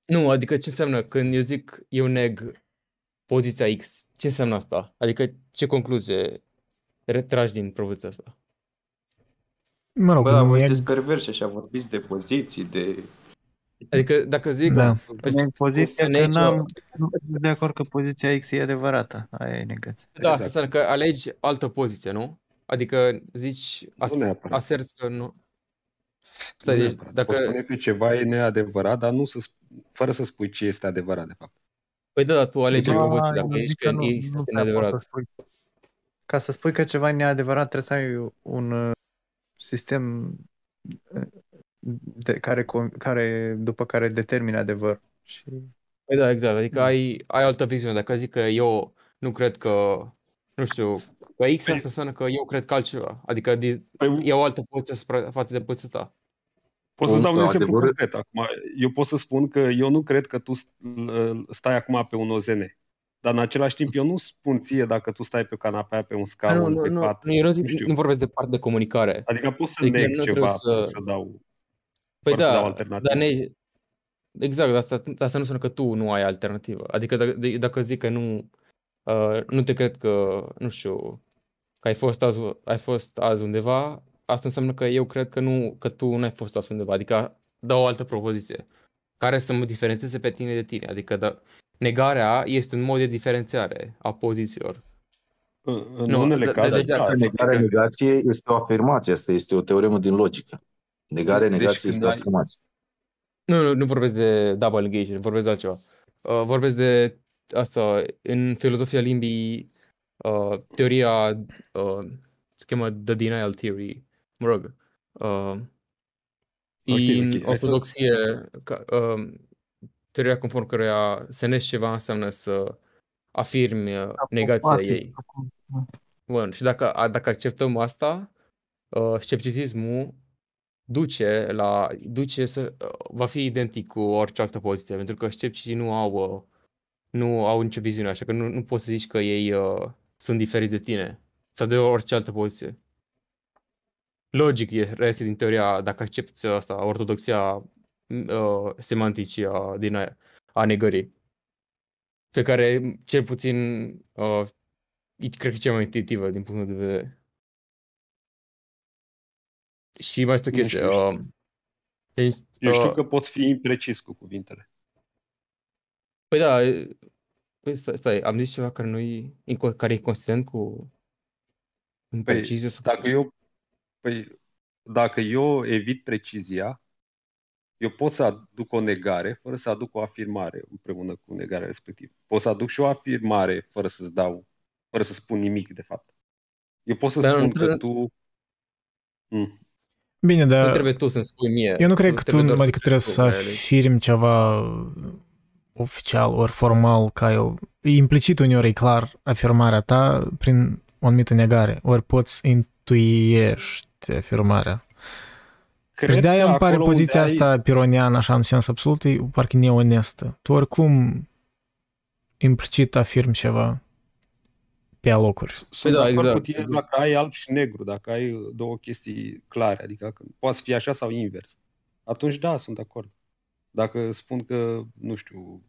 Nu, adică ce înseamnă când eu zic eu neg poziția X, ce înseamnă asta? Adică ce concluzie retragi din propoziția asta? Mă rog, Bă, voi sunteți perversi așa, vorbiți de poziții, de Adică dacă zic Da. În poziția că aici, n-am, nu sunt de acord că poziția X e adevărată. Aia e negație. da, asta Exact. înseamnă că alegi altă poziție, nu? Adică zici, as, Nu neapărat. aserți că nu... Stai, Nu deci, neapărat. dacă... Poți spune că ceva e neadevărat, dar nu să, sp- fără să spui ce este adevărat, de fapt. Păi da, dar tu alegi Da, altă poziție eu dacă zic ești că că nu- este nu prea poți neadevărat. să spui. Ca să spui că ceva e neadevărat, trebuie să ai un uh, sistem uh, de, care, com- care, după care determine adevăr. Și Păi da, exact. Adică ai, ai altă viziune. Dacă zic că eu nu cred că, nu știu, că X asta înseamnă că eu cred că altceva. Adică di- Păi, iau altă poziție spre- față de poziția ta. pot să-ți dau un Punct, exemplu adevăr- concret acum. Eu pot să spun că eu nu cred că tu st- stai acum pe un OZN. Dar în același timp eu nu spun ție dacă tu stai pe canapea, pe un Nu, scaun, nu, pe nu, pat. nu, eu nu, zic, nu știu. nu vorbesc de parte de comunicare. Adică pot să Adică neg nu ceva, trebuie fără să- să dau... Păi fără să dau da, alternativă. dar ne... Exact, dar asta, asta nu înseamnă că tu nu ai alternativă. Adică dacă, de- dacă zic că nu, uh, nu te cred că, nu știu, că ai fost azi, ai fost azi undeva, asta înseamnă că eu cred că nu, că tu nu ai fost azi undeva. Adică dau o altă propoziție care să mă diferențieze pe tine de tine. Adică da, negarea este un mod de diferențiare a pozițiilor. În, în Nu, unele da- cazuri, deci da, dacă să Negarea fie că- negație este o afirmație, asta este o teoremă din logică. Negare, Deci negație când este o ai- afirmație. Nu, nu, nu vorbesc de double engagement, vorbesc de altceva. Uh, vorbesc de asta, în filozofia limbii, uh, teoria, uh, se cheamă The Denial Theory, mă rog, uh, Ok, în ok, hai să- ortodoxie, ca, uh, teoria conform căreia să nești ceva înseamnă să afirmi uh, negația Apofatic, ei. acum. Bun, și dacă, a- dacă acceptăm asta, uh, scepticismul duce la, duce să, uh, va fi identic cu orice altă poziție, pentru că scepticii nu au, uh, nu au nicio viziune, așa că nu, nu poți să zici că ei uh, sunt diferiți de tine sau de orice altă poziție. Logic e, reiese din teoria, dacă accepti asta, ortodoxia uh, semanticii a, din a, a negării, pe care cel puțin uh, e- cred că e cea mai intuitivă din punctul de vedere. Și mai este o Nu chestie. știu, eu Uh, deci, Eu știu uh, că poți fi imprecis cu cuvintele. Păi da, e- păi stai, stai, am zis ceva care nu e, inco- care e consistent cu în Păi, precizie sau dacă eu, păi, dacă eu evit precizia, eu pot să aduc o negare fără să aduc o afirmare împreună cu negarea respectivă. Pot să aduc și o afirmare fără să-ți dau, fără să spun nimic, de fapt. Eu pot să Dar nu spun că trebuie- tu... Mm. Bine, nu dar trebuie tu să-mi spui mie. eu nu cred că tu trebuie doar adică trebuie zici să tu, mai ales. afirmi ceva oficial ori formal ca eu. Implicit uneori e clar afirmarea ta prin o anumită negare, ori poți intuiești afirmarea. Cred și de-aia că îmi pare acolo unde poziția ai- asta pironiană, așa în sens absolut, e parcă neonestă. Tu oricum implicit afirmi ceva pe alocuri. Sunt Păi da, de acord exact, cu tine exact. dacă ai alb și negru, dacă ai două chestii clare, adică că poate fi așa sau invers. Atunci da, sunt de acord. Dacă spun că, nu știu,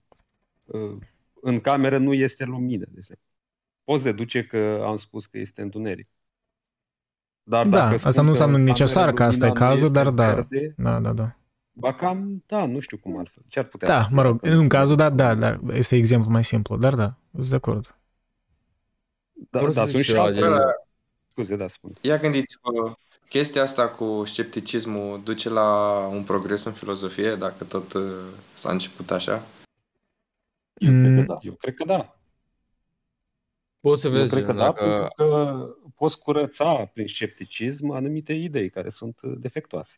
uh, în cameră nu este lumină, de exemplu. Poți deduce că am spus că este întuneric. Dar Da, dacă asta spun nu că înseamnă în necesar cameră că asta e lumina nu cazul, este dar da. verde, Da, da, da. Ba cam, da, nu știu cum ar fi. Ce ar putea Da, să mă fie rog, dacă- în cazul dat, da, dar este exemplu mai simplu, dar da, sunt de acord. Da, Vreau să da, zic sunt și ceva, alte... gen- Scuze, da, spune. Ia gândiți-vă, chestia asta cu scepticismul duce la un progres în filozofie, dacă tot uh, s-a început așa? Eu cred că Mm, da. Eu cred că da. Poți să Eu vezi cred că gen, da, dacă... pentru că poți curăța prin scepticism anumite idei care sunt uh, defectoase.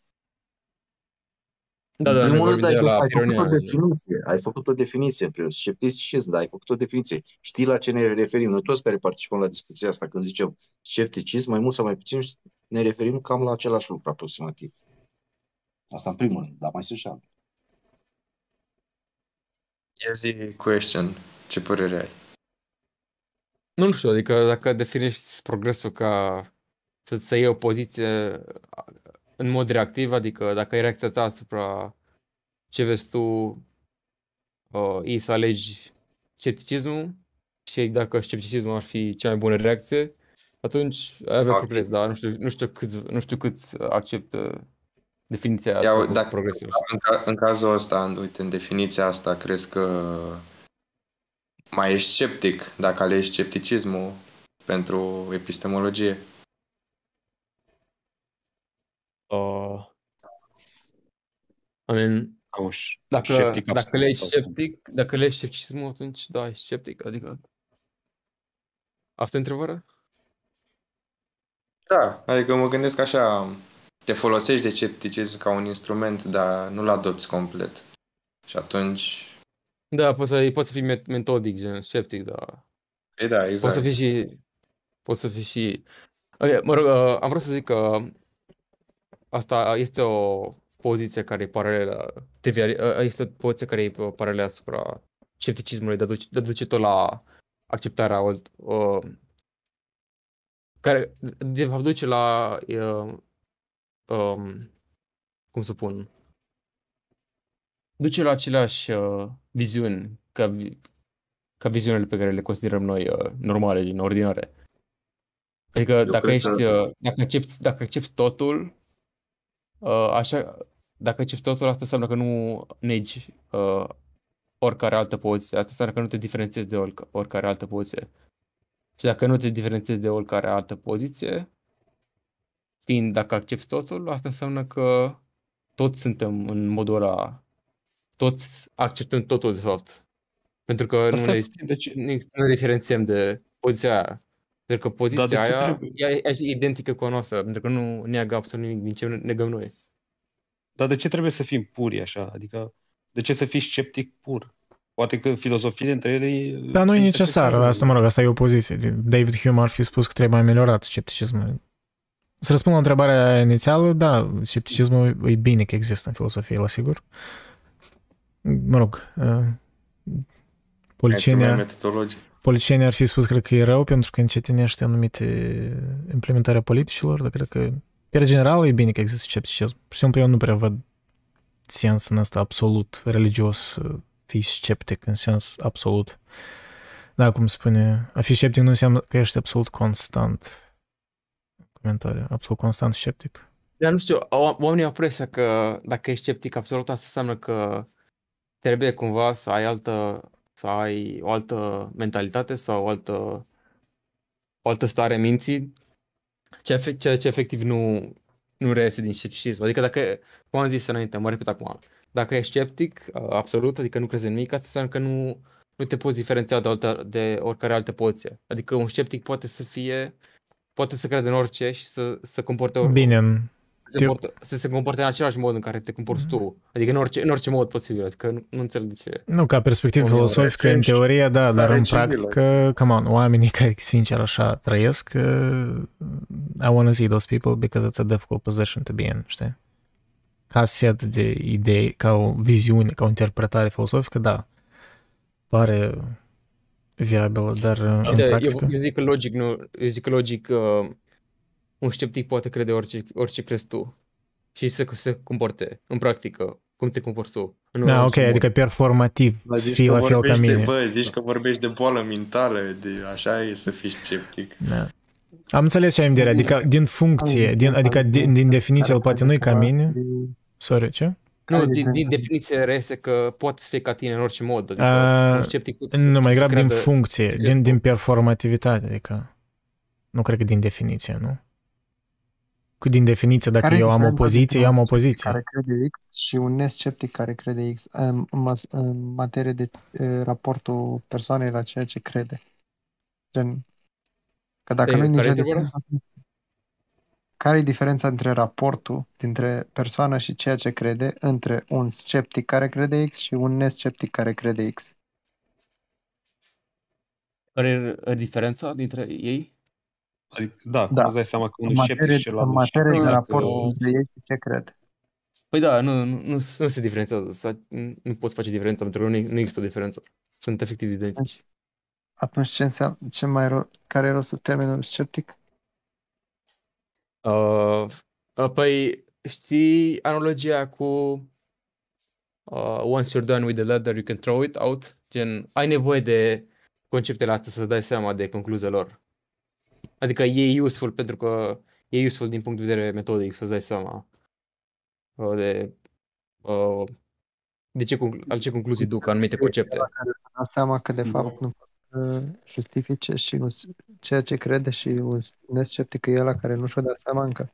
Da, în da, noi primul rând, vorbim ai, de la ai făcut o pironiană. gen. definiție. Ai făcut o definiție prin scepticism, da, ai făcut o definiție. Știi la ce ne referim? Noi toți care participăm la discuția asta, când zicem scepticism, mai mult sau mai puțin, ne referim cam la același lucru aproximativ. Asta în primul rând, dar mai sunt și altele. Ia zi question, ce părere ai? Nu, nu știu, adică dacă definești progresul ca să, să iei o poziție în mod reactiv, adică dacă ai reacția ta asupra ce vezi tu, uh, e să alegi scepticismul și dacă scepticismul ar fi cea mai bună reacție, atunci ai avea Ok. progres, dar nu știu, nu știu câți, nu știu câți acceptă definiția Ia, asta cu dacă, progresul. în, ca, în cazul ăsta, uite, în definiția asta, crezi că mai ești sceptic dacă alegi scepticismul pentru epistemologie? Uh, I mean, Au și dacă, sceptic dacă absolut le ești sau cum? sceptic, dacă le ești scepticismul, atunci da, ești sceptic, adică... Asta e întrebarea? Da, adică mă gândesc așa, te folosești de scepticism ca un instrument, dar nu-l adopți complet. Și atunci, Da, poți să, poți să fii met- metodic, gen sceptic, da. e da, Poți să exact. fii și... Poți să fii și... Ok, mă rog, uh, am vrut să zic că asta este o poziție care e paralelă, trivial, uh, este o poziție care e uh, paralelă asupra scepticismului, de, duce, de duce tot la acceptarea, alt- uh, care de fapt duce la, uh, um, cum să spun, duce la aceleași uh, viziuni ca, vi- ca viziunile pe care le considerăm noi uh, normale, din ordinare. Adică Eu dacă cred ești, că- uh, dacă accepti, dacă accepti totul, uh, așa, dacă accepti totul, asta înseamnă că nu negi uh, oricare altă poziție. Asta înseamnă că nu te diferențiezi de oric- oricare altă poziție. Și dacă nu te diferențiezi de oricare altă poziție, fiind dacă accepti totul, asta înseamnă că toți suntem în modul ăla, toți acceptăm totul de fapt. Pentru că nu Asta ne, e puțin, deci, nu nu ne diferențiem de poziția aia. Pentru că poziția de ce aia trebuie? e, e identică cu a noastră, pentru că nu neagă absolut nimic din ce negăm noi. dar de ce trebuie să fim puri așa? Adică, de ce să fii sceptic pur? Poate că filozofia între ele e- Dar nu se e necesar, intersectează. asta mă rog, asta e o poziție. David Hume ar fi spus că trebuie ameliorat scepticismul. Să răspund la întrebarea inițială, da, scepticismul e bine că există în filosofie, la sigur. Mă rog, uh, Mai policienia, metodologic. policienia ar fi spus, cred că e rău pentru că încetinește anumite implementarea politicilor, dar cred că, pe general, e bine că există scepticism. Pur și simplu, eu nu prea văd sens în asta absolut religios, să fii sceptic în sens absolut. Da, cum spune, a fi sceptic nu înseamnă că ești absolut constant. Comentariu, absolut constant sceptic. Dar nu știu, o- oamenii au impresia că dacă ești sceptic absolut, asta înseamnă că trebuie cumva să ai altă, să ai o altă mentalitate sau o altă, o altă stare a minții, ceea ce, ceea ce efectiv nu, nu reiese din scepticism. Adică dacă, cum am zis înainte, mă repet acum, dacă ești sceptic uh, absolut, adică nu crezi în nimic, asta înseamnă că nu, nu te poți diferenția de, altă, de oricare altă poziție. Adică un sceptic poate să fie, poate să crede în orice și să, să comporte or- Bine, în se comportă, să se comporte în același mod în care te comporți tu. Adică în orice, în orice mod posibil. Adică nu, nu înțeleg de ce. Nu, ca perspectivă Oamenii filosofică, în recenți, teorie, da, dar care în civilă. practică, come on, oamenii care sincer așa trăiesc, uh, I want to see those people because it's a difficult position to be in, știi? Ca set de idei, ca o viziune, ca o interpretare filosofică, da, pare viabilă, dar uh, în Uite, eu, practică... eu zic că logic, nu, eu zic că logic uh, un sceptic poate crede orice, orice crezi tu și să se comporte în practică cum te comporți tu. Nu Da, în ok, orice mod. adică performativ, Dar zici fii că la fel ca vorbești de, mine. bă, zici că vorbești de boală mentală, de așa e să fii sceptic. Da. Am înțeles ce ai în vedere, adică din funcție, din, adică din, din definiție, el poate nu-i ca mine. Sorry, ce? Nu, din, din definiție reiese că poți să fii ca tine în orice mod. Adică A, un sceptic poate să, Nu, mai poate să grab din creadă- funcție, crezi din, tu. din performativitate, adică nu cred că din definiție, nu? Cu din definiție, dacă Care e eu am o diferența poziție, dintre eu am un o sceptic poziție. Care crede X și un nesceptic care crede X în, în, mas- în materie de uh, raportul persoanei la ceea ce crede. Gen, că dacă E, nu e care e nicio întrebarea? diferență, care e diferența între raportul dintre persoană și ceea ce crede între un sceptic care crede X și un nesceptic care crede X? Care e diferența dintre ei? Adică, da, cum Da. îți dai seama că În unul e sceptic materie, și în celălalt nu materie de Nu, raport eu- între ei și ce cred. Păi da, nu, nu, nu, nu se diferențiază. Să- Nu poți face diferența pentru că nu, nu există o diferență. Sunt efectiv identici. Atunci ce înseamnă, ce mai ro- care e rostul termenului sceptic? Uh, uh, păi, știi analogia cu uh, once you're done with the ladder, you can throw it out? Gen, ai nevoie de conceptele astea să dai seama de concluzia lor. Adică e useful pentru că e useful din punct de vedere metodic să-ți dai seama uh, de uh, de ce, conclu- al ce concluzii duc anumite concepte. Care își dau seama că de fapt nu poate să justifice și un, ceea ce crede și un nesceptic e ăla care nu și-o dat seama încă.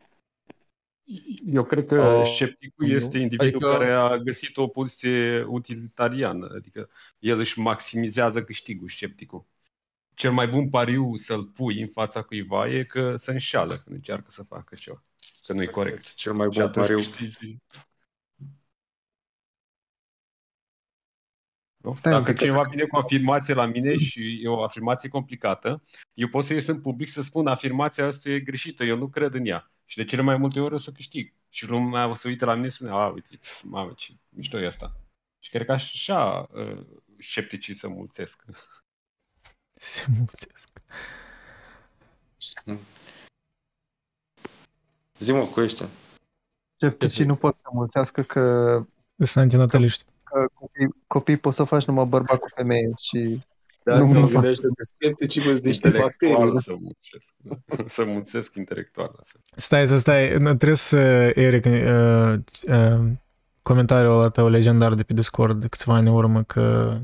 Eu cred că Uh, scepticul nu. este individul Adică- care a găsit o poziție utilitariană, adică el își maximizează câștigul, scepticul. Cel mai bun pariu să-l pui în fața cuiva e că se înșală când încearcă să facă ceva, că nu e corect. Cel mai Și bun atunci pariu. câștigi. Nu? Stai un Dacă pic, că- cineva vine cu o afirmație la mine și e o afirmație complicată, eu pot să ies în public să spun afirmația asta e greșită, eu nu cred în ea. Și de cele mai multe ori o să câștig. Și lumea o să uite la mine și spune, a, uite, mamă, ce mișto e asta. Și cred că așa uh, scepticii se mulțesc. Se mulțesc. Zi-mă cu ăștia. Scepticii nu pot să mulțească că, Sunt antinataliști. Că copii, copii poți să faci numai bărbat cu femeie și De Nu asta mă mă fac. gândește că scepticii vă niște Intelectual bacterii. să mulțesc. să mulțesc intelectual. Asta. Stai să stai, nu, trebuie să, Eric, uh, uh, comentariul ăla tău legendar de pe Discord de câțiva ani în urmă că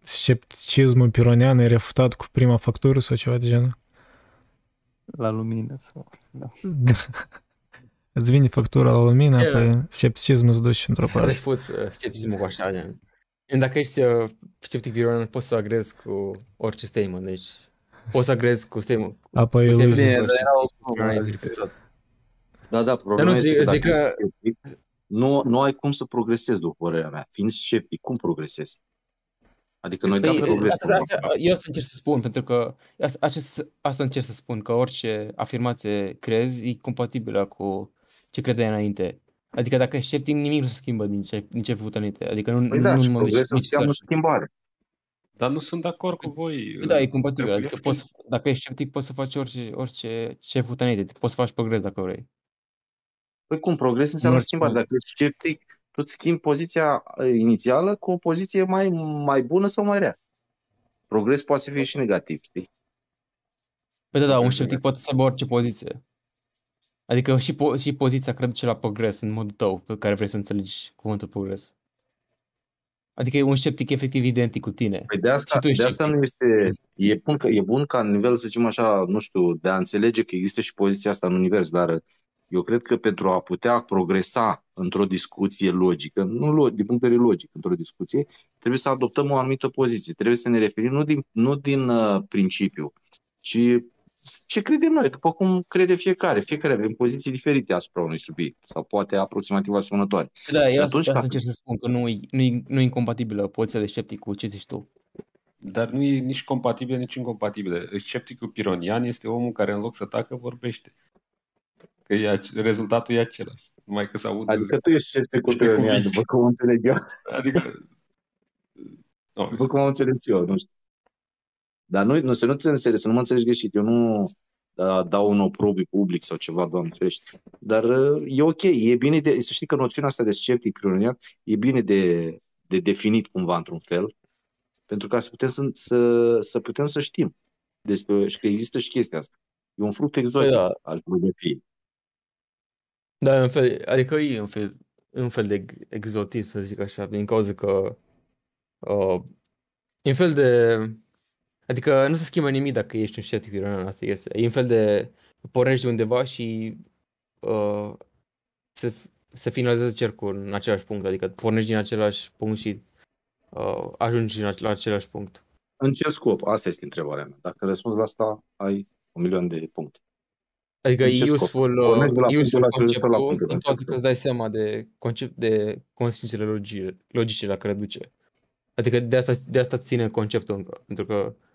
scepticismul pironian e refutat cu prima factură sau ceva de genul. La lumină sau... Da. Îți vine factura la lumină, E- apoi scepticismul se duce într-o parte. Refuz uh, scepticismul cu așa. gen. Dacă ești uh, sceptic viron, poți să agrezi cu orice statement. Deci poți să agrezi cu statement. Apoi cu statement iluzie. că Bine, dar era o scepticismul glumă, viron e adică- refuzat. Da, da, problema nu, este zic- că dacă zic ești că- sceptic, nu, nu ai cum să progresezi, după părerea mea. Fiind sceptic, cum progresezi? Adică noi dăm Păi, progres. asta, asta, eu asta încerc să spun, pentru că asta, acest, asta încerc să spun, că orice afirmație crezi e compatibilă cu ce credeai înainte. Adică dacă ești sceptic, nimic nu se schimbă din ce, din ce ai făcut înainte. Adică nu, Păi nu, da, nu și în mod progres nici înseamnă schimbare. Dar nu sunt de acord cu voi. Păi Da, e compatibil. Trebuie Adică să poți, dacă ești sceptic, poți să faci orice, orice ce ai făcut înainte. Poți să faci progres dacă vrei. Păi cum, progres înseamnă Nu știu. schimbare. Dacă ești sceptic, tu îți schimbi poziția uh, inițială cu o poziție mai, mai bună sau mai rea. Progres poate să fie și negativ, știi? Păi da, da, un Progres sceptic poate să aibă orice poziție. Adică și, po- și poziția care duce la progres în modul tău, pe care vrei să înțelegi cuvântul progres. Adică e un sceptic efectiv identic cu tine. Păi de asta, Și tu ești de asta nu este... E bun, că, e bun ca în nivel, să zicem așa, nu știu, de a înțelege că există și poziția asta în univers, dar eu cred că pentru a putea progresa într-o discuție logică, nu lo- din punct de vedere logic, într-o discuție, trebuie să adoptăm o anumită poziție, trebuie să ne referim nu din, nu din uh, principiu, ci ce credem noi, după cum crede fiecare. Fiecare avem poziții diferite asupra unui subiect sau poate aproximativ asemănătoare. Da, Și eu atunci, asta ca să- încerc să spun că nu e, nu e, nu e incompatibilă poziția de sceptic cu ce zici tu. Dar nu e nici compatibil, nici incompatibil. Scepticul pironian este omul care în loc să tacă vorbește. Că e, ace- rezultatul e același. Numai că se aud... Adică tu ești scepticul niște pironian, cuvinte. după cum înțeleg eu. Adică... Nu, După cum am înțeles eu, nu știu. Dar nu, nu, să nu te înțelegi, să nu mă înțelegi greșit. Eu nu uh, dau un oprobiu public sau ceva, doamne ferește. Dar uh, e ok, e bine de, să știi că noțiunea asta de sceptic pironian e bine de, de definit cumva într-un fel, pentru ca să putem să, să, să putem să știm despre, și că există și chestia asta. E un fruct exotic Păi da. al filozofiei. Da, e un fel, adică e un fel, un fel de ex- exotism, să zic așa, din cauza că uh, e un fel de... Adică nu se schimbă nimic dacă ești un sceptic iranian, asta este. E un fel de pornești de undeva și uh, se, se finalizează cercul în același punct, adică pornești din același punct și uh, ajungi în ace- la același punct. În ce scop? Asta este întrebarea mea. Dacă răspunzi la asta, ai un milion de puncte. Adică În e ce scop? useful, Pornești de la uh, punctul useful ăla să ajungi pe la conceptul punctul ăla. din În ce cauza că scop? îți dai seama de, concept, de consecințele logice, logice la care duce. Adică de asta, de asta ține conceptul încă, pentru că e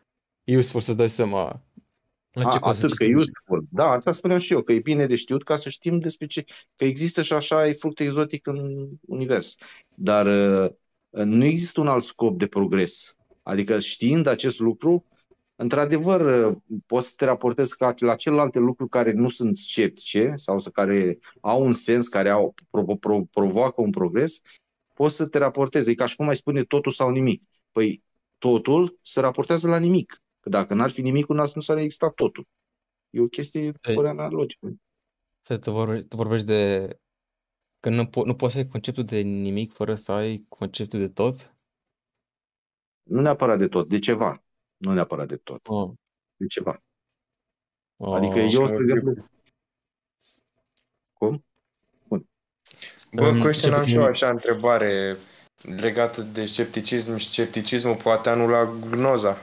useful să-ți dai seama la ce A, atât că consecințe e duce. useful. Da, asta spuneam și eu, că e bine de știut ca să știm despre ce... Că există și așa, e fruct exotic în univers. Dar uh, nu există un alt scop de progres. Adică știind acest lucru, într-adevăr, uh, poți să te raportezi ca la celelalte lucruri care nu sunt sceptice sau să care au un sens, care au, pro, pro, provoacă un progres, poți să te raportezi. E ca și cum ai spune totul sau nimic. Păi totul se raportează la nimic. Că dacă n-ar fi nimicul, n-ar- nu s-ar exista totul. E o chestie, Ei. părerea mea, logică. Să te vorbești, te vorbești de Că nu, po- nu poți să ai conceptul de nimic fără să ai conceptul de tot? Nu neapărat de tot, de ceva. Nu neapărat de tot. Oh. De ceva. Oh. Adică eu, spre exemplu... Cum? Bă, În- Coștin, cel am și eu puțin- așa întrebare legată de scepticism. Scepticismul poate anula gnoza.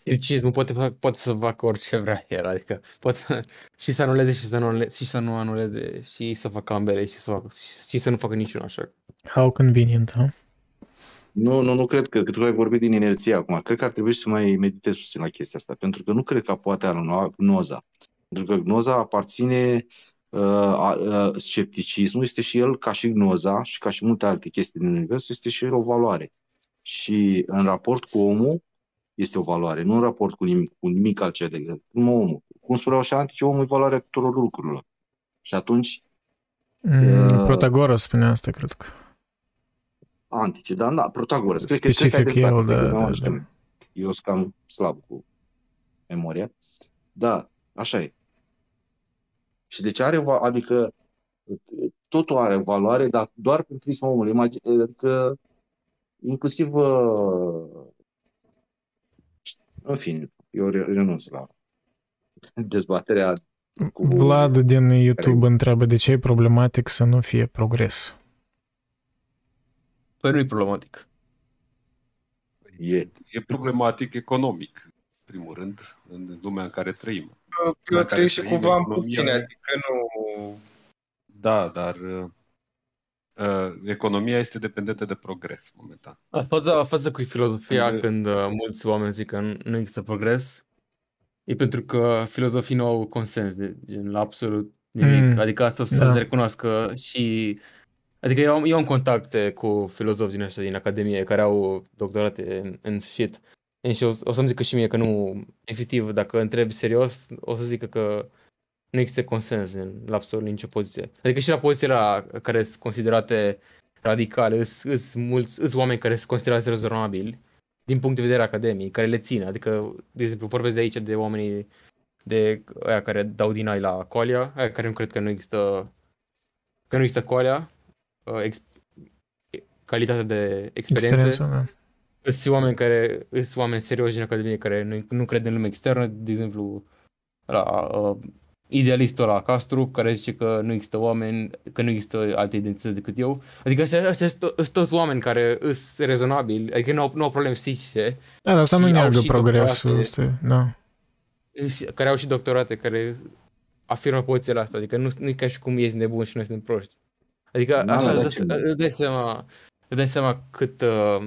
Scepticismul poate, fac, poate să facă orice vrea el, adică poate și să anuleze și să nu, anule- și să nu anuleze și să facă ambele și să, facă, și, și să nu facă niciuna așa. How convenient, huh? Nu, nu, nu cred că, cred că ai vorbit din inerție acum. Cred că ar trebui să mai meditez puțin la chestia asta, pentru că nu cred că poate anula gnoza. Pentru că gnoza aparține, uh, a, uh, scepticismul este și el, ca și gnoza și ca și multe alte chestii din univers, este și el o valoare. Și în raport cu omul, este o valoare, nu în raport cu nimic, cu nimic altceva. Cum omul. Cum spuneau și antici, omul e valoarea tuturor lucrurilor. Și atunci, Mm, Uh, Protagoras spunea asta, cred că. antice, dar da, Protagoras. Cred că, cred că ai Specific dreptate, el, cred că da, nu da, am da. știut. Eu sunt cam slab cu memoria. Da, așa e. Și deci are, va- adică totul are valoare, dar doar prin prisma omului. Imagi- Adică inclusiv uh, în fine, eu re- renunț la dezbaterea cu... Vlad din YouTube întreabă de ce e problematic să nu fie progres. Păi nu-i problematic. E, E problematic economic, în primul rând, în lumea în care trăim. Eu Lumea în trăi care și trăim, cumva în economia puține, e- adică nu... Da, dar uh, uh, economia este dependentă de progres momentan. Faza, faza cu filozofia Când- când uh, mulți oameni zic că nu, nu există progres e pentru că filozofii nu au consens de gen la absolut nimic. Mm, Adică asta să da. se recunoască și Adică eu am, eu am contacte cu filozofi din ăștia din Academie care au doctorate în, în shit. Și o, o să-mi zică și mie că nu, efectiv, dacă întrebi serios, o să zică că nu există consens în la absolut nicio poziție. Adică și la pozițiile la care sunt considerate radicale, sunt mulți, sunt oameni care sunt considerați rezonabili din punct de vedere academic, care le țin. Adică, de exemplu, vorbesc de aici de oamenii de aia care dau din ai la coalia, aia care nu cred că nu există că nu există coalia, uh, ex, calitate de experiențe. Experiența, da. Sunt oameni care sunt oameni serioși în Academie care nu, nu cred în lumea externă, de exemplu, la uh, idealistul la Castru, care zice că nu există oameni, că nu există alte identități decât eu. Adică astea, astea sunt to- sunt toți oameni care sunt rezonabili, adică nu au, nu au probleme psihice. Da, dar asta nu și au neagă și progresul. doctorate, Asta, e- da. și- care au și doctorate, care afirmă pozițiile astea, adică nu, nu e ca și cum ești nebun și noi suntem proști. Adică Da, asta da, îți, ce- dă, îți dai seama, îți dai seama cât, uh,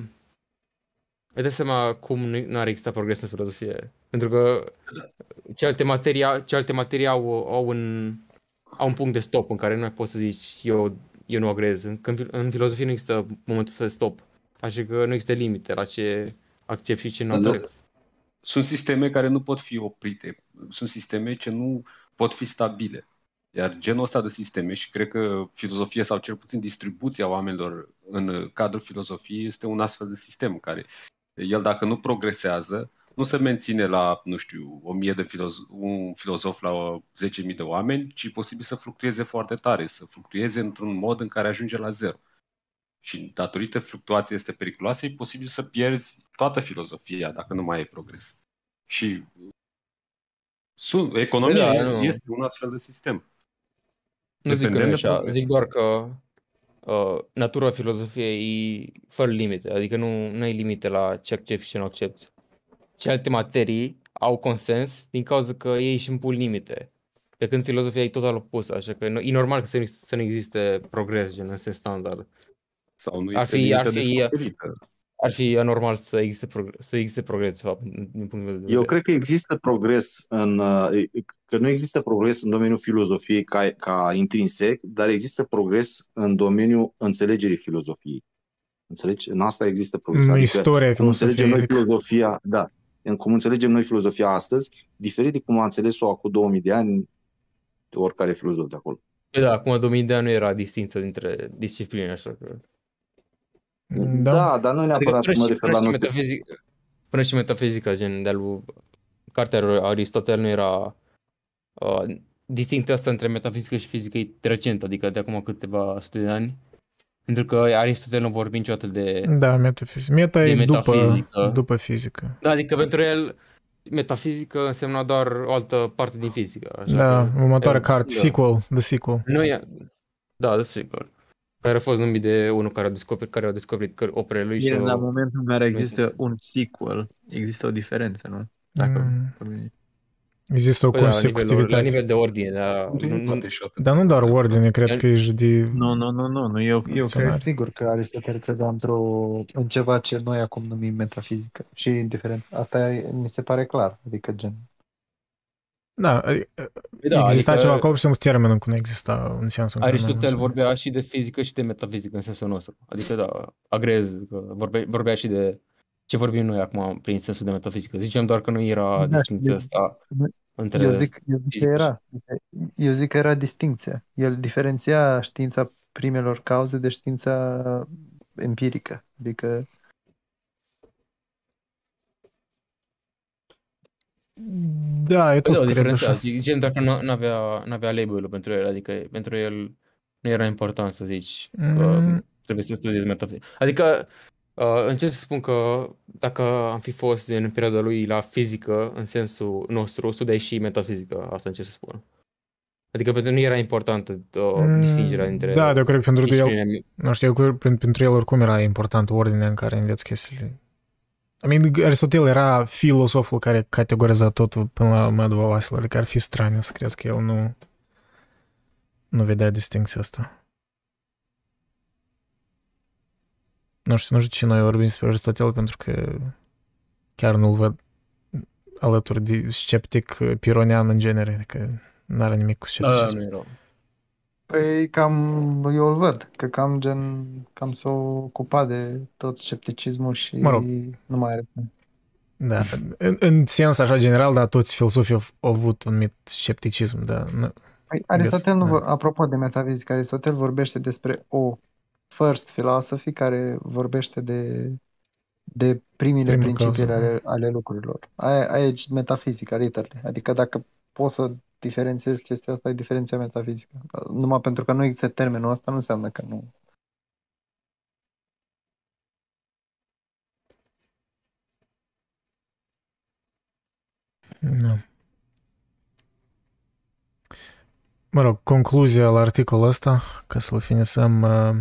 îți dai seama cum nu, nu ar exista progres în filozofie. Pentru că celelalte materii, celelalte materii au, au, un, au un punct de stop în care nu mai poți să zici eu, eu nu agrez. În, în, în filozofie nu există momentul de stop. Așa că nu există limite la ce accept și ce nu Da. accept. Sunt sisteme care nu pot fi oprite. Sunt sisteme ce nu pot fi stabile. Iar genul ăsta de sisteme, și cred că filozofia sau cel puțin distribuția oamenilor în cadrul filozofiei este un astfel de sistem care el dacă nu progresează, nu se menține la, nu știu, o mie de filozof, un filozof la o 10.000 de oameni, ci e posibil să fluctueze foarte tare, să fluctueze într-un mod în care ajunge la zero. Și datorită fluctuației este periculoase, e posibil să pierzi toată filozofia dacă nu mai e progres. Și sunt, economia Păi da, nu. este un astfel de sistem. Nu zic că nu e Dependent de așa, progres. zic doar că uh, natura filozofiei e fără limite, adică nu, nu ai limite la ce accepti și ce nu accepti. Celelalte materii au consens din cauza că ei își impun limite. Pe când filozofia e total opusă, așa că nu- e normal să nu, să nu existe progres gen în sens standard. Sau nu Ar este fi, ar limită fi, descoperită. ar fi anormal să existe, progres, să existe progres, de fapt, din din punct de vedere. Eu cred că există progres în, uh, că nu există progres în domeniul filozofiei ca, ca intrinsec, dar există progres în domeniul înțelegerii filozofiei. Înțelegi? În asta există progres. În Adică, istoria cum înțelegem noi filozofiei. filozofia, da, în cum înțelegem noi filozofia astăzi, diferit de cum a înțeles-o acum 2000 de ani de oricare filozof de acolo. Păi da, acum 2000 de ani nu era distință dintre discipline, așa că... Da. Da, dar nu Adică neapărat până mă și, refer până la și noție. metafizica, până și metafizica, gen de-a lui cartea lui Aristotel nu era uh, distincția asta între metafizică și fizică e recentă, adică de acum câteva sute de ani. Pentru că Aristotel nu vorbi niciodată de... Da, metafizică. Meta de e metafizică. după, după fizică. Da, adică pentru el metafizică însemna doar o altă parte din fizică. Așa Da, că, următoarea el- carte, da. sequel, the sequel. Nu e... Da, desigur. Care a fost numit de unul care a descoperit, care a descoperit că operele lui și Bine, o... dar în momentul în care există un sequel, există o diferență, nu? Dacă Mm. Vorbim. Există o Păi da, la nivel, la consecutivitate. nivel de ordine, dar nu, Nu nu, poate și atât. Dar nu doar ordine, cred că ești de... Nu, nu, nu, nu, nu. Eu, eu cred Funcționare. Sigur că Aristotel credea într-o, în ceva ce noi acum numim metafizică. Și indiferent. Asta e- mi se pare clar. Adică gen... Da, adică da, exista adică- ceva acolo și un termen încă nu exista în sensul în care noi Aristotel nu vorbea și de fizică și de metafizică în sensul nostru. Adică, da, agrez, că vorbe, vorbea și de ce vorbim noi acum prin sensul de metafizică. Zicem doar că nu era Da, distinția eu- asta între... Eu zic, eu zic că fizică și- era. Eu zic că era distinția. El diferenția știința primelor cauze de știința empirică. Adică Da, e Păi tot da, o cred diferență. așa. Zicem dacă nu avea, n-avea label pentru el, adică pentru el nu era important să zici că Mm. trebuie să studiezi metafizică. Adică uh, încerc să spun că dacă am fi fost în perioada lui la fizică, în sensul nostru, studiai și metafizică, asta încerc să spun. Adică pentru nu era importantă uh, distingerea dintre Da, eu cred că pentru el, disciplinele. nu știu, eu cred că pentru el oricum era important ordinea în care înveți chestiile. I mean, Aristotel era filosoful care categoriza totul până la Mădova Vasilor, adică ar fi straniu să crezi că el nu, nu vedea distinția asta. Nu știu, nu știu ce noi vorbim despre Aristotel pentru că chiar nu-l văd alături de sceptic pironian în genere, adică n-are nimic cu Da, scepticism. nu era. Păi cam eu îl văd, că cam gen, cam s-a ocupat de tot scepticismul și Mă rog. nu mai are. Da, în, în sens așa general, da, toți filosofii au, au avut un anumit scepticism, da. Nu, Păi Aristotel, nu, da. vor- apropo de metafizică, Aristotel vorbește despre o first philosophy care vorbește de, de primile Primul principii cauză, ale, ale lucrurilor. Aia, aia e metafizica, literally. Adică dacă poți să diferențiezi chestia asta, e diferenția metafizică. Numai pentru că nu există termenul ăsta, nu înseamnă că nu. Nu. Mă rog, concluzia la articolul ăsta, ca să-l finisăm, uh,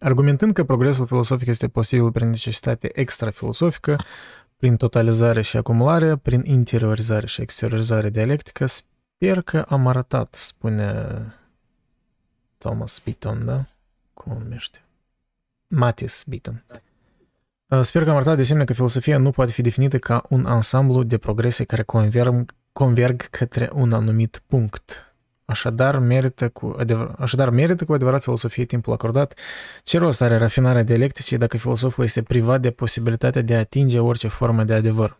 argumentând că progresul filosofic este posibil prin necesitate extrafilosofică, prin totalizare și acumulare, prin interiorizare și exteriorizare dialectică, sper că am arătat, spune Thomas Beaton, da? Cum o numește? Matis Beaton. Uh, Sper că am arătat de asemenea că filosofia nu poate fi definită ca un ansamblu de progrese care converg, converg către un anumit punct. Așadar merită, cu adevăr, așadar, merită cu adevărat filosofie timpul acordat. Ce rost are rafinarea dialecticii dacă filosoful este privat de posibilitatea de a atinge orice formă de adevăr?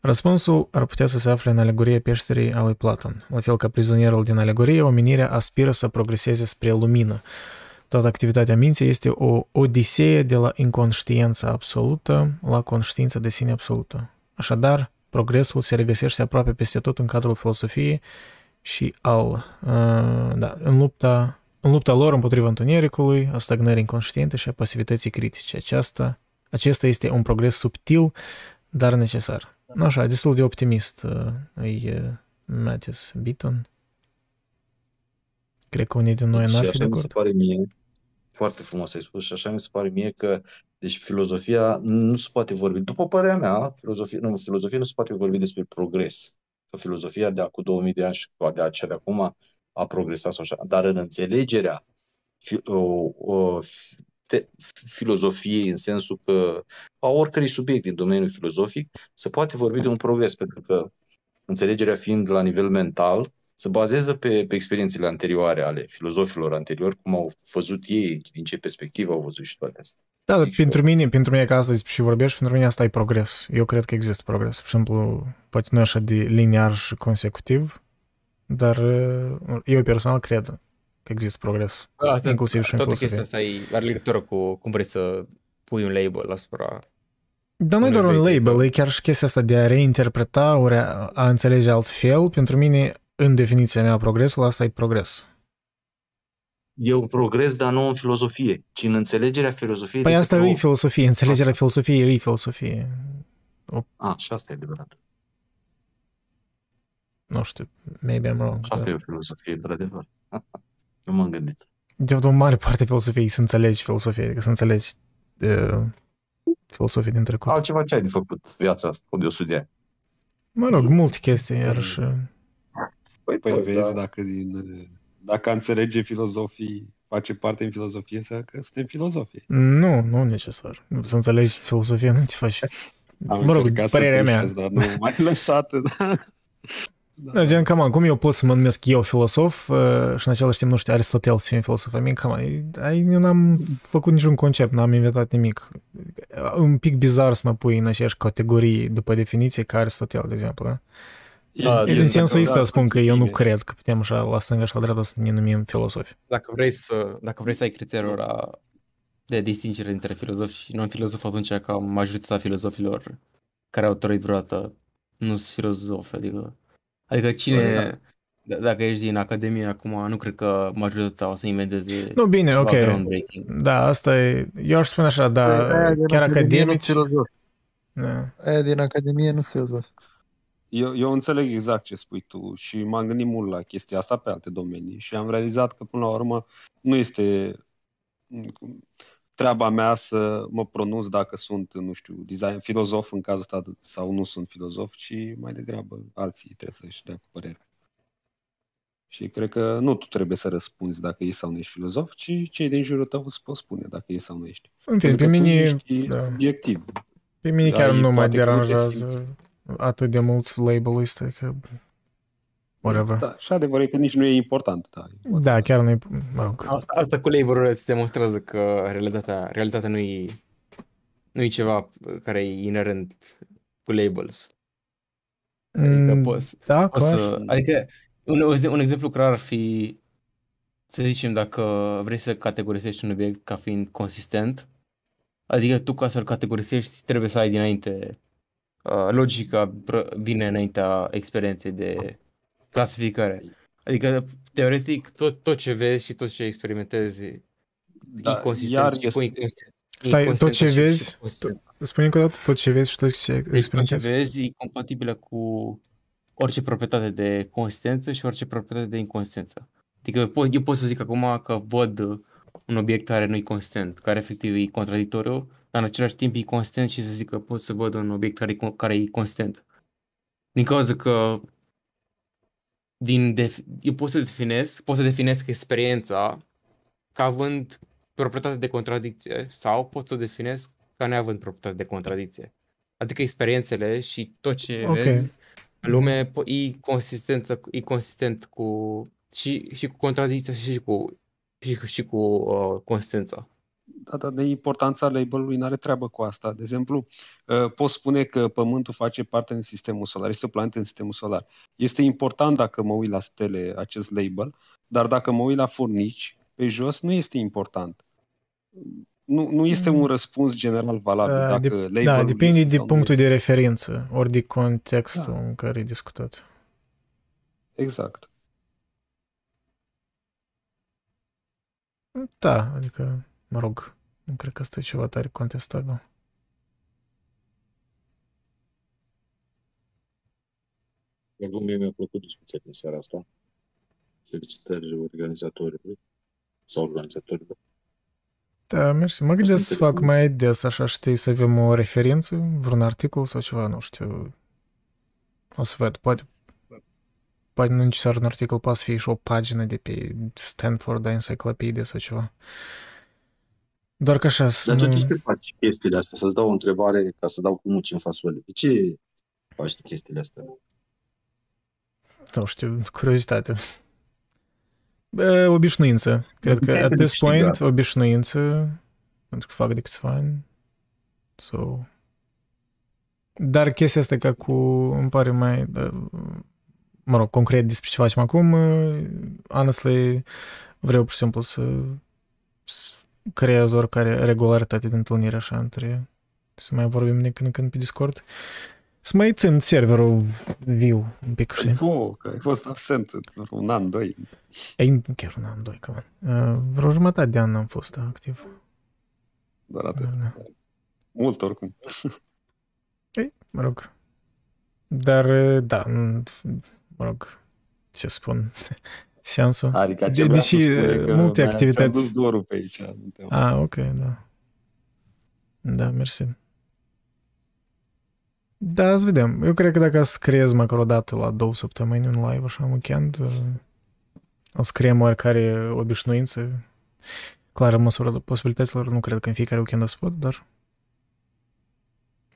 Răspunsul ar putea să se afle în alegoria peșterii a lui Platon. La fel ca prizonierul din alegorie, omenirea aspiră să progreseze spre lumină. Toată activitatea minții este o odisee de la inconștiență absolută la conștiință de sine absolută. Așadar, progresul se regăsește aproape peste tot în cadrul filosofiei și al, uh, da, în lupta, în lupta lor împotriva întunericului, a stagnării inconștiente și a pasivității critice. Aceasta, acesta este un progres subtil, dar necesar. Nu așa, destul de optimist uh, e uh, Mattis Beaton. Cred că unii din noi Deci n-ar fi așa de mi se acord. pare mie, foarte frumos ai spus, și așa mi se pare mie că deci filozofia nu se poate vorbi, după părerea mea, filozofia, nu, filozofia nu se poate vorbi despre progres. Că filozofia de acum 2000 de ani și de aceea de acum a progresat sau așa, dar în înțelegerea fi, o, o, te, filozofiei în sensul că a oricărui subiect din domeniul filozofic se poate vorbi de un progres, pentru că înțelegerea fiind la nivel mental, se bazează pe, pe experiențele anterioare ale filozofilor anteriori, cum au văzut ei, din ce perspectivă au văzut și toate astea. Da, dar Zic și pentru mine, pentru mine că astăzi și vorbești, pentru mine asta e progres. Eu cred că există progres. Pur și simplu, poate nu e așa de liniar și consecutiv, dar uh, eu personal cred că există progres. Asta, inclusiv și în toată filosofie. chestia asta e, are legătură cu cum vrei să pui un label asupra... Dar nu e unui doar un obiect, label, adică- e chiar și chestia asta de a reinterpreta, ori a, a înțelege altfel. Pentru mine în definiția mea progresul, asta e progres. E un progres, dar nu în filozofie, ci în înțelegerea filozofiei. Păi de asta către e om. filosofie, înțelegerea filosofiei e filosofie. A, și asta e adevărat. Nu știu, maybe I'm wrong. Și asta dar- e o filozofie, într-adevăr. Nu m-am gândit. De fapt, o mare parte a filosofiei e să înțelegi filosofia, adică să înțelegi uh, filosofia din trecut. Altceva ce ai de făcut viața asta, cu de 100 de ani? Mă rog, multe chestii, iarăși. Păi, Păi toți, vezi, da. dacă, din, dacă a înțelege filozofii, face parte din filozofie, înseamnă că suntem filozofii. Nu, nu necesar. Să înțelegi filosofia, nu ți faci... Am mă rog, încercat să părerea mea. trișez, Dar nu mai lăsat, da. Da, gen, cam cum eu pot să mă numesc eu filosof uh, și în același timp, nu știu, Aristotel să fie un filosof? I mean, come on, ai- eu n-am făcut niciun concept, n-am inventat nimic. E un pic bizar să mă pui în aceeași categorie după definiție ca Aristotel, de exemplu. Da? Da, E gen, din sensul dacă- ăsta spun că eu nu bine. cred că putem așa la stânga și la dreapta să ne numim filosofi. Dacă vrei să, dacă vrei să ai criteriul ăla de distingere între filozofi și non-filozofi, atunci ca majoritatea filozofilor care au trăit vreodată nu sunt filozofi, adică, adică cine, d- dacă ești din academie acum, nu cred că majoritatea o să inventeze Nu, bine, ceva ok. groundbreaking. Da, asta e... Eu aș spune așa, da, Păi, aia din chiar Academie nu academici... filozof. Da. Aia din Academie nu filozof. Eu, eu înțeleg exact ce spui tu și m-am gândit mult la chestia asta pe alte domenii și am realizat că până la urmă nu este treaba mea să mă pronunț dacă sunt, nu știu, design, filozof în cazul ăsta sau nu sunt filozof, ci mai degrabă alții trebuie să-și dea cu părerea. Și cred că nu tu trebuie să răspunzi dacă ești sau nu ești filozof, ci cei din jurul tău îți pot spune dacă ești sau nu ești. În fine, Pentru pe că tu mine... ești Da. obiectiv. Pe mine Da, chiar ei nu mă poate că nu te deranjează atât de mult label-ul ăsta, că... Whatever. Da, și adevărul e că nici nu e important. Da. Da, chiar nu e... Mă rog. Asta, asta cu label îți demonstrează că realitatea, realitatea nu e, nu e ceva care e inerent cu labels. Adică Mm, poți, Da, poți clar. să, adică un, un exemplu clar ar fi, să zicem, dacă vrei să categorisești un obiect ca fiind consistent, adică tu ca să-l categorisești trebuie să ai dinainte uh, logica pră- vine înaintea experienței de clasificare. Adică, teoretic, tot, tot ce vezi și tot ce experimentezi Da, e consistent iar și cu este- inconsistent. Stai, tot inconsistență ce și- vezi, și consistență. Spune încă o dată, tot ce vezi și tot ce Deci tot ce experimentezi. vezi e compatibilă cu orice proprietate de consistență și orice proprietate de inconsistență. Adică eu pot, eu pot să zic acum că văd un obiect care nu e consistent, care efectiv e contradictoriu, dar în același timp e consistent și să zic că pot să văd un obiect care, e co- care e consistent. Din cauza că din def- eu pot să definez, pot să definesc experiența ca având proprietate de contradicție sau pot să o definesc ca neavând proprietate de contradicție. Adică experiențele și tot ce Ok. vezi în lume po- e, consistență, e consistent cu și, și cu contradicția și cu și, cu- și cu uh, consistența. Da, dar de importanța label-ului nu are treabă cu asta. De exemplu, uh, pot spune că Pământul face parte din sistemul solar, este o planetă în sistemul solar. Este important dacă mă uit la stele acest label, dar dacă mă uit la furnici, pe jos nu este important. Nu, nu este un răspuns general valabil Da, dacă dep- label da, depinde de sau nu punctul este. de referință, ori de contextul Da. în care e discutat. Exact. Da, adică, mă rog, nu cred că asta e ceva tare contestabil. Oricum, mie mi-a plăcut discuția din seara asta. Felicitări organizatorilor sau organizatorilor. Da, mersi. Mă gândesc să fac interesant. mai des, așa, știi, să avem o referință, vreun articol sau ceva, nu știu. O să văd, poate, poate nu necesar un articol, poate să fie și o pagină de pe Stanford Encyclopedia sau ceva. Doar că așa, să Dar tu nu... de ce faci chestiile astea? Să-ți dau o întrebare ca să dau cu muci în fasole. De ce faci tu chestiile astea? nu știu, curiozitate. Bă, obișnuință. Cred că Ai at this câștigat. point, obișnuință, pentru că fac de câțiva ani. So... Dar chestia asta ca cu, îmi pare mai, bă, mă rog, concret despre ce facem acum, uh, honestly, vreau pur și simplu să, să creez oricare regularitate de întâlnire așa între, să mai vorbim de când în când pe Discord. Să mai țin serverul viu un pic, știi? Oh, că ai fost absent un an, doi. Ei, chiar un an, doi, cam. Uh, vreo jumătate de an am fost activ. Doar atât. Da. Mult oricum. Ei, mă rog. Dar, da, mă rog, ce spun, seansul. Adică de, deși multe activități... Am dus dorul pe aici. Ah, ok, da. Da, mersi. Da, să vedem. Eu cred că dacă scriez măcar o dată la două săptămâni un live, așa, în weekend, o scriem oricare obișnuință. Clar, în măsura posibilităților, nu cred că în fiecare weekend o să pot, dar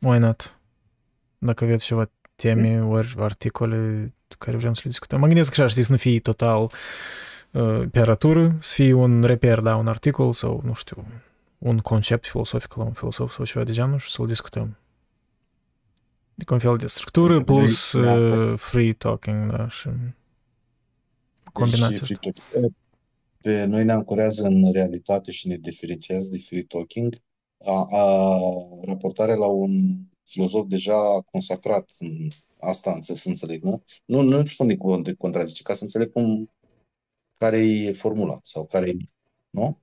why not? Dacă aveți ceva teme ori articole care vrem să le discutăm. Mă gândesc așa, știi, să nu fie total uh, pe arătură, să fie un reper, da, un articol sau, nu știu, un concept filosofic la un filosof sau ceva de genul și să-l discutăm. Adică un fel de structură plus uh, free talking, da, și combinația deci, asta. Pe noi ne ancorează în realitate și ne diferențiază de free talking a, a, raportarea la un filozof deja consacrat în asta să înțeleg, nu? Nu, nu spun de, de contrazice, ca să înțeleg cum, care e formula sau care e, nu?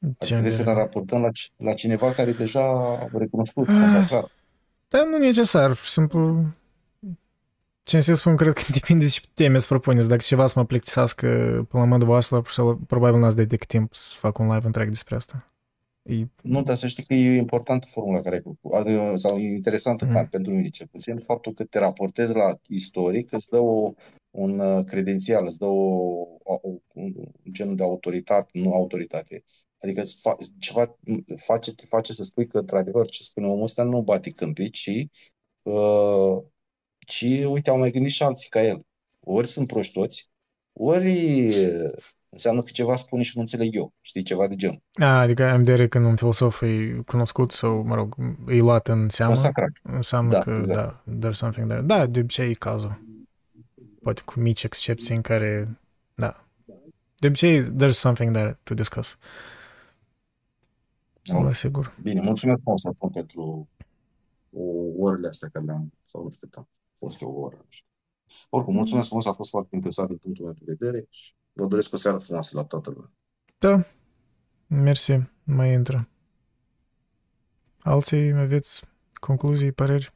Adică trebuie să ne raportăm la, la cineva care deja a recunoscut, ah. consacrat. Dar nu necesar, pur și simplu ce să spun, cred că depinde de ce teme să propuneți. Dacă ceva să mă plictisească până la modul voastră, probabil n-ați de decât timp să fac un live întreg despre asta. E... Nu, dar să știi că e importantă formula care ai propus, adică, sau e interesantă mm. pentru mine cel puțin, faptul că te raportezi la istoric, îți dă o, un uh, credențial, îți dă o, o, un gen de autoritate, nu autoritate. Adică fa, ceva face, te face să spui că, într-adevăr, ce spune omul ăsta nu bate câmpii, ci, uh, ci, uite, au mai gândit și alții ca el. Ori sunt proști toți, ori înseamnă că ceva spune și nu înțeleg eu. Știi, ceva de genul. A, adică am de când un filosof e cunoscut sau, mă rog, e luat în seamă. Consacrat. Înseamnă da, că, exact. da, there's something there. Da, de obicei e cazul. Poate cu mici excepții în care, da. De obicei, there's something there to discuss. Da, sigur. Bine, mulțumesc frumos acum pentru orele astea care le-am, sau nu știu cât a fost o oră. Oricum, mulțumesc frumos, a fost foarte interesant din punctul meu de vedere și Vă doresc o seară frumoasă la toată lumea. Da, mersi, mai intră. Alții aveți concluzii, păreri?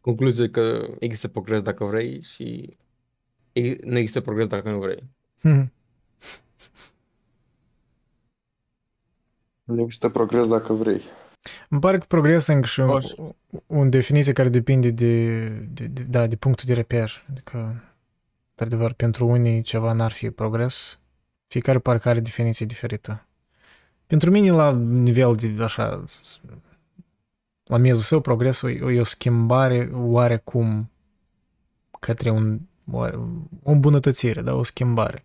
Concluzia că există progres dacă vrei și nu există progres dacă nu vrei. Hmm. Nu există progres dacă vrei. Îmi pare că progres încă și o, o definiție care depinde de, de, de, da, de punctul de reper. Adică Într-adevăr, pentru unii ceva n-ar fi progres. Fiecare parcă are definiție diferită. Pentru mine, la nivel de așa, la miezul său, progresul e o schimbare oarecum către un, o îmbunătățire, da, o schimbare.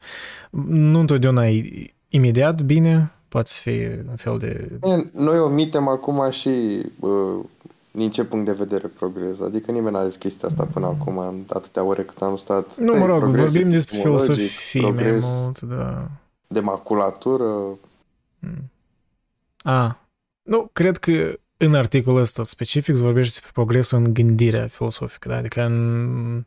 Nu întotdeauna e imediat bine, poate să fie un fel de... Noi omitem acum și uh, din ce punct de vedere progres? Adică nimeni n-a zis chestia asta până acum, în atâtea ore cât am stat. Nu, mă rog, vorbim despre filosofie mai mult, da. De maculatură. Hmm. A, nu, cred că în articolul ăsta specific vorbește despre progresul în gândirea filosofică, da? adică în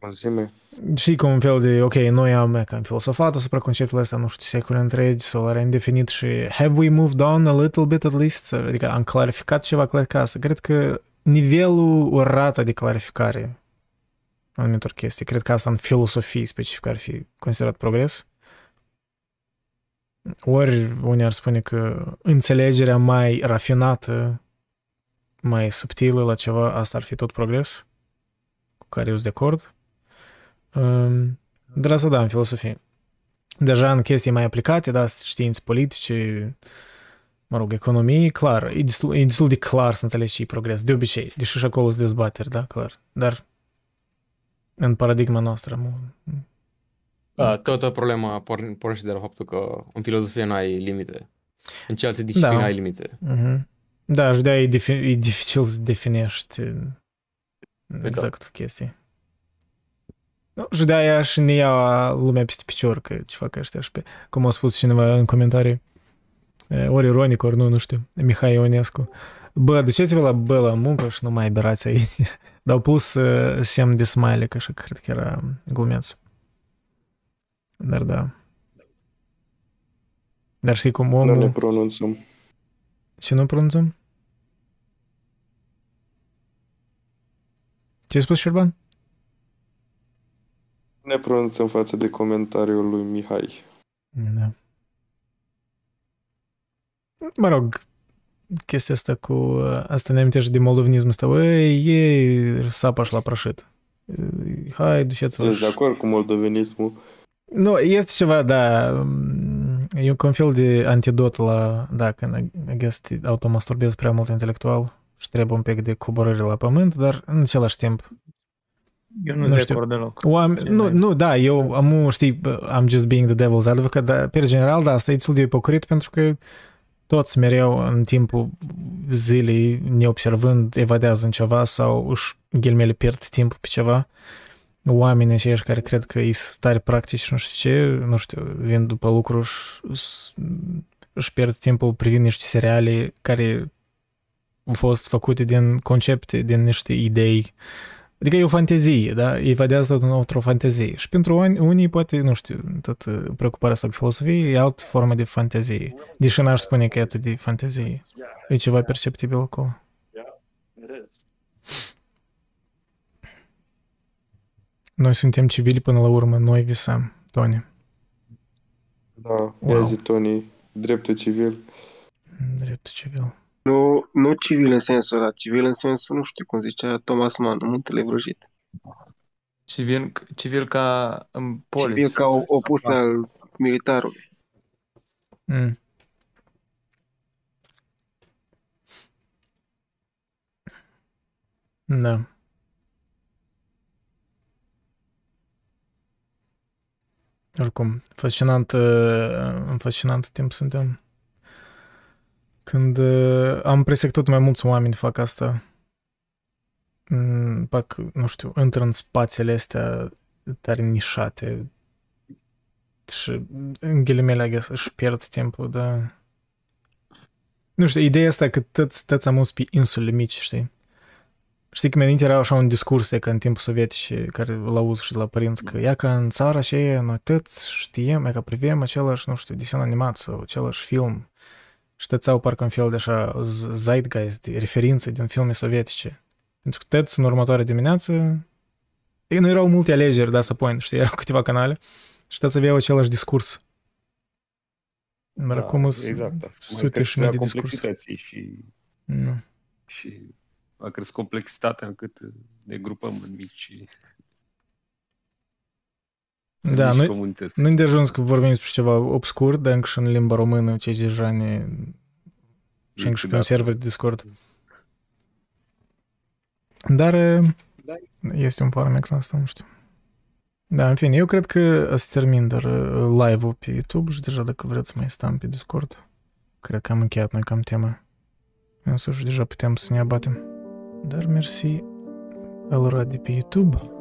Consume. Și cu un fel de, ok, noi am cam filosofat asupra conceptului ăsta, nu știu, secole întregi, sau l-am definit și have we moved on a little bit at least? Adică am clarificat ceva clar ca asta. Cred că nivelul, o rată de clarificare a anumitor chestii, cred că asta în filosofie specific ar fi considerat progres. Ori unii ar spune că înțelegerea mai rafinată, mai subtilă la ceva, asta ar fi tot progres, cu care eu sunt de acord. Dar asta da, în filosofie. Deja în chestii mai aplicate, da, științe politice, mă rog, economie, clar, e destul, e destul de clar să înțelegi ce e progres, de obicei, deși și acolo sunt dezbateri, da, clar. Dar în paradigma noastră, mă, da, toată problema pornește de la faptul că în filozofie nu ai limite. În cealaltă discipline da. ai limite. Uh-huh. Da, și de e, difi- e dificil să definești exact, exact chestii. Nu, și de aia și ne ia lumea peste picior că ce fac ăștia și pe, cum a spus cineva în comentarii, ori ironic, ori nu, nu știu, Mihai Ionescu, Bă, duceți-vă la bă la muncă și nu mai aberați aici. Dar au pus uh, semn de smiley, că așa cred că era glumeț. Dar da. Dar știi cum omul... Nu ne pronunțăm. Ce nu pronunțăm? Ce ai spus, Șerban? Ne pronunțăm față de comentariul lui Mihai. Da. Mă rog, chestia asta cu... Asta ne amintește de moldovenismul ăsta. Ei, ei, sapaș la prășit. Hai, duceți-vă. Ești de acord cu moldovenismul? Nu, este ceva, da, e un fel de antidot la, da, când, I guess, te automasturbezi prea mult intelectual și trebuie un pic de coborâre la pământ, dar în același timp eu nu, nu sunt de acord deloc. Oameni, nu, nu, da, eu am, știi, I'm just being the devil's advocate, dar pe general, da, asta e destul de ipocrit pentru că toți mereu în timpul zilei, neobservând, evadează în ceva sau își ghelmele pierd timpul pe ceva. Oamenii aceia care cred că ei sunt tare practici, nu știu ce, nu știu, vin după lucruri și își pierd timpul privind niște seriale care au fost făcute din concepte, din niște idei Adică e o fantezie, da? Ei vedează într-o fantezie. Și pentru unii, poate, nu știu, tot uh, preocuparea asta cu filosofie e altă formă de fantezie. Deși n-aș spune că e atât de fantezie. E ceva perceptibil acolo. Noi suntem civili până la urmă, noi visăm, Tony. Da, wow. ia zi, Tony, dreptul civil. Dreptul civil. Nu, nu civil în sensul ăla, civil în sensul, nu știu cum zicea Thomas Mann, muntele vrăjit. Civil, civil ca în polis. Civil ca opus al militarului. Mm. Da. Oricum, fascinant, uh, fascinant timp suntem. Când uh, am impresia că tot mai mulți oameni fac asta, mm, parcă, nu știu, intră în spațiile astea tare nișate și în ghilimele, I guess, își pierd timpul, dar... Nu știu, ideea asta că toți, toți am pe insule mici, știi? Știi că mi era așa un discurs ca în timpul sovietic care l auz și de la părinți că ia ca în țara aceea noi toți știem, e ca privim același, nu știu, desen animat sau același film și tățeau parcă un fel de așa zeitgeist, de referințe din filme sovietice. Pentru că tăți în următoarea dimineață nu erau multe alegeri, da, să point, știi, erau câteva canale și tăți aveau același discurs. Dar da, acum exact, sute și mii de discurs. Și, nu. și a crescut complexitatea încât ne grupăm în mici da, nu, nu de ajuns că vorbim despre ceva obscur, dar încă și în limba română, ce deja ne... Și încă și pe un server de Discord. Dar este un paramex asta, nu știu. Da, în fine, eu cred că să termin dar live-ul pe YouTube și deja dacă vreți să mai stăm pe Discord, cred că am încheiat noi cam tema. Însuși deja putem să ne abatem. Dar mersi alora de pe YouTube.